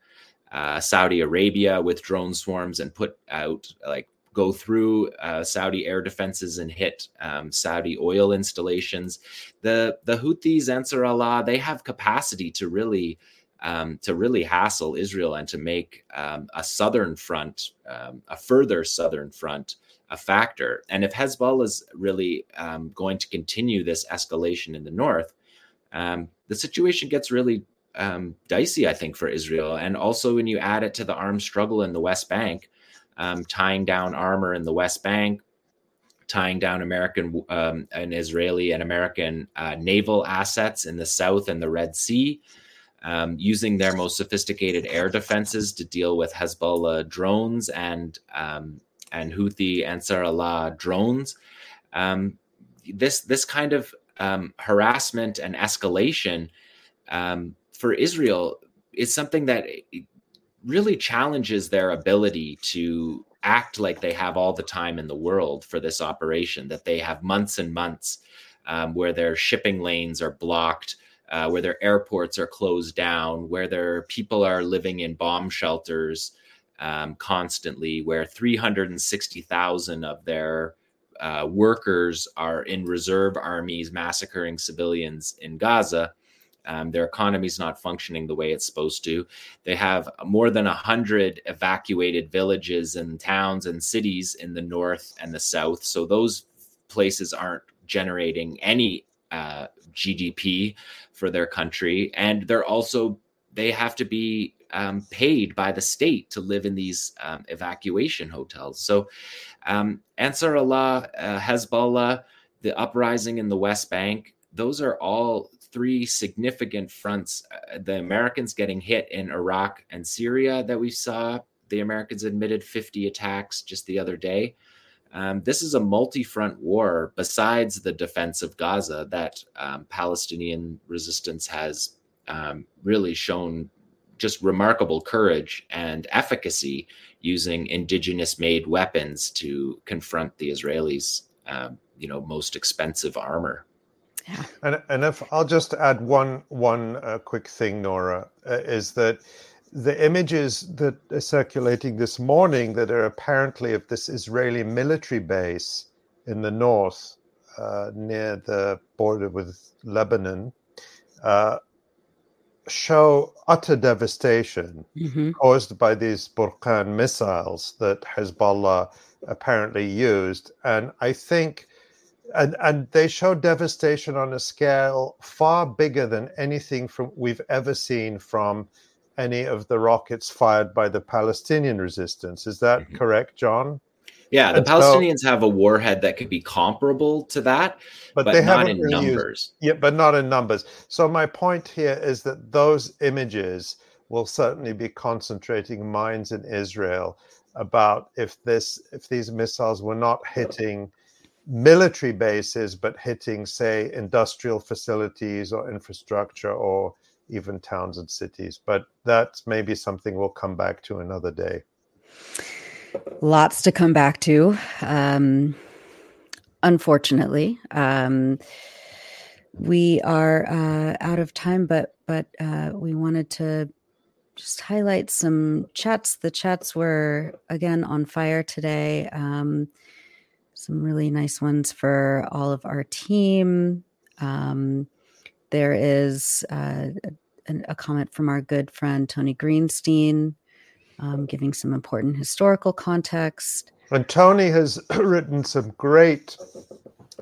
uh, Saudi Arabia with drone swarms and put out like go through uh, Saudi air defenses and hit um, Saudi oil installations. The the Houthis, Ansar Allah, they have capacity to really um, to really hassle Israel and to make um, a southern front, um, a further southern front, a factor. And if Hezbollah is really um, going to continue this escalation in the north, um, the situation gets really um, dicey, I think, for Israel. And also, when you add it to the armed struggle in the West Bank, um, tying down armor in the West Bank, tying down American um, and Israeli and American uh, naval assets in the South and the Red Sea. um, using their most sophisticated air defenses to deal with Hezbollah drones and um, and Houthi Ansar Allah drones. Um, this this kind of um, harassment and escalation um, for Israel is something that really challenges their ability to act like they have all the time in the world for this operation. That they have months and months um, where their shipping lanes are blocked. Uh, where their airports are closed down, where their people are living in bomb shelters um, constantly, where 360,000 of their uh, workers are in reserve armies massacring civilians in Gaza. Um, their economy is not functioning the way it's supposed to. They have more than 100 evacuated villages and towns and cities in the north and the south. So those places aren't generating any uh, GDP for their country. And they're also, they have to be um, paid by the state to live in these um, evacuation hotels. So, um, Ansar Allah, uh, Hezbollah, the uprising in the West Bank, those are all three significant fronts. Uh, the Americans getting hit in Iraq and Syria that we saw. The Americans admitted 50 attacks just the other day. Um, this is a multi front war besides the defense of Gaza that um, Palestinian resistance has um, really shown just remarkable courage and efficacy using indigenous made weapons to confront the Israelis, um, you know, most expensive armor. Yeah. And, and if I'll just add one one uh, quick thing, Nora, uh, is that the images that are circulating this morning that are apparently of this Israeli military base in the north uh, near the border with Lebanon uh, show utter devastation mm-hmm. caused by these Burqan missiles that Hezbollah apparently used. And I think, and, and they show devastation on a scale far bigger than anything from we've ever seen from any of the rockets fired by the Palestinian resistance. Is that mm-hmm. correct, Jon? Yeah, the and Palestinians so, have a warhead that could be comparable to that, but, but they not in numbers. Used, yeah, but not in numbers. So my point here is that those images will certainly be concentrating minds in Israel about if this if these missiles were not hitting military bases but hitting say industrial facilities or infrastructure or even towns and cities. But that's maybe something we'll come back to another day. Lots to come back to. Um, unfortunately, um, we are uh, out of time, but but uh, we wanted to just highlight some chats. The chats were again on fire today. Um, some really nice ones for all of our team. Um, there is uh, a, a, comment from our good friend Tony Greenstein, um, giving some important historical context. And Tony has [CLEARS THROAT] written some great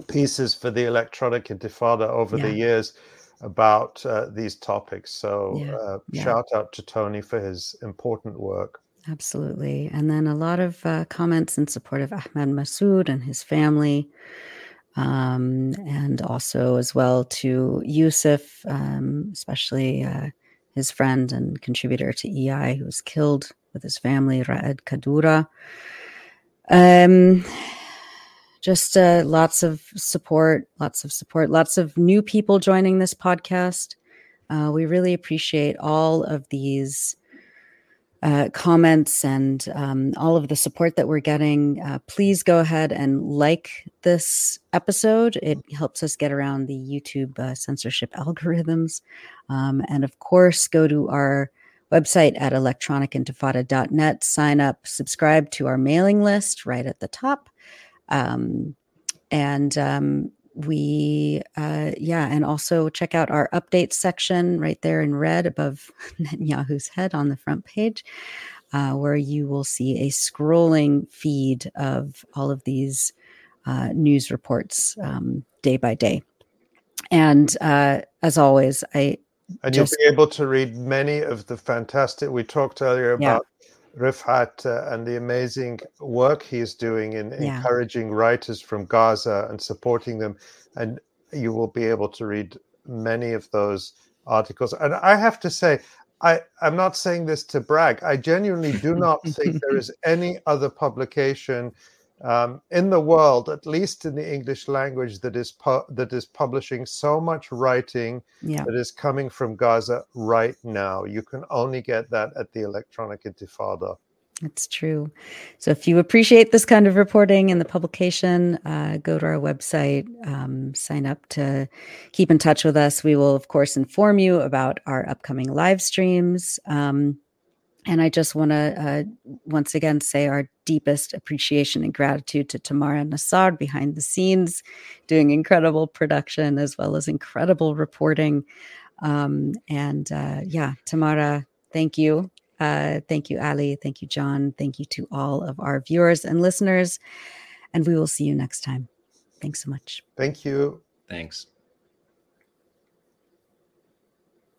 pieces for the Electronic Intifada over yeah. the years about uh, these topics. So, yeah. Uh, yeah. shout out to Tony for his important work. Absolutely. And then a lot of uh, comments in support of Ahmed Masoud and his family um, and also as well to Yousef, um, especially uh, his friend and contributor to EI, who was killed with his family, Raed Kadura. Um, just uh, lots of support, lots of support, lots of new people joining this podcast. Uh, we really appreciate all of these uh, comments and um, all of the support that we're getting, uh, please go ahead and like this episode. It helps us get around the YouTube uh, censorship [LAUGHS] algorithms. Um, and of course, go to our website at electronicintifada.net, sign up, subscribe to our mailing list right at the top. Um, and um, we uh, yeah and also check out our updates section right there in red above [LAUGHS] netanyahu's head on the front page uh, where you will see a scrolling feed of all of these uh, news reports um, day by day and uh, as always i and just, you'll be able to read many of the fantastic we talked earlier about Refaat uh, and the amazing work he's doing in yeah. encouraging writers from Gaza and supporting them. And you will be able to read many of those articles. And I have to say, I, I'm not saying this to brag. I genuinely do not think there is [LAUGHS] any other publication um, in the world, at least in the English language, that is pu- that is publishing so much writing Yeah. that is coming from Gaza right now. You can only get that at the Electronic Intifada. It's true. So if you appreciate this kind of reporting and the publication, uh, go to our website, um, sign up to keep in touch with us. We will, of course, inform you about our upcoming live streams. Um, and I just want to uh, once again say our deepest appreciation and gratitude to Tamara Nassar behind the scenes, doing incredible production as well as incredible reporting. Um, and uh, yeah, Tamara, thank you. Uh, thank you, Ali. Thank you, Jon. Thank you to all of our viewers and listeners. And we will see you next time. Thanks so much. Thank you. Thanks.